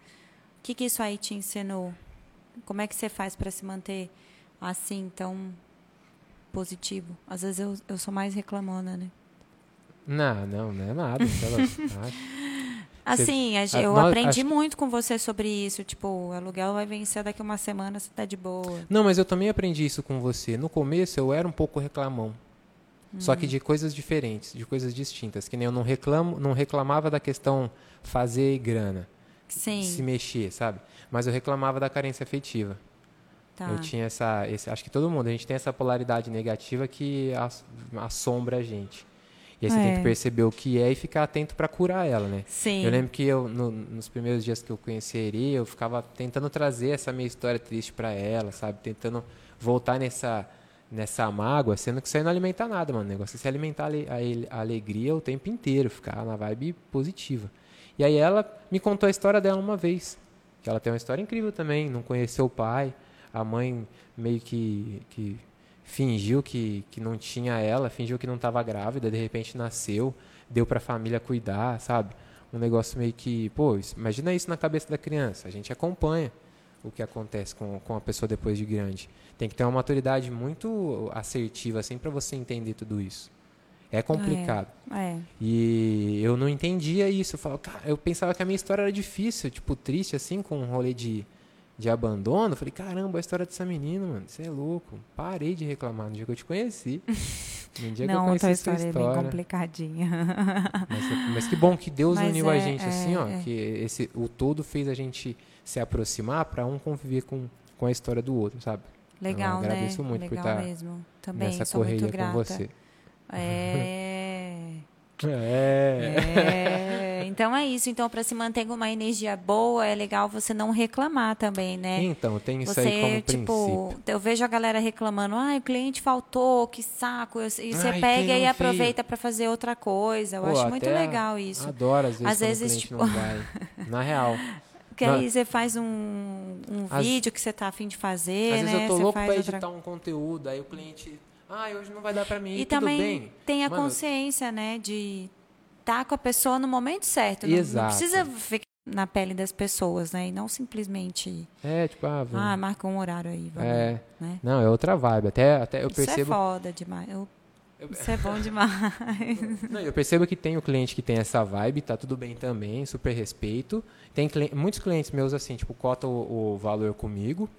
O que, que isso aí te ensinou? Como é que você faz para se manter assim, tão positivo? Às vezes eu, eu sou mais reclamona, né? Não, não, não é nada. *laughs* Assim, gen- ah, eu nós- aprendi acho- muito com você sobre isso. Tipo, o aluguel vai vencer daqui uma semana, você tá de boa. Não, mas eu também aprendi isso com você. No começo eu era um pouco reclamão. Só que de coisas diferentes, de coisas distintas. Que nem eu não reclamo, não reclamava da questão fazer grana, Sim, se mexer, sabe? Mas eu reclamava da carência afetiva. tá. Eu tinha essa, esse, acho que todo mundo, a gente tem essa polaridade negativa que ass- assombra a gente. E aí você tem É. que perceber o que é e ficar atento para curar ela, né? Sim. Eu lembro que eu, no- nos primeiros dias que eu conheci a Eri, eu ficava tentando trazer essa minha história triste para ela, sabe? Tentando voltar nessa, nessa mágoa, sendo que isso aí não alimenta nada, mano. O negócio é se alimentar a, alegria o tempo inteiro, ficar na vibe positiva. E aí ela me contou a história dela uma vez. Que ela tem uma história incrível também, não conheceu o pai, a mãe meio que, que fingiu que, que não tinha ela, fingiu que não estava grávida, de repente nasceu, deu para a família cuidar, sabe? Um negócio meio que, pô, imagina isso na cabeça da criança. A gente acompanha o que acontece com, com a pessoa depois de grande. Tem que ter uma maturidade muito assertiva assim para você entender tudo isso. É complicado. É. E eu não entendia isso. Eu, falava, cara, eu pensava que a minha história era difícil, tipo, triste, assim, com um rolê de, de abandono. Eu falei, caramba, a história dessa menina, mano, você é louco. Parei de reclamar no dia que eu te conheci. *laughs* No dia que eu Não, conheci tua sua história, é bem história. complicadinha. *laughs* Mas, mas que bom que Deus Mas uniu a é, gente é, assim, ó. é. Que esse, o todo fez a gente se aproximar para um conviver com, com a história do outro, sabe? Legal, Eu agradeço né? muito por Legal estar mesmo. Também Nessa sou muito correria grata. com você. É. É. *laughs* É. Então é isso. Então, para se manter com uma energia boa, é legal você não reclamar também, né? Então, tem isso Você, aí como tipo, princípio. eu vejo a galera reclamando, ai, o cliente faltou, que saco. E você Ai, pega e aproveita para fazer outra coisa. Eu Pô, acho muito legal isso. Adoro, às vezes, Às vezes, tipo- não vai. *laughs* Na real. Porque Não. aí você faz um, um Às- vídeo que você tá afim de fazer, Às né? vezes eu tô você louco faz pra outra- editar um conteúdo, aí o cliente, ah, hoje não vai dar pra mim, E também bem. tem a Mano, consciência, né, de estar com a pessoa no momento certo. Não- Não, Exato. precisa ficar na pele das pessoas, né? E não simplesmente, É, tipo, ah, vamos. ah, marca um horário aí, vamos, é, né? não, é outra vibe. Até, até eu Isso é percebo. foda demais. Eu- Eu- Isso é bom demais. Não, eu percebo que tem o cliente que tem essa vibe, tá tudo bem também, super respeito. Tem cli- muitos clientes meus assim, tipo, cota o, o valor comigo,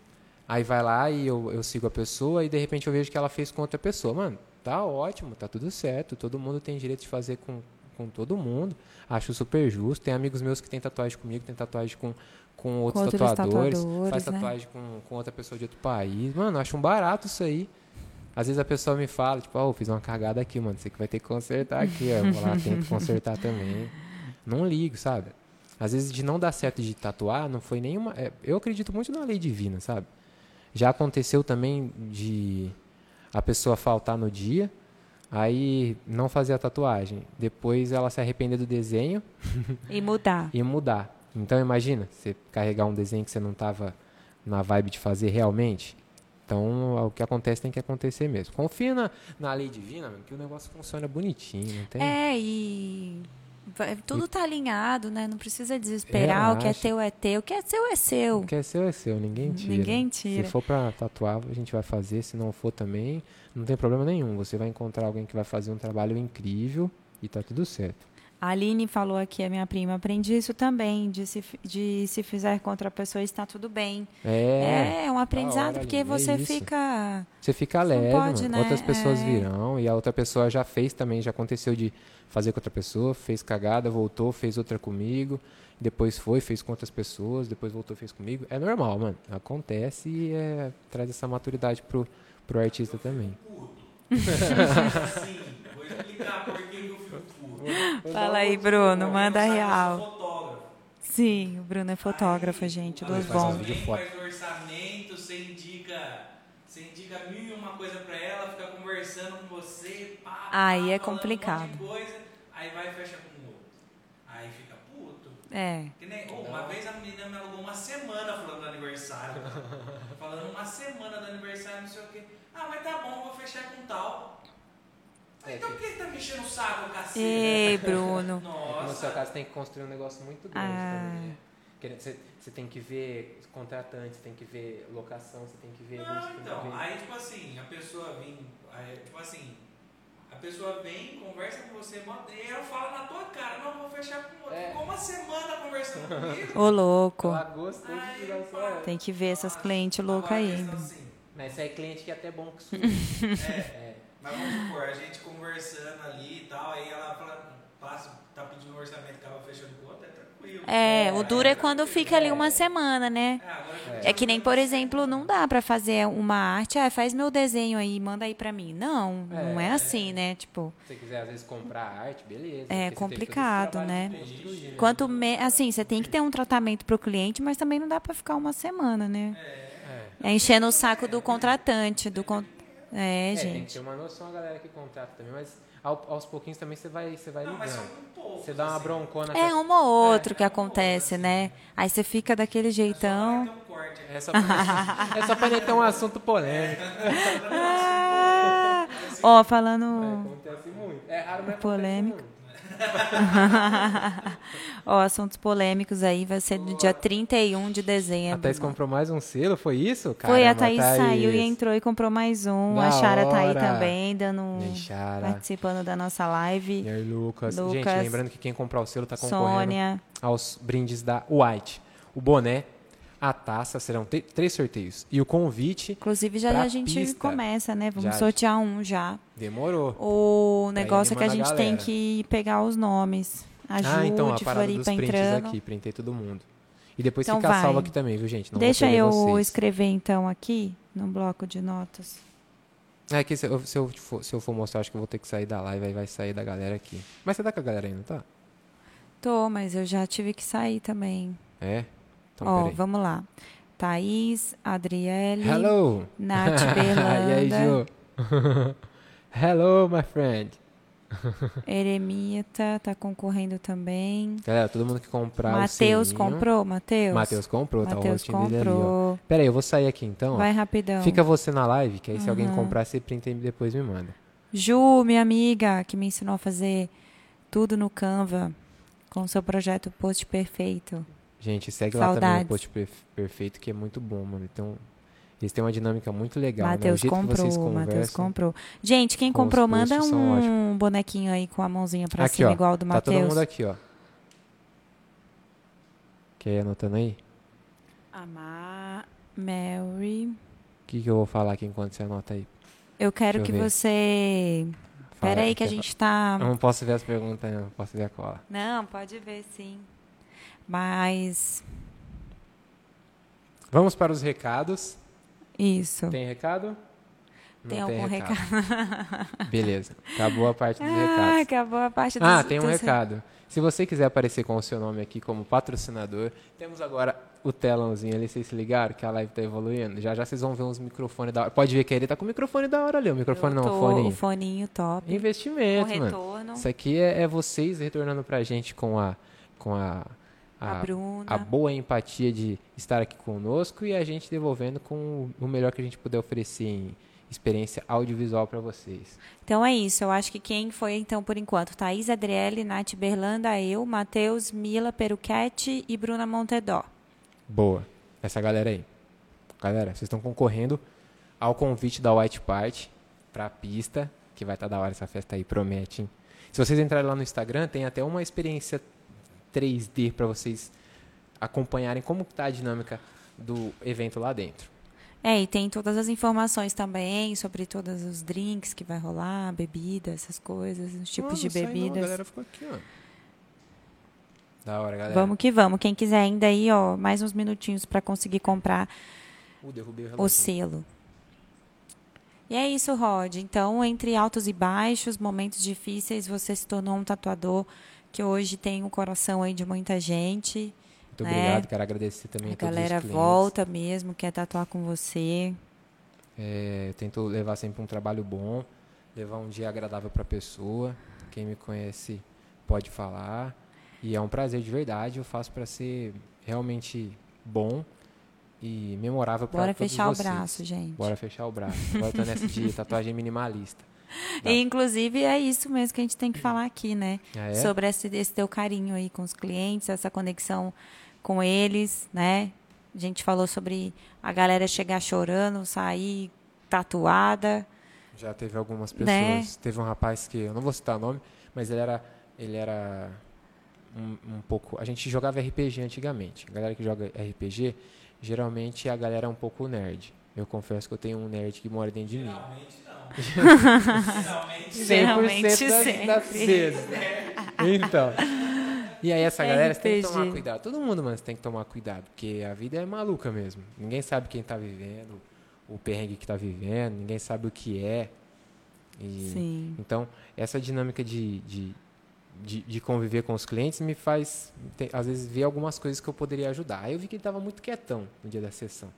aí vai lá e eu, eu sigo a pessoa e de repente eu vejo que ela fez com outra pessoa. Mano, tá ótimo, tá tudo certo, todo mundo tem direito de fazer com, com todo mundo. Acho super justo. Tem amigos meus que têm tatuagem comigo, tem tatuagem com, com outros, outros tatuadores, tatuadores, faz né? tatuagem com, com outra pessoa de outro país. Mano, acho um barato isso aí. Às vezes a pessoa me fala, tipo, ó, fiz uma cagada aqui, mano, você que vai ter que consertar aqui, ó. Eu vou lá, *laughs* tento consertar também. Não ligo, sabe? Às vezes de não dar certo de tatuar, não foi nenhuma. é, eu acredito muito na lei divina, sabe? Já aconteceu também de a pessoa faltar no dia, aí não fazer a tatuagem. Depois ela se arrepender do desenho E mudar. *laughs* e mudar. Então imagina, você carregar um desenho que você não estava na vibe de fazer realmente. Então o que acontece tem que acontecer mesmo. Confia na, na lei divina, que o negócio funciona bonitinho, tem? É, e Tudo tá alinhado, né? Não precisa desesperar. O que é teu é teu. O que é seu é seu. O que é seu é seu, ninguém tira. Ninguém tira. Se for pra tatuar, a gente vai fazer. Se não for também, não tem problema nenhum. Você vai encontrar alguém que vai fazer um trabalho incrível e tá tudo certo. A Aline falou aqui, a minha prima, aprendi isso também, de se, de se fizer contra a pessoa está tudo bem. É. É, um aprendizado, hora, porque Aline, é você isso. fica. Você fica leve, pode, né? outras pessoas É. virão e a outra pessoa já fez também, já aconteceu de fazer com outra pessoa, fez cagada, voltou, fez outra comigo, depois foi, fez com outras pessoas, depois voltou, fez comigo. É normal, mano. Acontece e é, traz essa maturidade pro, pro artista também. *laughs* Assim, vou explicar por que que eu fico puto. Fala aí, Bruno, manda sabe, real. Fotógrafo. Sim, o Bruno é fotógrafo, gente, Aí, dos você faz bons. faz o orçamento, você indica, você indica mil e uma coisa pra ela, fica conversando com você, pá, Aí pá, é Um complicado. de coisa, aí vai e fecha com o outro. Aí fica puto. É. Que nem, oh, uma vez a menina me alugou uma semana falando do aniversário. *laughs* falando uma semana do aniversário, não sei o quê. Ah, mas tá bom, vou fechar com tal. É, então por que tá me enchendo o saco, cacete? Ei, Bruno. No seu Nossa. caso, tem que construir um negócio muito grande Ah. também. né? Você, você tem que ver contratantes, tem que ver locação, você tem que ver Não, então, ver- aí tipo assim, a pessoa vem, aí, tipo assim, a pessoa vem, conversa com você, manda- e ela fala na tua cara, não, vou fechar com outro. É. Ficou uma semana conversando *laughs* comigo. Ô, louco. Ela gostou de. Tem que ver essas clientes loucas aí. assim, Mas isso aí é cliente que é até bom que *laughs* suja. É, é. Mas vamos supor, a gente conversando ali e tal, aí ela fala, passa, tá pedindo um orçamento que ela fechando outro, é tranquilo. É, o duro é quando fica ali uma semana, né? É, É que nem, por exemplo, não dá pra fazer uma arte, ah, faz meu desenho aí, manda aí pra mim. Não, não é É. assim, né? Tipo, Se você quiser, às vezes, comprar arte, beleza. É complicado, né? né? quanto me... assim, você tem que ter um tratamento pro cliente, mas também não dá pra ficar uma semana, né? É. É enchendo o saco do contratante, do con... É, É, tem que gente. ter uma noção a galera que contrata também, mas ao- aos pouquinhos também você vai, você vai Não, mas são ligando. um pouco. Você dá uma assim. broncona É com um ou outro que acontece, né? Aí você fica daquele jeitão. Só vai ter um corte aqui. É só pra, é só pra ter um assunto polêmico. *laughs* Ah! Ó, falando. Acontece muito. É raro, mas Polêmico. *laughs* Ó, assuntos polêmicos aí vai ser no dia 31 de A dezembro. Thaís comprou mais um selo, foi isso? Foi, a Caramba, Thaís saiu e entrou e comprou mais um. Da a Chara tá aí hora. também, dando um- participando da nossa live. E aí, Lucas. Gente, Lucas. lembrando que quem comprar o selo tá concorrendo Sônia. aos brindes da White. O boné, a taça, serão três sorteios. E o convite Inclusive, já a gente pista. começa, né? Vamos Já. sortear um já. demorou. O negócio é que a gente tem que pegar os nomes. A Ju ah, então, a parada dos Floripa prints entrando. aqui, printei todo mundo. E depois Então fica vai. salvo aqui também, viu, gente? Não Deixa eu vocês. escrever então aqui no bloco de notas. É que se eu, se, eu for, se eu for mostrar, acho que eu vou ter que sair da live, aí vai sair da galera aqui. Mas você tá com a galera ainda, tá? Tô, mas eu já tive que sair também. É? Então, Ó, peraí. vamos lá. Thaís, Adriele, Hello! Nath *laughs* e aí, Berlanda, Ju? *laughs* Hello, my friend. *laughs* Eremita tá concorrendo também. Galera, todo mundo que comprar Matheus o comprou, Matheus? Matheus comprou, tá o Matheus rostinho dele ali, ó. comprou. Pera aí, eu vou sair aqui então. ó. Vai rapidão. Fica você na live, que aí se alguém Uhum. comprar, você printa e depois me manda. Ju, minha amiga, que me ensinou a fazer tudo no Canva com o seu projeto Post Perfeito. Gente, segue lá também Saudades. o Post Perf- Perfeito, que é muito bom, mano. Então, eles têm uma dinâmica muito legal, né? Matheus vocês comprou, Matheus comprou. Gente, quem comprou, manda um bonequinho aí com a mãozinha pra Aqui, cima, ó. igual o do Tá todo Matheus. mundo aqui, ó. Quer ir anotando aí? Amar, Mary. O que, que eu vou falar aqui enquanto você anota aí? Eu quero Deixa que eu ver. você. Fala, Pera aí que a gente tá. Eu não posso ver as perguntas, não. Posso ver a cola. Não, pode ver sim. Mas. Vamos para os recados. Isso. Tem recado? Tem Não algum *laughs* Beleza. Acabou a parte dos Ah, recados. acabou a parte dos Ah, tem um recado. Se você quiser aparecer com o seu nome aqui como patrocinador, temos agora o telãozinho ali, vocês se ligaram que a live tá evoluindo? Já já vocês vão ver uns microfones da hora. Pode ver que ele tá com o microfone da hora ali, o microfone Eu não, tô- o O fone. foninho top. Investimento, com mano. retorno. Isso aqui é, é vocês retornando pra gente com a com a A, Bruna. a boa empatia de estar aqui conosco e a gente devolvendo com o melhor que a gente puder oferecer em experiência audiovisual para vocês. Então é isso. Eu acho que quem foi, então, por enquanto, Thaís Adriele, Nath Berlanda, eu, Matheus, Mila Peruquete e Bruna Montedó. Boa. Essa galera aí. Galera, vocês estão concorrendo ao convite da White Party para a pista, que vai estar tá da hora essa festa aí, promete. Hein? Se vocês entrarem lá no Instagram, tem até uma experiência 3D para vocês acompanharem como está a dinâmica do evento lá dentro. É, e tem todas as informações também sobre todos os drinks que vai rolar, bebida, essas coisas, os tipos de bebidas. Não, a galera ficou aqui, ó. Da hora, galera. Vamos que vamos. Quem quiser ainda aí, ó, mais uns minutinhos para conseguir comprar uh, o, o selo. E é isso, Rod. Então, entre altos e baixos, momentos difíceis, você se tornou um tatuador que hoje tem o coração aí de muita gente. Muito né? obrigado, quero agradecer também a, a galera volta mesmo, quer tatuar com você. É, eu tento levar sempre um trabalho bom, levar um dia agradável para a pessoa. Quem me conhece pode falar. E é um prazer de verdade, eu faço para ser realmente bom e memorável para todos vocês. Bora fechar o braço, gente. Bora fechar o braço. Agora tô nessa *laughs* de tatuagem minimalista. E, inclusive, é isso mesmo que a gente tem que falar aqui, né? Ah, é? Sobre esse, esse teu carinho aí com os clientes, essa conexão com eles, né? A gente falou sobre a galera chegar chorando, sair tatuada. Já teve algumas né? pessoas. Né? Teve um rapaz que, eu não vou citar o nome, mas ele era, ele era um, um, pouco. A gente jogava RPG antigamente. A galera que joga RPG, geralmente a galera é um pouco nerd. Eu confesso que eu tenho um nerd que mora dentro de mim. Geralmente. *laughs* Geralmente, 100% das, das vezes. Então. E aí essa galera tem que tomar cuidado. Todo mundo, mano, tem que tomar cuidado, porque a vida é maluca mesmo. Ninguém sabe quem tá vivendo, o perrengue que tá vivendo, ninguém sabe o que é. E, Sim. Então, essa dinâmica de, de, de, de, conviver com os clientes me faz, às vezes, ver algumas coisas que eu poderia ajudar. Aí eu vi que ele estava muito quietão no dia da sessão.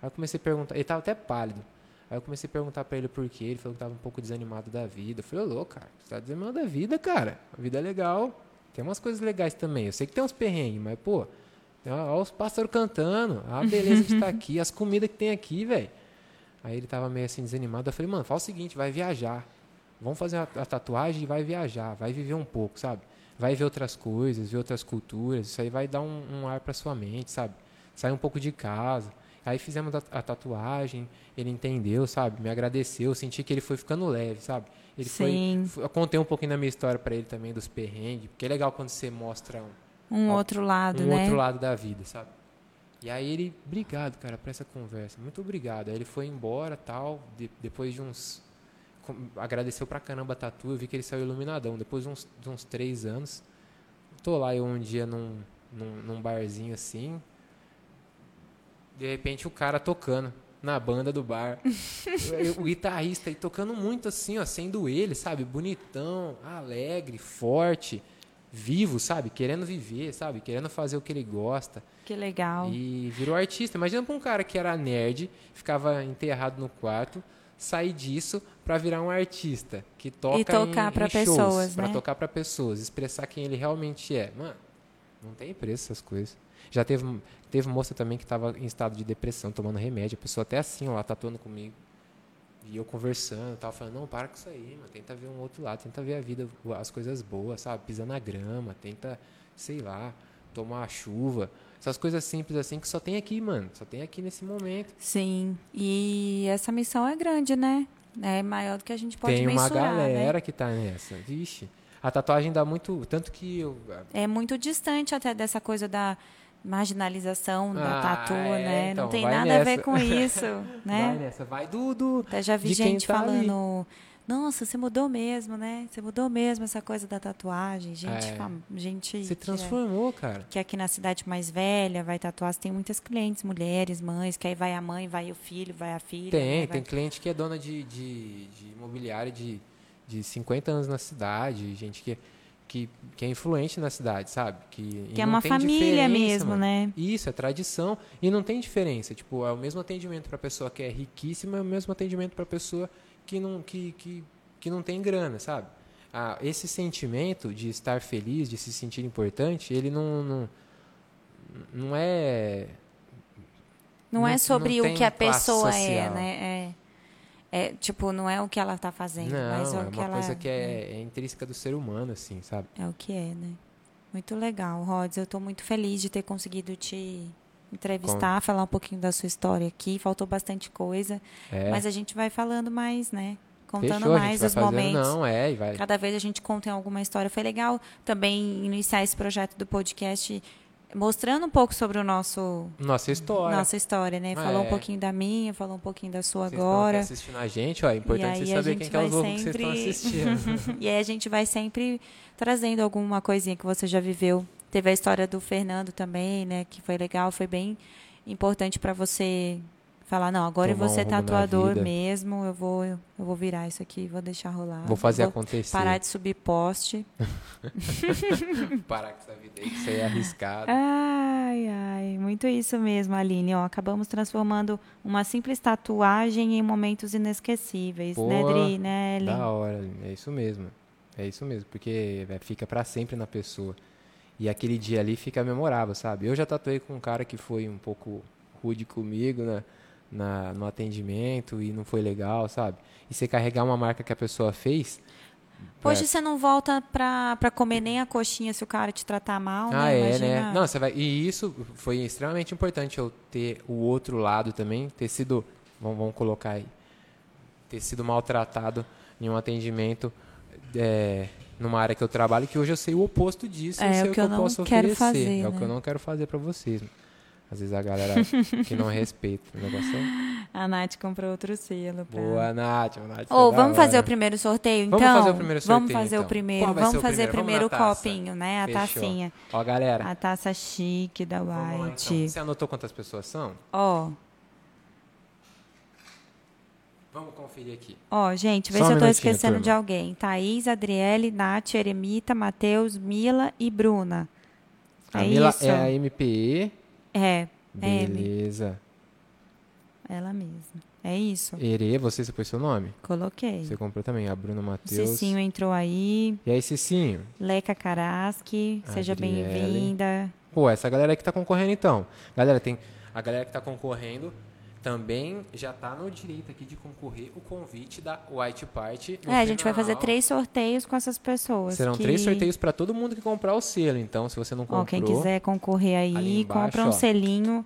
Aí eu comecei a perguntar, ele estava até pálido. Aí eu comecei a perguntar para ele por quê. Ele falou que estava um pouco desanimado da vida. Eu falei, ô louco, cara, você tá desanimado da vida, cara. A vida é legal. Tem umas coisas legais também. Eu sei que tem uns perrengues, mas, pô, olha os pássaros cantando, a beleza de estar *laughs* aqui, as comidas que tem aqui, velho. Aí ele tava meio assim desanimado. Eu falei, mano, fala o seguinte, vai viajar. Vamos fazer a, a tatuagem e vai viajar, vai viver um pouco, sabe? Vai ver outras coisas, ver outras culturas. Isso aí vai dar um, um ar para sua mente, sabe? Sair um pouco de casa. Aí fizemos a, a, tatuagem, ele entendeu, sabe? Me agradeceu, senti que ele foi ficando leve, sabe? Ele Sim. foi, eu contei um pouquinho da minha história para ele também dos perrengues, porque é legal quando você mostra um, um outro lado, um né? outro lado da vida, sabe? E aí ele, obrigado, cara, por essa conversa, muito obrigado. Aí ele foi embora, tal, de, depois de uns agradeceu pra caramba a tatu, eu vi que ele saiu iluminadão. Depois de uns, de uns três anos, tô lá eu um dia num, num, num barzinho assim, de repente o cara tocando na banda do bar. *laughs* o guitarrista aí tocando muito assim, ó, sendo ele, sabe? Bonitão, alegre, forte, vivo, sabe? Querendo viver, sabe? Querendo fazer o que ele gosta. Que legal. E virou artista. Imagina pra um cara que era nerd, ficava enterrado no quarto, sair disso para virar um artista que toca e tocar para pessoas, para né? tocar para pessoas, expressar quem ele realmente é. Mano, não tem preço essas coisas. Já teve Teve moça também que estava em estado de depressão, tomando remédio. A pessoa até assim, ó, lá, tatuando comigo. E eu conversando, tava falando, não, para com isso aí, mano. Tenta ver um outro lado, tenta ver a vida, as coisas boas, sabe? Pisar na grama, tenta, sei lá, tomar a chuva. Essas coisas simples assim que só tem aqui, mano. Só tem aqui nesse momento. Sim. E essa missão é grande, né? É maior do que a gente pode Tem uma galera né? que tá nessa. Vixe. A tatuagem dá muito. Tanto que eu. É muito distante até dessa coisa da marginalização da ah, tatu, é, né? Então, não tem nessa. nada a ver com isso, *laughs* né? Vai nessa, vai do, do Até já vi gente tá falando, ali. nossa, você mudou mesmo, né? Você mudou mesmo essa coisa da tatuagem, gente, é. fam... gente Você transformou, que é, cara. Que aqui na cidade mais velha vai tatuar, tem muitas clientes, mulheres, mães, que aí vai a mãe, vai o filho, vai a filha. Tem, né? tem cliente que é dona de, de, de imobiliário de, de 50 anos na cidade, gente que que, que é influente na cidade, sabe? Que, que é uma família mesmo, mano. né? Isso, é tradição. E não tem diferença. Tipo, é o mesmo atendimento para pessoa que é riquíssima, é o mesmo atendimento para pessoa que não, que, que, que não tem grana, sabe? Ah, esse sentimento de estar feliz, de se sentir importante, ele não, não, não é. Não, não é sobre não o que a pessoa é, social. é, né? É. É, tipo, não é o que ela está fazendo, Não, mas é é o que uma ela coisa que é, é intrínseca do ser humano, assim, sabe? É o que é, né? Muito legal, Rods. Eu estou muito feliz de ter conseguido te entrevistar, falar um pouquinho da sua história aqui. Faltou bastante coisa, É. mas a gente vai falando mais, né? Contando Fechou, mais vai os fazendo, momentos. Não, é, vai. Cada vez a gente conta em alguma história. Foi legal também iniciar esse projeto do podcast mostrando um pouco sobre o nosso Nossa história. nossa história, né? Falou É. um pouquinho da minha, falou um pouquinho da sua Vocês estão agora. assistindo a gente, ó, é importante vocês a saberem quem é os vai ovos que vocês estão sempre- assistindo. *laughs* E aí a gente vai sempre trazendo alguma coisinha que você já viveu. Teve a história do Fernando também, né? Que foi legal, foi bem importante para você falar, não, agora eu vou ser tatuador mesmo, eu vou, eu vou virar isso aqui, vou deixar rolar. Vou fazer vou acontecer. parar de subir poste. *laughs* Parar com essa vida aí, que isso aí é arriscado. Ai, ai, muito isso mesmo, Aline. Ó, acabamos transformando uma simples tatuagem em momentos inesquecíveis, né, Pô, Dri, né, Ellen? Da hora, é isso mesmo. É isso mesmo, porque é, fica pra sempre na pessoa. E aquele dia ali fica memorável, sabe? Eu já tatuei com um cara que foi um pouco rude comigo na, na, no atendimento e não foi legal, sabe? E você carregar uma marca que a pessoa fez. Hoje é, você não volta pra, pra comer nem a coxinha se o cara te tratar mal, Ah, né? é, Imagina. né? Não, você vai. E isso foi extremamente importante eu ter o outro lado também, ter sido, vamos, vamos colocar aí, ter sido maltratado em um atendimento é, numa área que eu trabalho, que hoje eu sei o oposto disso, É, eu sei o que eu eu não posso quero oferecer. fazer, é o que né? eu não quero fazer pra vocês. Às vezes a galera *laughs* que não respeita o negócio. é- A Nath comprou outro selo. Pra... Boa, Nath. Nath Ô, é da vamos fazer o primeiro sorteio, então? Vamos fazer o primeiro Vamos sorteio, fazer o então. primeiro. Qual vai Vamos ser o fazer primeiro? Vamos primeiro o taça. copinho, né? A Fechou. tacinha. Ó, galera. A taça chique da vamos lá, White. então. Você anotou quantas pessoas são? Ó, Vamos conferir aqui. ó, gente, vê Só um se eu tô esquecendo turma. de alguém. Thaís, Adriele, Nath, Eremita, Matheus, Mila e Bruna. A é Mila isso? é a MPE. É, é. Beleza. ela mesma. É isso. Ere, você, você pôs seu nome? Coloquei. Você comprou também. A Bruna Matheus. Cicinho entrou aí. E aí, Cicinho? Leca Karaski, seja bem-vinda. Pô, essa galera que tá concorrendo, então. Galera, tem... A galera que tá concorrendo também já tá no direito aqui de concorrer o convite da White Party. no É, a gente vai fazer três sorteios com essas pessoas. Serão que- três sorteios para todo mundo que comprar o selo. Então, se você não comprou... Ó, quem quiser concorrer aí, embaixo, compra um ó. selinho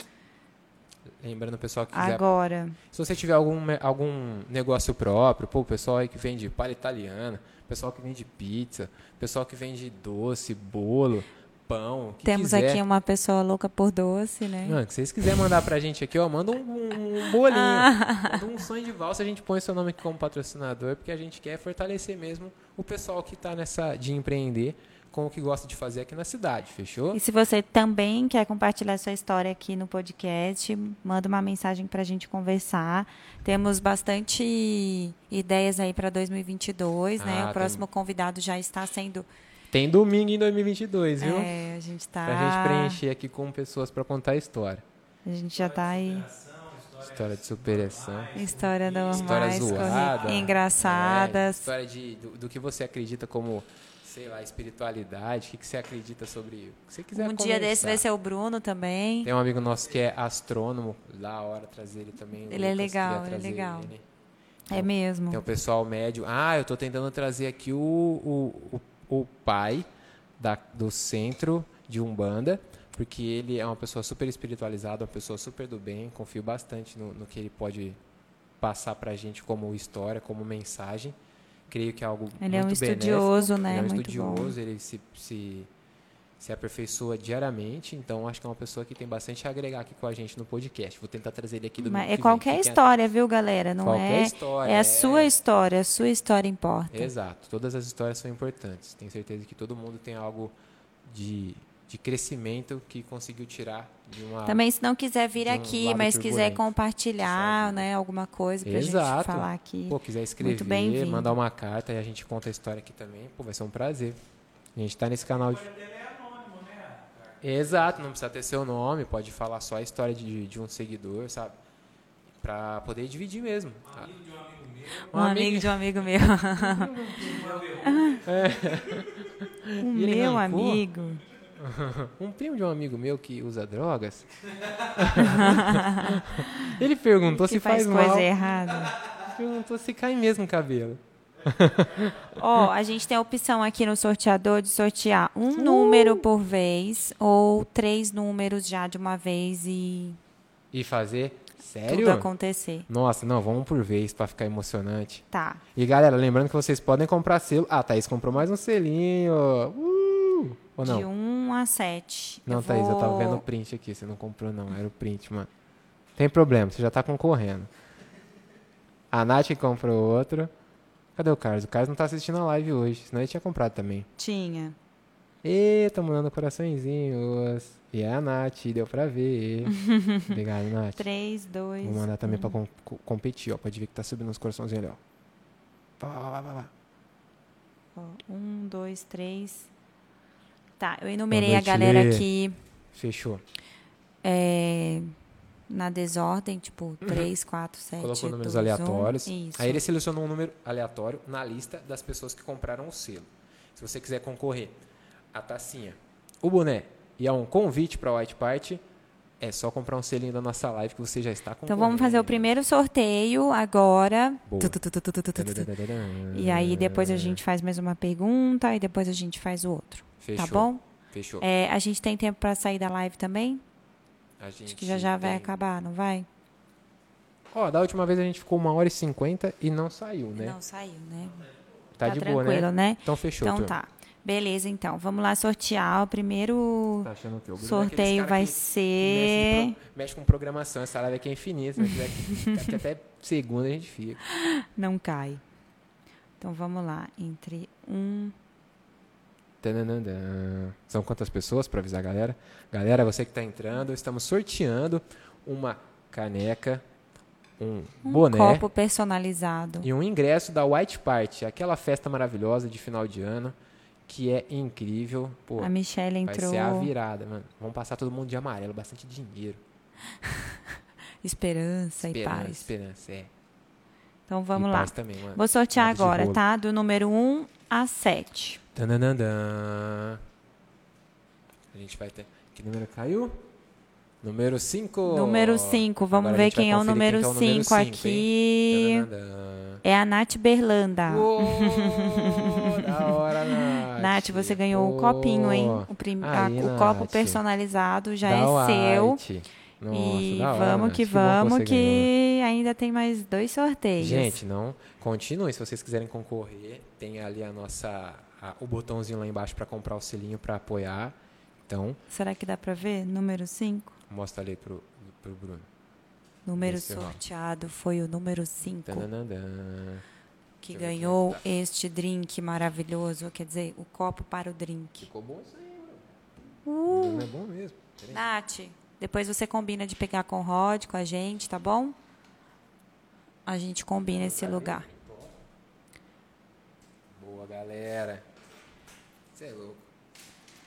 Lembrando, o pessoal que quiser agora. Se você tiver algum, algum negócio próprio, pô, o pessoal aí que vende palha italiana, pessoal que vende pizza, pessoal que vende doce, bolo, pão, o Temos quiser. aqui uma pessoa louca por doce, né? Mano, que vocês quiserem mandar pra gente aqui, ó, manda um, um, um bolinho, Ah. manda um sonho de valsa, a gente põe seu nome aqui como patrocinador, porque a gente quer fortalecer mesmo o pessoal que tá nessa de empreender com o que gosta de fazer aqui na cidade, fechou? E se você também quer compartilhar sua história aqui no podcast, manda uma mensagem para a gente conversar. Temos bastante ideias aí para 2022, né? Ah, O tem- próximo convidado já está sendo. Tem domingo em 2022, viu? É, a gente está. Pra gente preencher aqui com pessoas pra contar a história. A gente já está aí. História de superação. História normais, história zoada. engraçadas. É, história de, do, do que você acredita como, sei lá, espiritualidade, o que, que você acredita sobre o que você quiser um dia desse conversar. vai ser o Bruno também. Tem um amigo nosso que é astrônomo, da hora trazer ele também. Ele é legal, ele é legal. ele. É mesmo. Tem o pessoal médio. Ah, eu tô tentando trazer aqui o, o, o, o pai da, do centro de Umbanda, porque ele é uma pessoa super espiritualizada, uma pessoa super do bem. Confio bastante no, no que ele pode passar pra gente como história, como mensagem. Creio que é algo Ele é um muito benéfico. estudioso, né? Ele é um Muito bom. estudioso, ele se, se, se aperfeiçoa diariamente, então acho que é uma pessoa que tem bastante a agregar aqui com a gente no podcast. Vou tentar trazer ele aqui do Mas é qualquer história, viu, galera? Não Qualquer é. história, é a é. sua história, a sua história importa. Exato, todas as histórias são importantes. Tenho certeza que todo mundo tem algo de, de crescimento que conseguiu tirar de uma. Também, se não quiser vir um aqui, mas quiser compartilhar, né, alguma coisa pra gente falar aqui. Pô, quiser escrever, mandar uma carta e a gente conta a história aqui também, pô, vai ser um prazer. A gente tá nesse canal de. Exato, não precisa ter seu nome, pode falar só a história de, de um seguidor, sabe? Pra poder dividir mesmo. um amigo de um amigo meu. um *laughs* E ele meu arrancou? amigo. *laughs* Um primo de um amigo meu que usa drogas. *laughs* ele perguntou que se faz faz, coisa mal. errada. perguntou se cai mesmo o cabelo. Ó, a gente tem a opção aqui no sorteador de sortear um número por vez ou três números já de uma vez e E fazer? Sério? tudo acontecer. Nossa, não, vamos por vez pra ficar emocionante. Tá. E galera, lembrando que vocês podem comprar selo. Ah, Thaís comprou mais um selinho. Uh! Ou não? De 1 a 7. Não, Thaís, eu tava vendo o print aqui. Você não comprou, não. Era o print, mano. Tem problema, você já tá concorrendo. A Nath comprou outro. Cadê o Carlos? O Carlos não tá assistindo a live hoje, senão ele tinha comprado também. Tinha. E tá mandando coraçõezinhos. E é a Nath, deu pra ver. *laughs* Obrigado, Nath. 3, 2. Vou mandar também pra com- co- competir, ó. Pode ver que tá subindo os coraçõezinhos ali, ó. Vá, vá, vá, vá, vá. 1, 2, 3. Tá, eu enumerei a noite, galera Lê. aqui Fechou. é, na desordem, tipo 3, 4, 7. Colocou números aleatórios. Aí ele selecionou um número aleatório na lista das pessoas que compraram o selo. Se você quiser concorrer a tacinha, o boné e a um convite para a White Party, é só comprar um selinho da nossa live que você já está com. Então vamos fazer o primeiro sorteio agora. E aí depois a gente faz mais uma pergunta e depois a gente faz o outro. Tá Fechou. Tá bom? Fechou. É, a gente tem tempo para sair da live também? A gente Acho que já já vai tem- acabar, não vai? Ó, da última vez a gente ficou uma hora e cinquenta e não saiu, né? Não saiu, né? Tá, de boa, tranquilo, né? né? Então fechou. Então turma. tá. Beleza, então. Vamos lá sortear. O primeiro Tá achando que o é sorteio cara vai que- que ser. mexe, pro- mexe com programação, essa live aqui é infinita. *laughs* Ficar aqui até segunda a gente fica. Não cai. Então vamos lá. Entre um. São quantas pessoas para avisar a galera? Galera, você que está entrando, estamos sorteando uma caneca, um, Um boné copo personalizado. e um ingresso da White Party, aquela festa maravilhosa de final de ano que é incrível. Pô, A Michelle vai entrou. ser a virada, mano. Vamos passar todo mundo de amarelo, bastante dinheiro. *laughs* Esperança, e Esperança, paz. esperança, é. Então vamos e lá. Também. Vou sortear agora, tá? Do número 1 a 7. Tananandã. A gente vai ter. Que número caiu? Número 5. Número 5. Vamos ver quem é o número 5 aqui. É a Nath Berlanda. Uou, *laughs* da hora, Nath. Nath, você ganhou o copinho, hein? O, prim... a- Aí, o copo personalizado já Da é seu. Nossa, e hora, vamos Nath. que vamos, que, ganhou. ainda tem mais dois sorteios. Gente, não. Continue. Se vocês quiserem concorrer, tem ali a nossa. A- o botãozinho lá embaixo para comprar o selinho para apoiar. Então, Será que dá pra ver? Número 5. mostra ali pro, pro Bruno. Número Esse, sorteado foi o número 5, Tananandã. que Deixa ganhou que este drink maravilhoso. Quer dizer, o copo para o drink. Ficou bom isso aí, mano. Bruno é bom mesmo. Peraí. Nath, depois você combina de pegar com o Rod, com a gente, tá bom? A gente combina esse lugar. Boa, galera. Você é louco.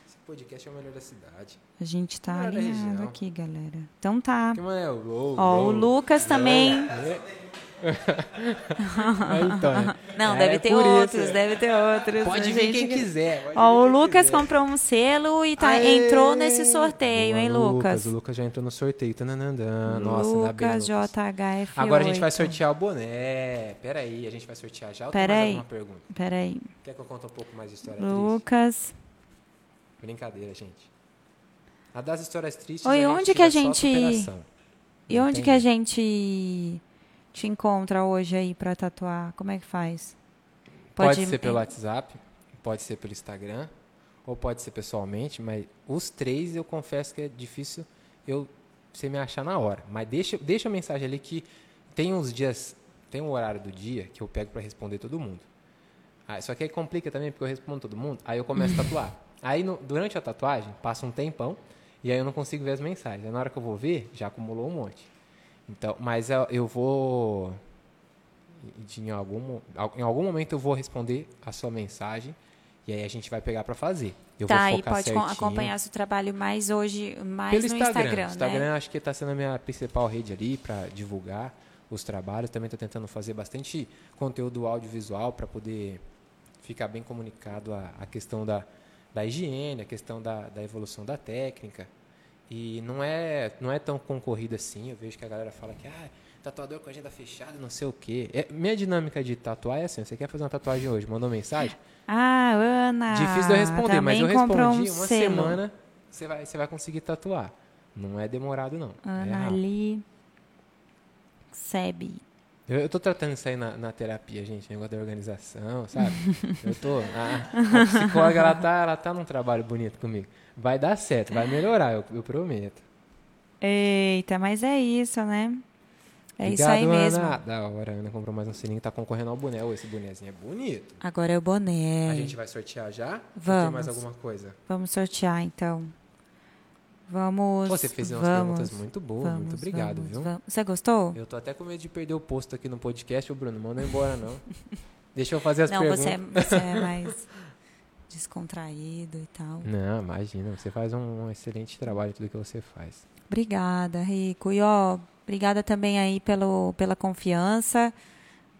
Esse podcast é o melhor da cidade. A gente tá alinhado aqui, galera. Então tá. Que mano é o Low, Ó, o. Lucas também. Aí, então, né? *laughs* Não, É, deve ter outros, isso. deve ter outros. Pode vir gente- quem quiser. Ó, o Lucas quiser. comprou um selo e tá, Aê! entrou nesse sorteio, hein, Boa, Lucas? O Lucas já entrou no sorteio. Tananandã. Nossa, ainda bem, Lucas Lucas. JHF8. Agora a gente vai sortear o boné. Pera aí, a gente vai sortear já. ou tem Pera mais aí. alguma pergunta? Peraí. Quer que eu conte um pouco mais de história triste? Lucas. Brincadeira, gente. A das histórias tristes. Oi, onde que a gente-. E onde que a gente te encontra hoje aí pra tatuar? Como é que faz? Pode, ser pelo WhatsApp, pode ser pelo Instagram, ou pode ser pessoalmente, mas os três eu confesso que é difícil eu você me achar na hora. Mas deixa, deixa a mensagem ali que tem uns dias, tem um horário do dia que eu pego para responder todo mundo. Ah, só que aí complica também, porque eu respondo todo mundo, aí eu começo a tatuar. *laughs* Aí no- durante a tatuagem, passa um tempão, e aí eu não consigo ver as mensagens. Aí na hora que eu vou ver, já acumulou um monte. Então, mas eu, eu vou de- em algum, em algum momento eu vou responder a sua mensagem e aí a gente vai pegar para fazer. Eu tá, vou e focar pode com- certinho. acompanhar seu trabalho mais hoje, mais pelo no Instagram. Instagram, Instagram né? acho que está sendo a minha principal rede ali para divulgar os trabalhos. Também estou tentando fazer bastante conteúdo audiovisual para poder ficar bem comunicado a, a questão da, da higiene, a questão da, da evolução da técnica. E não é, não é tão concorrido assim. Eu vejo que a galera fala que ah, tatuador com agenda fechada, não sei o quê. É, minha dinâmica de tatuar é assim, você quer fazer uma tatuagem hoje, mandou mensagem? Ah, Ana. Difícil de eu responder, mas eu respondi um uma selo. semana, você vai, você vai conseguir tatuar. Não é demorado, não. é Ana rápido. ali. Sebi. Eu, eu tô tratando isso aí na, na terapia, gente, negócio da organização, sabe? *laughs* eu tô. A, a psicóloga, ela tá, ela tá num trabalho bonito comigo. Vai dar certo, vai melhorar, eu, eu prometo. Eita, mas é isso, né? É isso Obrigado, aí mesmo. Ana. Da hora, a Ana comprou mais um sininho, tá concorrendo ao boné. Esse bonézinho é bonito. Agora é o boné. A gente vai sortear já? Ou Tem Vamos. mais alguma coisa? Vamos sortear, então. Vamos. Você fez umas vamos, perguntas muito boas, vamos, muito obrigado, vamos, viu? Você gostou? Eu tô até com medo de perder o posto aqui no podcast, ô Bruno. Manda embora, não. *laughs* Deixa eu fazer as Não, perguntas. você é, você é mais descontraído e tal. Não, imagina, você faz um, um excelente trabalho tudo que você faz. Obrigada, Rico. E ó, obrigada também aí pelo, pela confiança.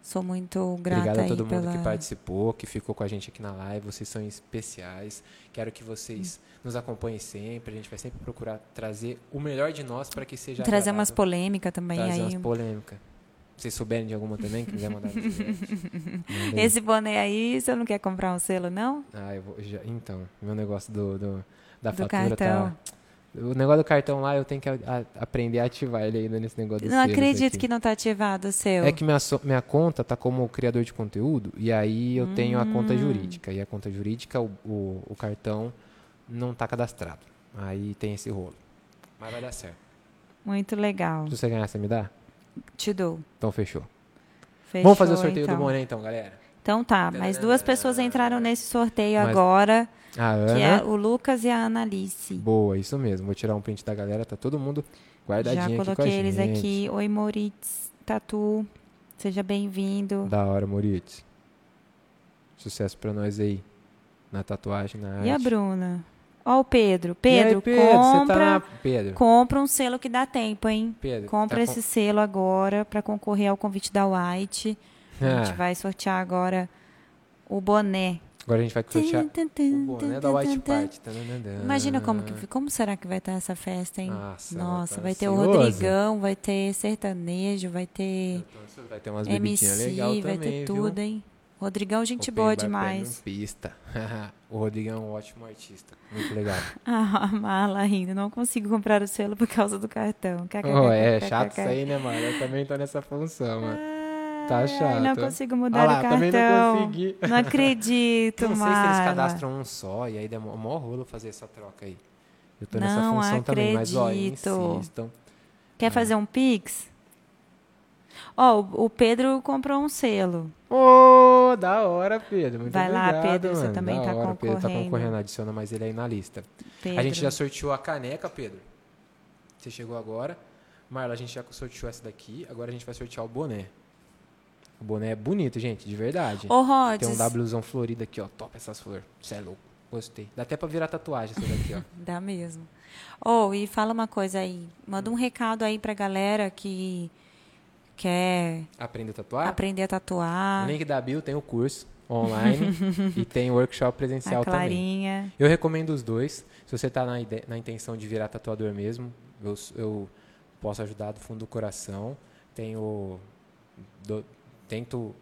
Sou muito grata Obrigado a todo mundo pela... que participou, que ficou com a gente aqui na live. Vocês são especiais. Quero que vocês nos acompanhem sempre. A gente vai sempre procurar trazer o melhor de nós para que seja Trazer umas agradável. polêmicas também trazer aí. umas polêmicas. Vocês souberem de alguma também, que quiser mandar. *laughs* Esse boné aí, você não quer comprar um selo, não? Ah, eu vou, já, então, meu negócio do, do- da Do fatura cartão. tá... O negócio do cartão lá, eu tenho que a- a- aprender a ativar ele ainda nesse negócio do não selos acredito aqui. que não tá ativado o seu. É que minha, minha conta tá como criador de conteúdo e aí eu tenho a conta Hum. jurídica. E a conta jurídica, o, o, o cartão não tá cadastrado. Aí tem esse rolo. Mas vai dar certo. Muito legal. Se você ganhar, você me dá? Te dou. Então fechou. Fechou, Vamos fazer o sorteio então. do boné então, galera. Então tá, mais duas pessoas entraram nesse sorteio Mas- agora, A Ana. que é o Lucas e a Analice. Boa, isso mesmo. Vou tirar um print da galera, tá todo mundo guardadinho Já com coloquei eles gente. aqui. Oi, Moritz Tatu. Seja bem-vindo. Da hora, Moritz. Sucesso pra nós aí. Na tatuagem, na arte. E a Bruna? Ó o Pedro. E aí, Pedro, Pedro, você compra, tá na... Pedro, compra um selo que dá tempo, hein? Pedro. Compra tá esse selo agora para concorrer ao convite da White. com- A Ah, gente *laughs* vai sortear agora o boné. Agora a gente vai tum, o boné da White. Party. Imagina como, que, como será que vai estar essa festa, hein? Nossa, Nossa, vai ter o. Rodrigão, vai ter sertanejo, vai ter Vai ter umas MC, legal vai também, ter viu? tudo, hein? Rodrigão, gente Open boa demais. Pista. *laughs* o Rodrigo é um ótimo artista. Muito legal. *laughs* Ah, a mala ainda. Não consigo comprar o selo por causa do cartão. oh, é chato isso aí, né, mano? Eu também tô nessa função, mano. Tá chato. Não consigo mudar Ah lá, o também cartão. não consegui. Não acredito, *laughs* Eu não sei se eles cadastram um só e aí demora mó rolo fazer essa troca aí. Eu tô nessa Não função também, mas ó, acredito. insistam. Quer fazer um pix? Ó, o- o Pedro comprou um selo. Ô, da hora, Pedro. Muito Vai lá, obrigado, Pedro, você mano. também da tá hora, Pedro tá concorrendo. concorrendo, adiciona mais ele aí na lista. Pedro. A gente já sorteou a caneca, Pedro. Você chegou agora. Marla, a gente já sorteou essa daqui. Agora a gente vai sortear o boné. O boné é bonito, gente, de verdade. Ô, Rods, Tem um Wzão florido aqui, ó. Top essas flores. Você é louco. Gostei. Dá até pra virar tatuagem essa daqui, ó. *laughs* Dá mesmo. Ô, e fala uma coisa aí. Manda um recado aí pra galera que quer Aprende a tatuar? aprender a No tatuar. link da Bio tem o curso online *laughs* e tem o workshop presencial A também. Clarinha. Eu recomendo os dois. Se você está na, na intenção de virar tatuador mesmo, eu, eu posso ajudar do fundo do coração. Tenho, do- tento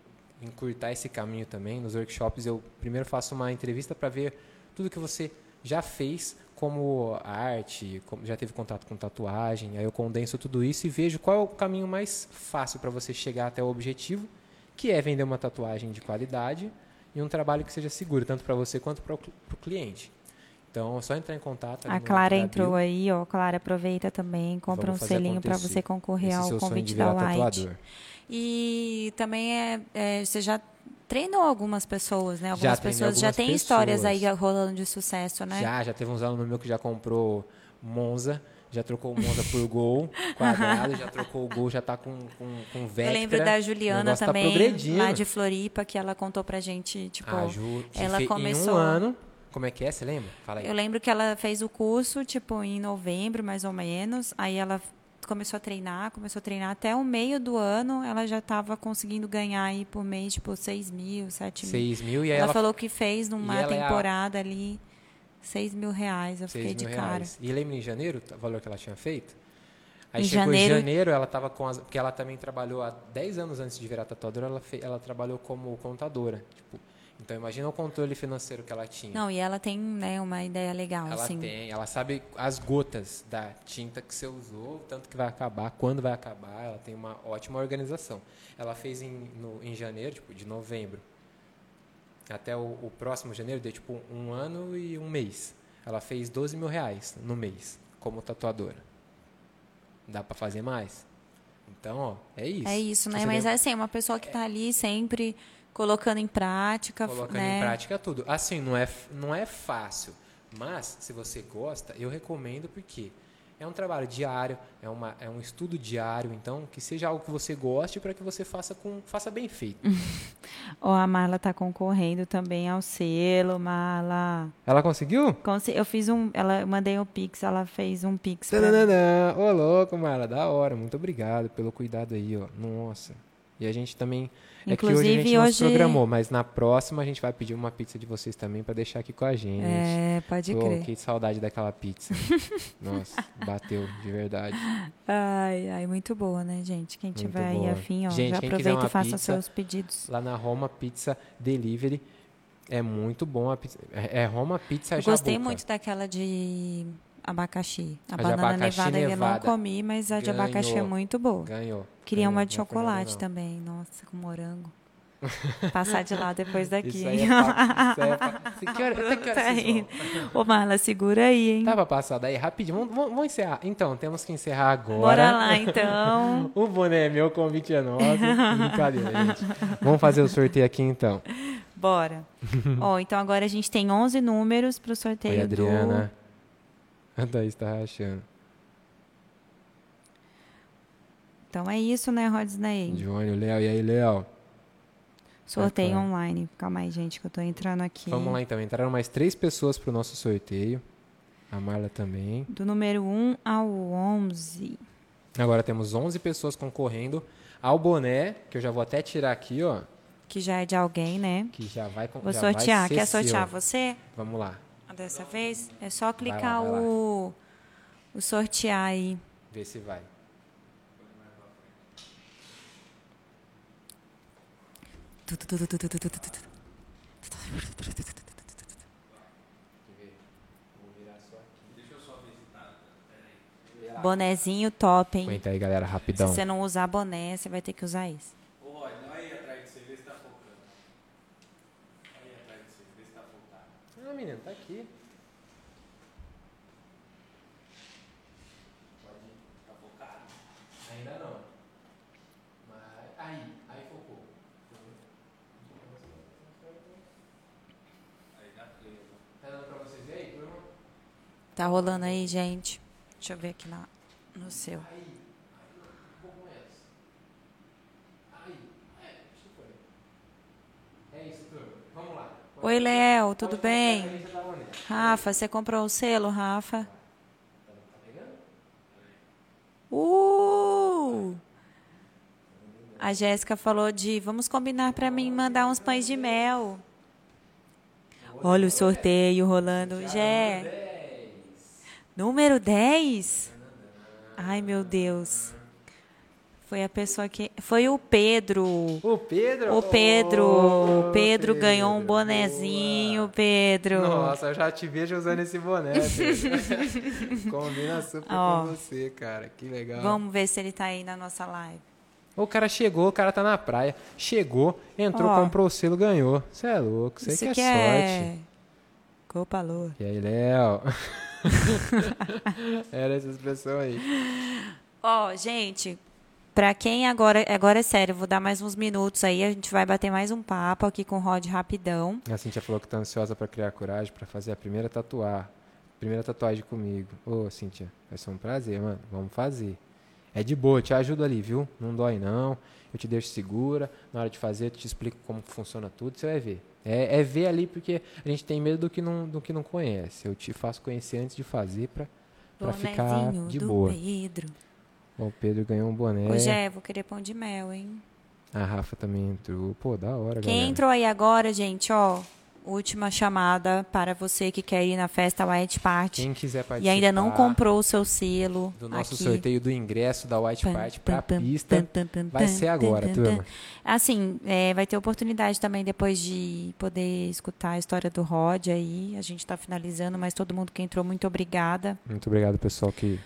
encurtar esse caminho também. Nos workshops eu primeiro faço uma entrevista para ver tudo que você já fez como arte, como já teve contato com tatuagem. Aí eu condenso tudo isso e vejo qual é o caminho mais fácil para você chegar até o objetivo, que é vender uma tatuagem de qualidade e um trabalho que seja seguro, tanto para você quanto para o cliente. Então, é só entrar em contato. A Clara entrou aí, ó. Clara, aproveita também, compra Vamos um selinho para você concorrer Esse ao convite da White. tatuador. E também é, é, você já treinou algumas pessoas, né? Já Algumas treinei pessoas já algumas têm histórias aí rolando de sucesso, né? Já, já teve uns alunos meu que já comprou Monza, já trocou o Monza por Gol *laughs* quadrado, já trocou o Gol, já tá com, com, com Vectra. Eu lembro da Juliana tá também, progredindo. lá de Floripa, que ela contou pra gente, tipo, A Ju, que ela começou- Em um ano, como é que é? Você lembra? Fala aí. eu lembro que ela fez o curso, tipo, em novembro, mais ou menos. Aí ela começou a treinar, começou a treinar até o meio do ano, ela já estava conseguindo ganhar aí por mês, tipo, 6 mil, 7 mil. 6 mil e ela, ela, falou que fez numa ela é a- temporada ali 6 mil reais. Eu 6 fiquei de cara. reais. E lembra em janeiro o valor que ela tinha feito? Aí Em chegou janeiro- em janeiro, ela tava com as. Porque ela também trabalhou há 10 anos antes de virar tatuadora, ela, fe- ela trabalhou como contadora. Tipo, então imagina o controle financeiro que ela tinha. Não, e ela tem, né, uma ideia legal, Ela assim. tem, ela sabe as gotas da tinta que você usou, tanto que vai acabar, quando vai acabar, ela tem uma ótima organização. Ela fez em, no- em janeiro, tipo, de novembro, até o, o próximo janeiro, deu tipo um ano e um mês. Ela fez 12 mil reais no mês, como tatuadora. Dá pra fazer mais? Então, ó, é isso. É isso, né? Mas tem- é assim, uma pessoa que tá ali sempre colocando em prática, colocando né? em prática tudo. Assim, não é, não é fácil, mas se você gosta, eu recomendo porque é um trabalho diário, é, uma, é um estudo diário, então que seja algo que você goste para que você faça com faça bem feito. *laughs* Ó, a Marla tá concorrendo também ao selo, Marla. Ela conseguiu? Conse- Eu fiz um, ela mandei o Pix, ela fez um Pix. Ô, louco, Marla, da hora. Muito obrigado pelo cuidado aí, ó. Nossa. E a gente também. É que hoje a Inclusive, gente não hoje- programou, mas na próxima a gente vai pedir uma pizza de vocês também para deixar aqui com a gente. É, pode Pô, crer. que saudade daquela pizza. *laughs* Nossa, bateu, de verdade. Ai, ai, muito boa, né, gente? Quem tiver aí boa. afim, ó, Gente, já aproveita e faça seus pedidos. Lá na Roma Pizza Delivery é muito bom a pizza. É é Roma Pizza Eu gostei muito daquela de abacaxi. A, A banana abacaxi nevada, eu não comi, mas a de abacaxi é muito boa. Ganhou. Queria Ganhou, uma de chocolate não. também. Nossa, com morango. *laughs* Passar de lá depois daqui. Isso aí é papo. É *laughs* papo. Que hora, até que hora Tá? Ô, Marla, segura aí, hein? Dá pra passar daí rapidinho? Vamos, vamos- encerrar. Então, temos que encerrar agora. Bora lá, então. *laughs* O boné é meu, o convite é nosso. Brincadeira, gente. Vamos fazer o sorteio aqui então. Bora. Ó, então agora a gente tem 11 números pro sorteio Oi, Adriana. A Thaís *laughs* tá rachando. do... Então é isso, né, Rodney? Johnny, o Léo. E aí, Léo? Sorteio Vai, vai. online. Calma aí, gente, que eu tô entrando aqui. Vamos lá então. Entraram mais três pessoas pro nosso sorteio. A Marla também. Do número 1 ao 11. Agora temos 11 pessoas concorrendo ao boné, que eu já vou até tirar aqui, ó. Que já é de alguém, né? Que já vai Vou já vai sortear. ser Quer sortear seu. você? Vamos lá. Dessa vez? É só clicar vai lá. o, o sortear aí. Vê se vai. Bonezinho top, hein? Aguenta aí, galera, Se rapidão. você não usar boné, você vai ter que usar esse. Ô, Rod, dá aí atrás de você, vê se tá focando. Aí atrás de você, vê se tá focado. Ah, menino, tá aqui. Tá focado? Ainda não. Mas... Aí, aí focou. Aí dá play. Tá dando pra vocês verem aí, turma? Tá rolando aí, gente? Deixa eu ver aqui na, no seu. Aí, aí, um pouco mais. Aí, é, acho que foi. É isso, turma. Vamos lá. Oi, Léo, tudo bem? Rafa, você comprou o selo, Rafa? Uh! A Jéssica falou de vamos combinar pra mim mandar uns pães de mel. Olha o sorteio rolando. Jé. Número 10? Ai, meu Deus. Foi a pessoa que. Foi o Pedro. O Pedro? O Pedro. O Pedro ganhou um bonezinho, Pedro. Nossa, eu já te vejo usando esse boné. *laughs* Combina super Ó. com você, cara. Que legal. Vamos ver se ele tá aí na nossa live. O cara chegou, o cara tá na praia. Chegou, entrou, Ó. comprou o selo, ganhou. Você é louco, você que que é é. sorte. Copa Lua. E aí, Léo? *laughs* Era essa expressão aí. Ó, gente, pra quem agora, agora é sério, vou dar mais uns minutos aí, a gente vai bater mais um papo aqui com o Rod rapidão. A Cintia falou que tá ansiosa pra criar coragem pra fazer a primeira tatuar. Primeira tatuagem comigo. Ô, Cintia, vai ser um prazer, mano. Vamos fazer. É de boa, eu te ajudo ali, viu? Não dói não. Eu te deixo segura. Na hora de fazer, eu te explico como funciona tudo, você vai ver. É, é ver ali porque a gente tem medo do que não, do que não conhece. Eu te faço conhecer antes de fazer pra, pra ficar de boa. Pedro. O Pedro ganhou um boné. Ô, Jé, vou querer pão de mel, hein? A Rafa também entrou. Pô, da hora, Quem galera. entrou aí agora, gente, ó, última chamada para você que quer ir na festa White Party Quem quiser e participar ainda não comprou o seu selo. do nosso aqui. sorteio do ingresso da White Party pam, pra pam, pista, pam, pam, pam, vai ser agora, turma. Assim, é, vai ter oportunidade também depois de poder escutar a história do Rod aí. A gente está finalizando, mas todo mundo que entrou, muito obrigada. Muito obrigado, pessoal, que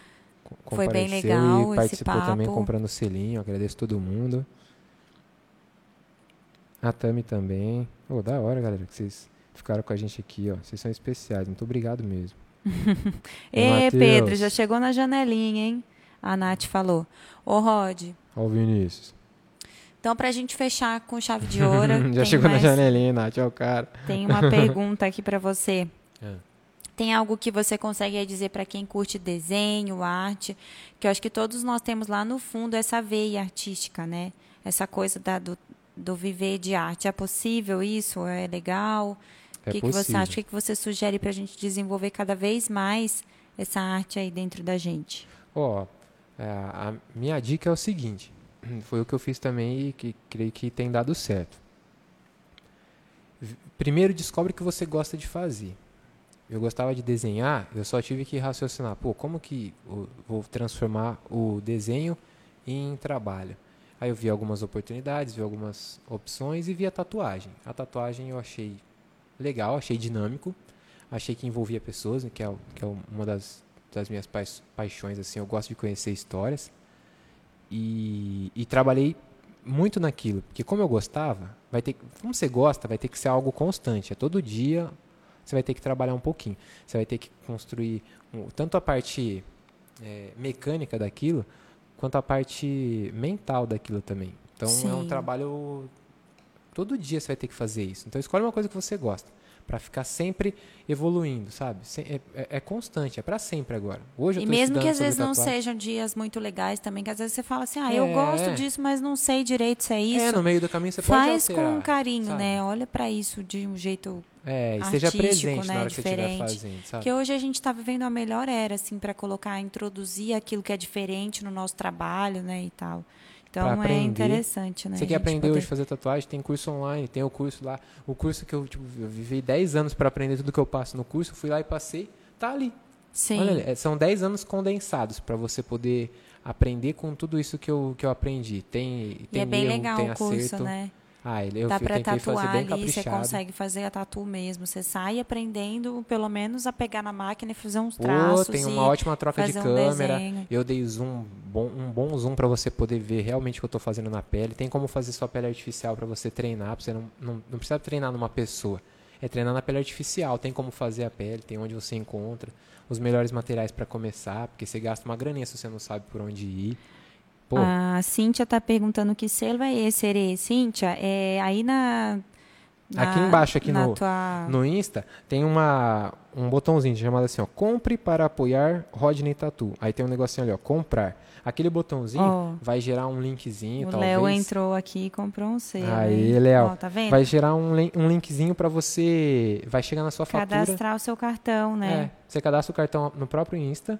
Foi bem legal e participou também papo. comprando o selinho. Agradeço todo mundo. A Tami também. Ô, da hora, galera, que vocês ficaram com a gente aqui, ó. Vocês são especiais. Muito obrigado mesmo. *laughs* Ê. Pedro, já chegou na janelinha, hein? A Nath falou. Ô, Rod, Ó o Vinícius. então pra gente fechar com chave de ouro, *laughs* Já chegou mais- na janelinha, Nath, ó o cara. Tem uma *laughs* pergunta aqui pra você. É. Tem algo que você consegue dizer para quem curte desenho, arte, que eu acho que todos nós temos lá no fundo essa veia artística, né? Essa coisa da- do, do viver de arte. É possível isso? É legal? É o que, que você acha? O que, que você sugere para a gente desenvolver cada vez mais essa arte aí dentro da gente? Ó, é, a minha dica é o seguinte. *clears throat* Foi o que eu fiz também e que creio que tem dado certo. Primeiro, descobre o que você gosta de fazer. Eu gostava de desenhar, eu só tive que raciocinar. Pô, como que vou transformar o desenho em trabalho? Aí eu vi algumas oportunidades, vi algumas opções e vi a tatuagem. A tatuagem eu achei legal, achei dinâmico, achei que envolvia pessoas, que é, que é uma das, das minhas paixões. Assim, eu gosto de conhecer histórias e, e trabalhei muito naquilo, porque como eu gostava, vai ter, como você gosta, vai ter que ser algo constante. É todo dia você vai ter que trabalhar um pouquinho. Você vai ter que construir um- tanto a parte é, mecânica daquilo, quanto a parte mental daquilo também. Então é um Sim. trabalho todo dia você vai ter que fazer isso. Então escolhe uma coisa que você gosta para ficar sempre evoluindo, sabe? É, é- é constante, é para sempre agora. Hoje eu E mesmo que às vezes não sejam dias muito legais também, que às vezes você fala assim, ah, eu É. gosto disso, mas não sei direito se é isso. É, no meio do caminho você Faz pode alterar, com carinho, sabe? né? Olha para isso de um jeito É, e seja artístico, presente né, na hora que você estiver diferente. fazendo, sabe? Porque hoje a gente está vivendo a melhor era, assim, para colocar, introduzir aquilo que é diferente no nosso trabalho, né, e tal. Então é interessante, né? Você quer aprender poder- hoje a fazer tatuagem? Tem curso online, tem o curso lá. O curso que eu, tipo, eu vivi 10 anos para aprender tudo que eu passo no curso, fui lá e passei, tá ali. Sim. Olha, é, são 10 anos condensados para você poder aprender com tudo isso que eu, que eu aprendi. Tem, e tem é bem erro, legal tem o curso, acerto. né? Ah, ele, eu, Dá para tatuar bem ali, você consegue fazer a tatu mesmo. Você sai aprendendo, pelo menos, a pegar na máquina e fazer uns traços. tem uma ótima troca de um câmera. desenho. Eu dei zoom, bom, um bom zoom para você poder ver realmente o que eu estou fazendo na pele. Tem como fazer sua pele artificial para você treinar, pra você não, não, não precisa treinar numa pessoa. É treinar na pele artificial. Tem como fazer a pele, tem onde você encontra os melhores materiais para começar, porque você gasta uma graninha se você não sabe por onde ir. Pô, A Cíntia tá perguntando que selo é esse, Ere. Cíntia, é aí na... na- Aqui embaixo, aqui no- tua... No Insta tem uma, um botãozinho chamado assim, ó, compre para apoiar Rodney Tatu. Aí tem um negocinho ali, ó, comprar. Aquele botãozinho Ó. vai gerar um linkzinho, O talvez. Léo entrou aqui e comprou um selo. Aí? Léo, Ó, tá vendo? Vai gerar um, um linkzinho para você, vai chegar na sua fatura. Cadastrar o seu cartão, né? É, você cadastra o cartão no próprio Insta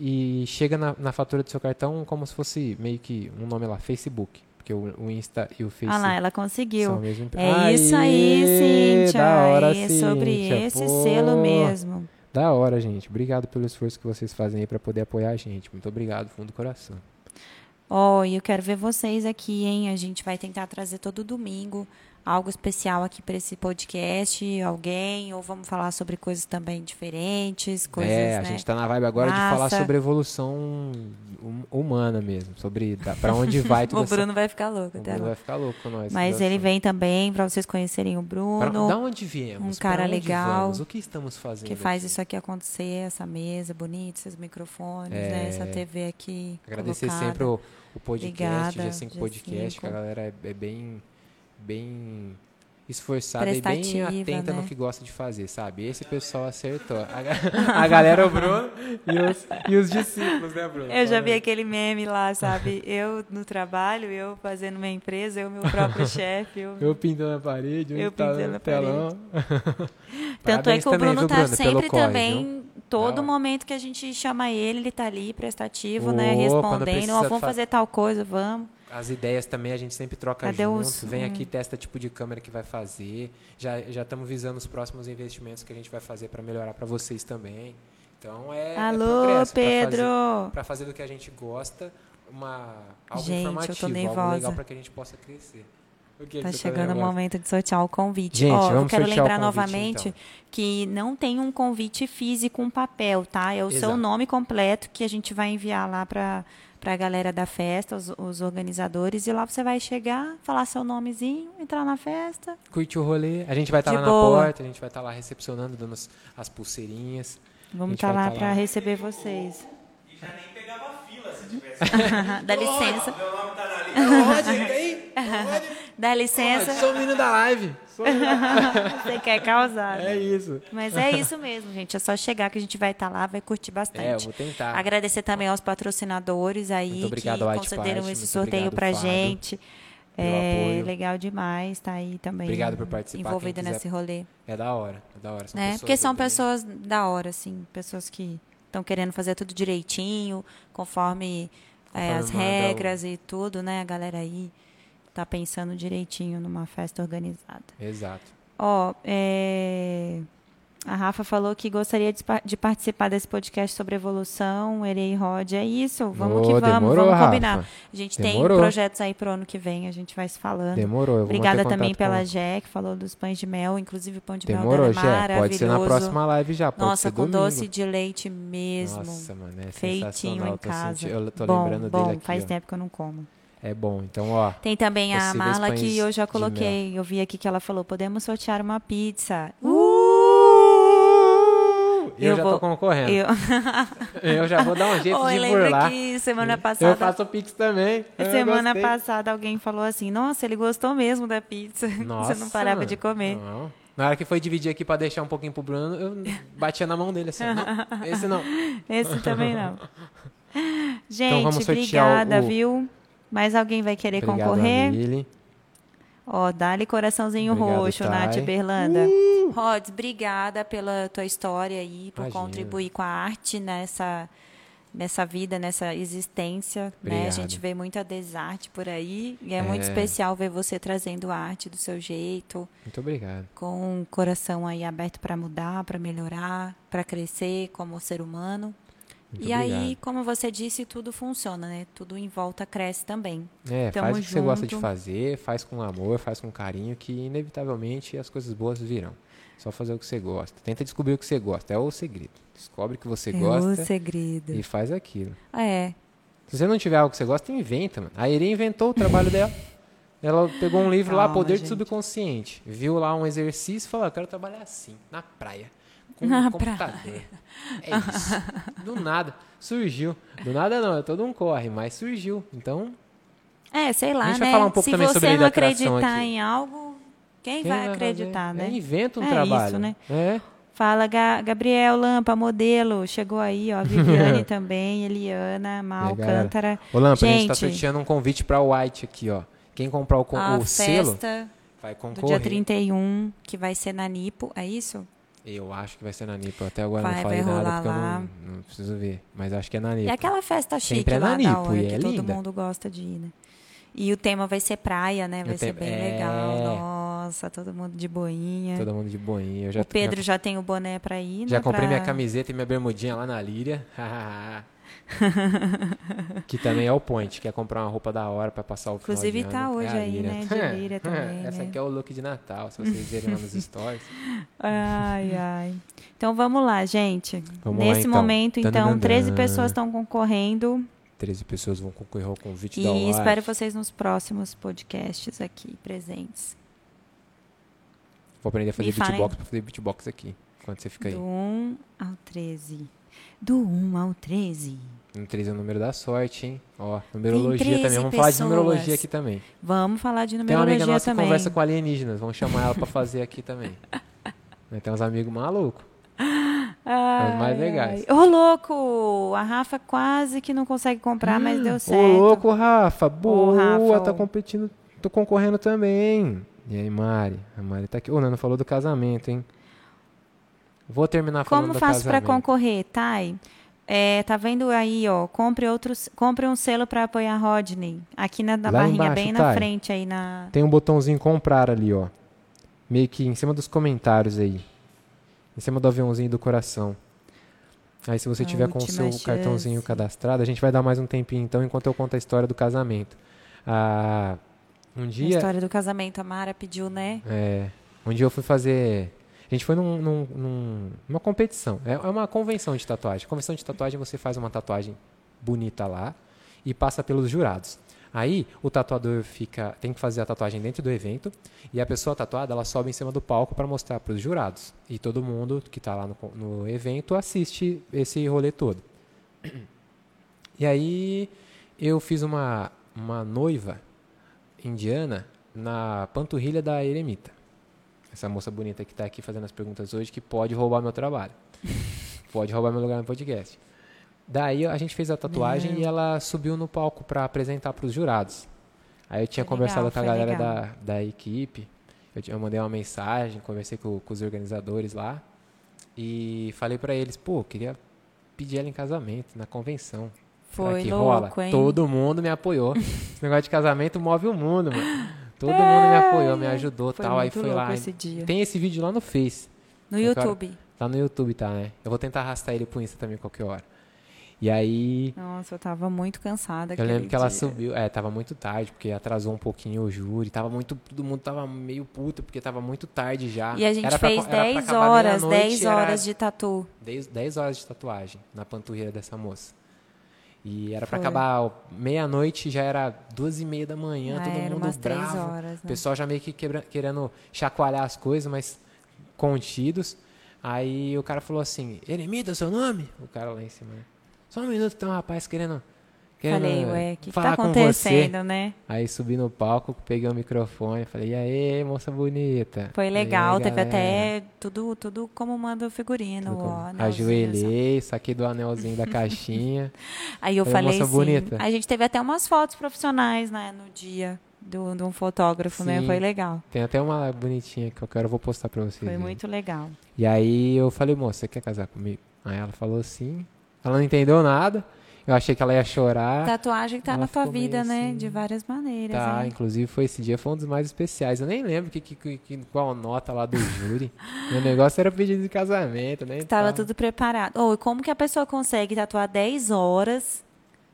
e chega na, na fatura do seu cartão como se fosse meio que um nome lá, Facebook. Porque o, o Insta e o Facebook Ah lá, ela são conseguiu. mesma empre- É isso aí, Aê, Cíntia. Da hora, é sobre Cíntia. esse Pô, selo mesmo. Da hora, gente. Obrigado pelo esforço que vocês fazem aí para poder apoiar a gente. Muito obrigado, fundo do coração. Ó, e eu quero ver vocês aqui, hein? A gente vai tentar trazer todo domingo algo especial aqui para esse podcast, alguém, ou vamos falar sobre coisas também diferentes, coisas, é, a né? gente tá na vibe agora de falar Massa. sobre evolução hum- humana mesmo, sobre para onde vai *laughs* tudo O Bruno vai ficar louco, O tá? Bruno vai ficar louco com nós. Mas ele vem também para vocês conhecerem o Pra, Bruno, da onde viemos? um cara Pra onde legal, vamos? O que estamos fazendo? que faz aqui? isso aqui acontecer, essa mesa bonita, esses microfones, É. né? Essa TV aqui. Agradecer colocada. sempre o, o podcast, Obrigada, G5 Podcast, G5. que a galera é, é bem, bem esforçada e bem atenta no né? que gosta de fazer, sabe? Esse pessoal acertou. A, *laughs* a galera, o Bruno e os, e os discípulos, né, Bruno? Eu já vi aquele meme lá, sabe? Eu no trabalho, eu fazendo minha empresa, eu meu próprio *laughs* chefe. Eu... Eu pintando a parede, Eu pintando no a parede. telão. *laughs* Tanto é Parabéns que o Bruno tá pelo sempre também, todo momento que a gente chama ele, ele tá ali, prestativo, né? Ô, quando Respondendo, ó, vamos fa- fazer tal coisa, vamos. As ideias também a gente sempre troca Cadê junto. os- Vem hum. aqui, testa tipo de câmera que vai fazer. Já já estamos visando os próximos investimentos que a gente vai fazer para melhorar para vocês também. Então é, é Alô, pra Pedro! fazer- Para fazer do que a gente gosta, uma algo Gente, eu tô informativo, algo legal para que a gente possa crescer. Que Tá que você chegando o momento de sortear o convite. Gente, Ó, eu quero lembrar convite, novamente então. que não tem um convite físico, um papel, tá? É o seu Exato. nome completo que a gente vai enviar lá para para a galera da festa, os, os organizadores, e lá você vai chegar, falar seu nomezinho, entrar na festa. Curte o rolê. A gente vai estar De lá boa. na porta, a gente vai estar lá recepcionando, dando as, as pulseirinhas. Vamos estar vai lá tá para receber vocês. E já nem pegava fila se *laughs* tivesse. Dá licença. Meu nome tá na lista. Pode, tem? *laughs* Dá licença. Sou o menino da live. Sou o menino da- *laughs* Você quer causar. É né? isso. Mas é isso mesmo, gente. É só chegar que a gente vai estar lá, vai curtir bastante. É, eu vou tentar. Agradecer também aos patrocinadores aí Muito obrigado que White concederam Party, esse sorteio obrigado, pra Fábio, gente. É apoio. legal demais, tá aí também. Obrigado por participar, quiser- nesse rolê. É da hora, é da hora. São Né? pessoas Porque são bem. pessoas da hora, assim, pessoas que estão querendo fazer tudo direitinho, conforme, é, Conforme as manda o- regras e tudo, né? A galera aí tá pensando direitinho numa festa organizada. Exato. Ó, é, a Rafa falou que gostaria de, de participar desse podcast sobre evolução, Erei Rod. É isso, vamos Ô, que vamos, demorou, vamos combinar. Rafa. A gente Demorou. tem projetos aí pro ano que vem, a gente vai se falando. Demorou, eu vou Obrigada também pela Jé, que falou dos pães de mel, inclusive o pão de mel Demorou, dela é maravilhoso. Pode ser na próxima live já, pode Nossa, com domingo. doce de leite mesmo. Nossa, mano, é feitinho em casa. senti- eu tô bom, lembrando bom, dele aqui, faz ó. tempo que eu não como. É bom, então, ó. Tem também a pães que eu já coloquei. Eu vi aqui que ela falou: podemos sortear uma pizza. Uh! Eu, Eu já vou- tô concorrendo. Eu... *laughs* Eu, já vou dar um jeito Oi, de lembra burlar. que semana passada. Eu faço Pix também. Semana passada alguém falou assim: Nossa, ele gostou mesmo da pizza. Nossa, *laughs* Você não parava de comer. Não. Na hora que foi dividir aqui pra deixar um pouquinho pro Bruno, eu batia na mão dele assim. Não, esse não. *laughs* Esse também não. Gente, Então vamos obrigada, o- viu? Mais alguém vai querer Obrigado, concorrer? Amile. Ó, dá-lhe coraçãozinho Obrigado, roxo, Thay. Nath Berlanda. Rods, obrigada pela tua história aí, por Imagina. contribuir com a arte nessa, nessa vida, nessa existência. Né? A gente vê muita desarte por aí e é, muito É. especial ver você trazendo a arte do seu jeito, Muito obrigado. com o coração aí aberto para mudar, para melhorar, para crescer como ser humano. Muito e aí, obrigado. como você disse, tudo funciona, né? Tudo em volta cresce também. É, Tamo faz o que você gosta de fazer, faz com amor, faz com carinho, que inevitavelmente as coisas boas virão. Só fazer o que você gosta. Tenta descobrir o que você gosta. É o segredo. Descobre o que você é gosta o segredo. e faz aquilo. É, Se você não tiver algo que você gosta, inventa, mano. A Eri inventou o trabalho dela. Ela pegou um livro lá, Calma, Poder gente. do Subconsciente. Viu lá um exercício e falou: Eu quero trabalhar assim, na praia. Com Na um computador. É isso. *laughs* Do nada. Surgiu. Do nada não, é todo um corre, mas surgiu. Então, É, sei lá, A gente né? vai falar um pouco Se também você sobre não acreditar aqui. em algo, quem, quem vai fazer? acreditar, né? É, inventa um É trabalho. isso, né? É. Fala, Ga- Gabriel Lampa, modelo. Chegou aí, ó. Viviane *laughs* também, Eliana, Mal? Cântara. Ô, Lampa, a gente tá Gente. sorteando um convite pra White aqui, ó. Quem comprar o, o selo festa vai do concorrer. dia 31, que vai ser na Nipo, é isso? Eu acho que vai ser na Nipo. Até agora Vai- não falei nada porque eu lá. não, não preciso ver. Mas acho que é na Nipo. É aquela festa chique Sempre é na Nipo, e que é todo linda. mundo gosta de ir, né? E o tema vai ser praia, né? Vai O ser tema- bem é. legal. Nossa, todo mundo de boinha. Todo mundo de boinha. Eu já, o Pedro já tem o boné pra ir, né? já, já comprei pra- minha camiseta e minha bermudinha lá na Líria. *laughs* que também é o point. Quer comprar uma roupa da hora pra passar o final Inclusive de tá ano. hoje é aí, né, de Líria *laughs* também, Essa né? aqui é o look de Natal, se vocês verem lá nos stories. Ai, ai. Então vamos lá, gente. Vamos lá, Nesse então. momento, então, Tananana. 13 pessoas estão concorrendo. 13 pessoas vão concorrer ao convite da E espero vocês nos próximos podcasts aqui presentes. Vou aprender a fazer Me beatbox pra fazer beatbox aqui. Enquanto você fica aí. Do 1 ao 13. Do 1 ao 13. No 13 é o número da sorte, hein? Ó, numerologia 13 também. Vamos falar de pessoas. numerologia aqui também. Vamos falar de Tem uma numerologia amiga nossa também. que conversa com alienígenas. Vamos chamar ela pra fazer aqui também. Mas *laughs* Tem uns amigos malucos. Ai, Os mais legais. ai. Ô, louco! A Rafa quase que não consegue comprar, mas deu certo. Ô, louco, Rafa. Boa, Rafa, tá ô. competindo. Tô concorrendo também. E aí, Mari? A Mari tá aqui. Ô, Nano falou do casamento, hein? Vou terminar falando Como faço para concorrer, Thay? É, tá vendo aí, ó? Compre outros, compre um selo para apoiar Rodney. Aqui na, na barrinha, embaixo, bem na frente aí na. Tem um botãozinho comprar ali, ó. Meio que em cima dos comentários aí. Em cima do aviãozinho do coração. Aí se você A tiver com o seu cartãozinho chance. cadastrado, a gente vai dar mais um tempinho então enquanto eu conto a história do casamento. Ah, um A dia, história do casamento, a Mara pediu, né? é, um dia eu fui fazer. A gente foi num, num- num- numa competição. É, é uma convenção de tatuagem. Convenção de tatuagem você faz uma tatuagem bonita lá e passa pelos jurados. Aí o tatuador fica, tem que fazer a tatuagem dentro do evento e a pessoa tatuada ela sobe em cima do palco para mostrar para os jurados e todo mundo que está lá no, no evento assiste esse rolê todo. E aí eu fiz uma, uma noiva indiana na panturrilha da eremita. Essa moça bonita que está aqui fazendo as perguntas hoje que pode roubar meu trabalho. *laughs* pode roubar meu lugar no podcast. Daí a gente fez a tatuagem Meu. e ela subiu no palco para apresentar para os jurados. Aí eu tinha Foi conversado legal, com a galera legal. da, da equipe. Eu, eu mandei uma mensagem, conversei com, com os organizadores lá. E falei para eles, pô, queria pedir ela em casamento na convenção. Foi que louco, rola? hein? Todo mundo me apoiou. *laughs* Esse negócio de casamento move o mundo, mano. Todo mundo me apoiou, me ajudou Foi tal. Aí louco lá. esse dia. Tem esse vídeo lá no Face. No YouTube. Lá no YouTube, tá, né? Eu vou tentar arrastar ele pro Insta também qualquer hora. E aí, Nossa, eu tava muito cansada. eu lembro que ela dia. subiu. É, tava muito tarde, porque atrasou um pouquinho o júri. Tava muito. Todo mundo tava meio puto, porque tava muito tarde já. E a gente Era fez pra 10 acabar horas, meia-noite, 10 era horas de tatu. 10, 10 horas de tatuagem na panturrilha dessa moça. E era pra Foi. acabar meia-noite, já era duas e meia da manhã, Ah, todo mundo umas bravo. horas, O né? pessoal já meio que quebra- querendo chacoalhar as coisas, mas contidos. Aí o cara falou assim, Eremita, seu nome? O cara lá em cima, né? Só um minuto, tem um rapaz querendo, querendo Falei, ué, o que, que tá acontecendo, né? Aí subi no palco, peguei o microfone, falei, e aí, moça bonita? Foi E aí, legal, teve galera? até tudo, tudo como manda o figurino. Tudo como-? Ajoelhei, saquei do anelzinho da caixinha. *laughs* Aí eu Falei, falei moça assim, bonita. a gente teve até umas fotos profissionais, né, no dia do, de um fotógrafo, né? Sim. Foi legal. Tem até uma bonitinha que eu quero, eu vou postar pra vocês. Foi verem. muito legal. E aí eu falei, moça, você quer casar comigo? Aí ela falou sim. Ela não entendeu nada. Eu achei que ela ia chorar. Tatuagem tá ela na tua vida, né? assim. De várias maneiras, Tá, hein? inclusive foi esse dia, foi um dos mais especiais. Eu nem lembro que, que, que- qual nota lá do júri. *laughs* Meu negócio era pedido de casamento, né? Estava Então, tudo preparado. Ou como que a pessoa consegue tatuar 10 horas,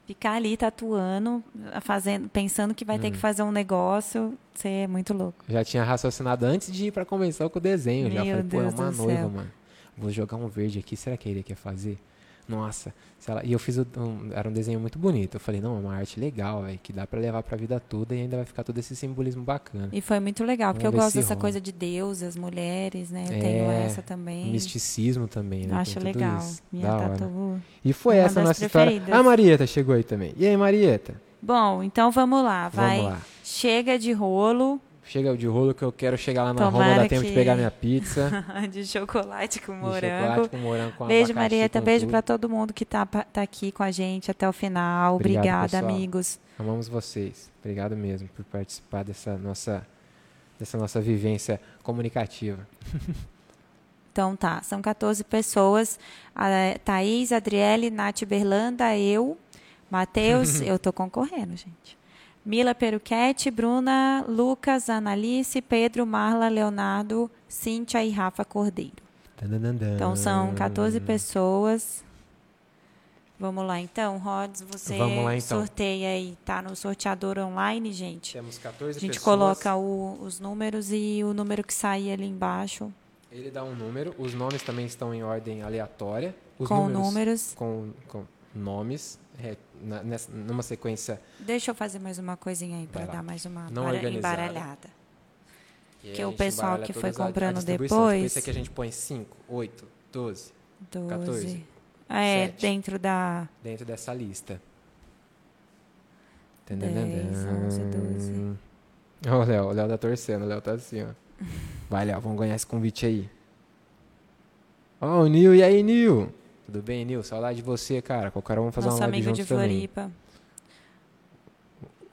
ficar ali tatuando, fazendo, pensando que vai Hum. ter que fazer um negócio? Você é muito louco. Já tinha raciocinado antes de ir pra convenção com o desenho. já Meu falei, pô, é Deus uma noiva, céu. mano. Vou jogar um verde aqui, será que ele quer fazer? Nossa, ela- e eu fiz um, era um desenho muito bonito. Eu falei, não, é uma arte legal, velho, que dá pra levar pra vida toda e ainda vai ficar todo esse simbolismo bacana. E foi muito legal, porque eu Vamos gosto dessa coisa de deusas, mulheres, né? Eu É, tenho essa também. Misticismo também, né? Acho legal. isso. Minha Da hora. E foi Uma essa a nossa história. preferidas. A Marieta chegou aí também. E aí, Marieta? Bom, então vamos lá. Vai. Vamos lá. Chega de rolo Chega de rolo que eu quero chegar lá na Tomara Roma, dá tempo de que- pegar minha *laughs* pizza. de chocolate com de morango. chocolate com morango com Beijo, Marieta. Beijo para todo mundo que tá, tá aqui com a gente até o final. Obrigado, Obrigada, pessoal. amigos. Amamos vocês. Obrigado mesmo por participar dessa nossa, dessa nossa vivência comunicativa. *laughs* Então tá, são 14 pessoas. A Thaís, Adriele, Nath Berlanda, eu, Matheus, *laughs* eu tô concorrendo, gente. Mila Peruquete, Bruna, Lucas, Analice, Pedro, Marla, Leonardo, Cíntia e Rafa Cordeiro. Então são 14 pessoas. Vamos lá então, Rods, você lá, então. sorteia aí, tá no sorteador online, gente. Temos 14 A gente pessoas. coloca o- os números e o número que sair ali embaixo Ele dá um número. Os nomes também estão em ordem aleatória. Os com números, números. Com, com nomes. Na- nessa- numa sequência. Deixa eu fazer mais uma coisinha aí para dar mais uma Não organizada. embaralhada. e Que o pessoal que foi todas a- a comprando distribuição. Tipo, depois- Esse aqui a gente põe 5, 8, 12 12. 14, Ah, é, sete. dentro da. dentro dessa lista. 10, 11, 12. Ó, o Léo, o Léo tá torcendo, o Léo tá assim, ó. Vai, Léo, vamos ganhar esse convite aí. Ó, o Nil, e aí, Nil? Tudo bem, Nil? Saudade de você, cara. Qualquer um vamos fazer Nosso uma live amigo de juntos também. Floripa.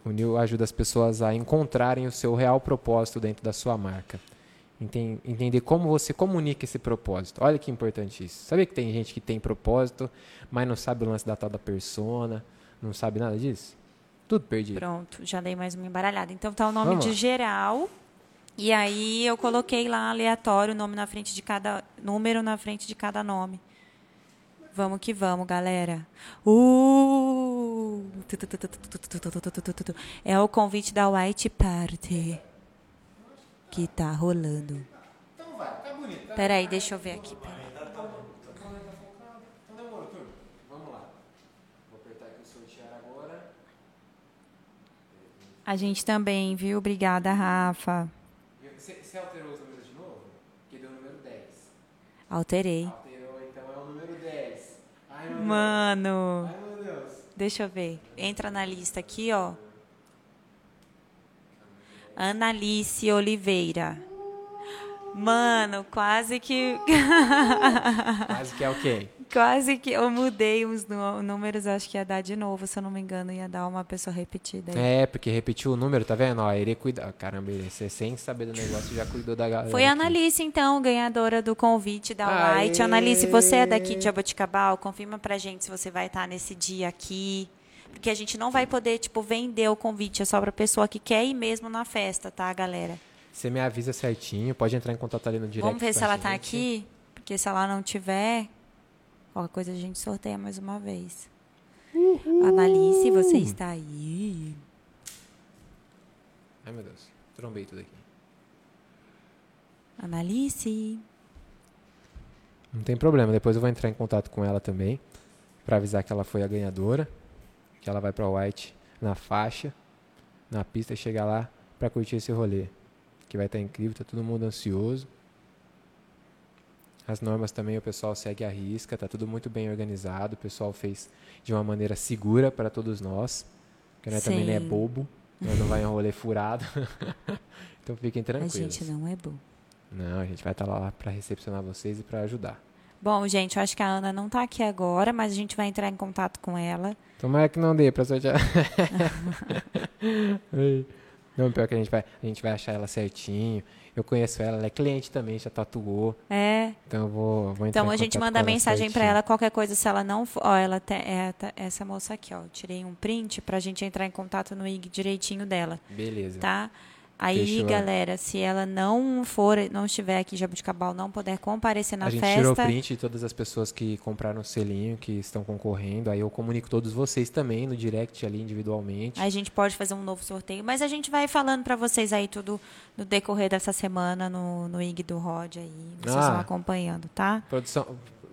O Nil ajuda as pessoas a encontrarem o seu real propósito dentro da sua marca. Enten- Entender como você comunica esse propósito. Olha que importante isso. Sabia que tem gente que tem propósito, mas não sabe o lance da tal da persona, não sabe nada disso? Tudo perdido. Pronto, já dei mais uma embaralhada. Então tá o nome Vamos de lá. geral. E aí eu coloquei lá aleatório o nome na frente de cada número na frente de cada nome. Vamos que vamos, galera. Uh! É o convite da White Party que tá rolando. Então vai, tá bonito. Peraí, deixa eu ver aqui. Pera. A gente também, viu? Obrigada, Rafa. Você alterou os números de novo? Porque deu o número 10. Alterei. Ai, Mano. Ai, meu Deus. Deixa eu ver. Entra na lista aqui, ó. Analice Oliveira. Mano, quase que. Quase que é o quê? *laughs* quase que eu mudei uns nú- números, acho que ia dar de novo, se eu não me engano, ia dar uma pessoa repetida. aí. É, porque repetiu o número, tá vendo? Ó, ele cuida. Caramba, ele, você sem saber do negócio já cuidou da galera. Foi a. Analice, então, ganhadora do convite da Aê! White. Analice, você é daqui de Jaboticabal? Confirma pra gente se você vai estar nesse dia aqui. Porque a gente não vai poder, tipo, vender o convite. É só pra pessoa que quer ir mesmo na festa, tá, galera? Você me avisa certinho, pode entrar em contato ali no direct. Vamos ver se ela tá gente. aqui. Porque se ela não tiver, qualquer coisa a gente sorteia mais uma vez. Analice, você está aí. Ai, meu Deus. Trombei tudo aqui. Analice. Não tem problema, depois eu vou entrar em contato com ela também pra avisar que ela foi a ganhadora, que ela vai pra White na faixa, na pista e chegar lá pra curtir esse rolê, que vai estar incrível, tá todo mundo ansioso. As normas também o pessoal segue à risca, tá tudo muito bem organizado, o pessoal fez de uma maneira segura para todos nós, que nós também não é Sim. bobo, nós não vai em rolê furado. *laughs* então fiquem A tranquilos. gente não é bom. Não, a gente vai estar lá para recepcionar vocês e para ajudar. Bom, gente, eu acho que a Ana não tá aqui agora, mas a gente vai entrar em contato com ela. Tomara que não dê pra sortear. *laughs* *laughs* Não, pior que a gente vai, a gente vai achar ela certinho. Eu conheço ela, ela é cliente também, já tatuou. É. Então eu vou, vou entrar Então a gente manda mensagem certinho. ela, qualquer coisa, se ela não for. Ó, ela te, é, tá- essa moça aqui, ó. eu Tirei um print pra gente entrar em contato no IG direitinho dela, Beleza. tá? Aí, galera, se ela não for, não estiver aqui em Jabuticabal, não puder comparecer na a gente festa. tirou print de todas as pessoas que compraram o selinho, que estão concorrendo. Aí eu comunico todos vocês também no direct ali individualmente. A gente pode fazer um novo sorteio, mas a gente vai falando pra vocês aí tudo no decorrer dessa semana no, no IG do Rod aí. Vocês Ah. vão acompanhando, tá? Produção.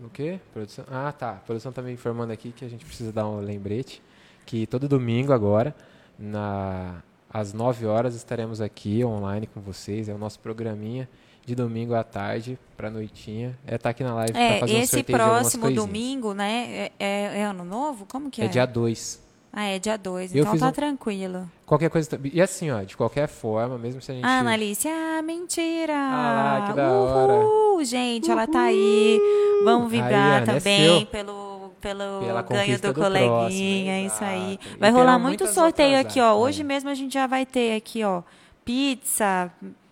O quê? Produção. Ah, tá. A produção tá me informando aqui que a gente precisa dar um lembrete. Que todo domingo agora, na, às 9 horas, estaremos aqui online com vocês. É o nosso programinha de domingo à tarde pra noitinha. É estar aqui na live pra É, fazer um esse sorteio de algumas próximo coisinhas. domingo, né? É, é- é ano novo? Como que é? É dia 2. Ah, é dia 2. Eu Então tá um- tranquilo. Qualquer coisa. tá- E assim, ó, de qualquer forma, mesmo se a gente. Ah, Analice, ah, mentira! Ah, que da Uhul, gente, ela tá aí. Vamos Aí, vibrar Ana, é também seu. pelo, pelo Pela ganho do, do coleguinha, próximo, é isso aí. E Vai rolar muito sorteio aqui, ó. Hoje né? mesmo a gente já vai ter aqui, ó, pizza,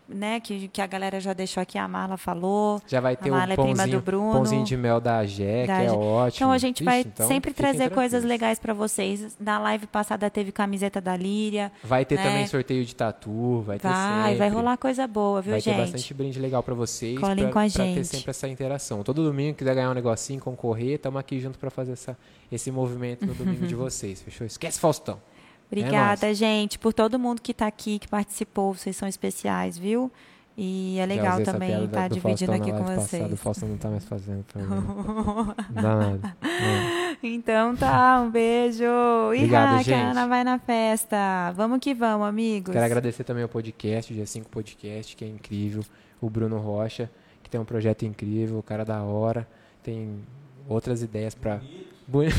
né, que, que a galera já deixou aqui, a Marla falou. Já vai ter o é prima pãozinho, Bruno. pãozinho de mel da Da que é ótimo. Então a gente vai Ixi, então sempre trazer coisas legais pra vocês. Na live passada teve camiseta da Líria. Vai ter né? também sorteio de tatu, vai ter Vai, sempre. vai rolar coisa boa, viu, vai gente? ter bastante brinde legal pra vocês, Colhem pra, com a pra gente. ter sempre essa interação. Todo domingo quiser ganhar um negocinho, concorrer, estamos aqui junto pra fazer essa, esse movimento no domingo de *laughs* vocês, fechou? Esquece Faustão. Obrigada, É gente, por todo mundo que tá aqui, que participou. Vocês são especiais, viu? E é legal também estar do dividindo aqui com vocês. Passada, o Faustão não tá mais fazendo pra *laughs* nada. Não. Então tá, um beijo. Obrigado, gente. Ana vai na festa. Vamos que vamos, amigos. Quero agradecer também ao podcast, o G5 Podcast, que é incrível. O Bruno Rocha, que tem um projeto incrível, o cara da hora. Tem outras ideias pra. Bonito,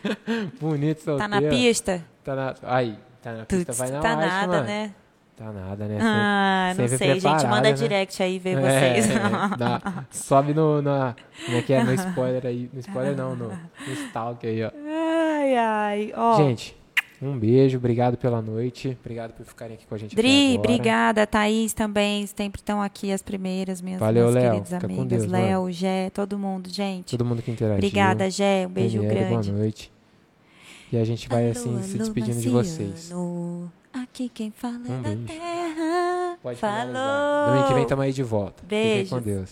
*laughs* Bonito Tá na solteiro. pista? Tá na... Aí, tá na pista, Tuts, vai na tá nada, mano. né? Tá nada, né? Ah, não sempre sei, gente. Manda né? direct aí ver É, vocês. dá- *laughs* sobe no, na, como é que é, no spoiler aí. No spoiler não, no, no stalk aí, ó. ai, ai. Ó, Gente, Um beijo, obrigado pela noite, obrigado por ficarem aqui com a gente. Dri, obrigada, Thaís também, sempre estão aqui as primeiras, minhas, Valeu, minhas Léo. queridas amigas. Deus, Léo, mano. Gé, todo mundo, gente. Todo mundo que interagiu. Obrigada, Gé, um beijo grande. Boa noite. E a gente vai Alô, assim se alô, despedindo de Marciano. vocês. Aqui quem fala Um é da beijo. terra. Pode Falou. Domingo que vem tamo aí de volta. Beijos. com Deus.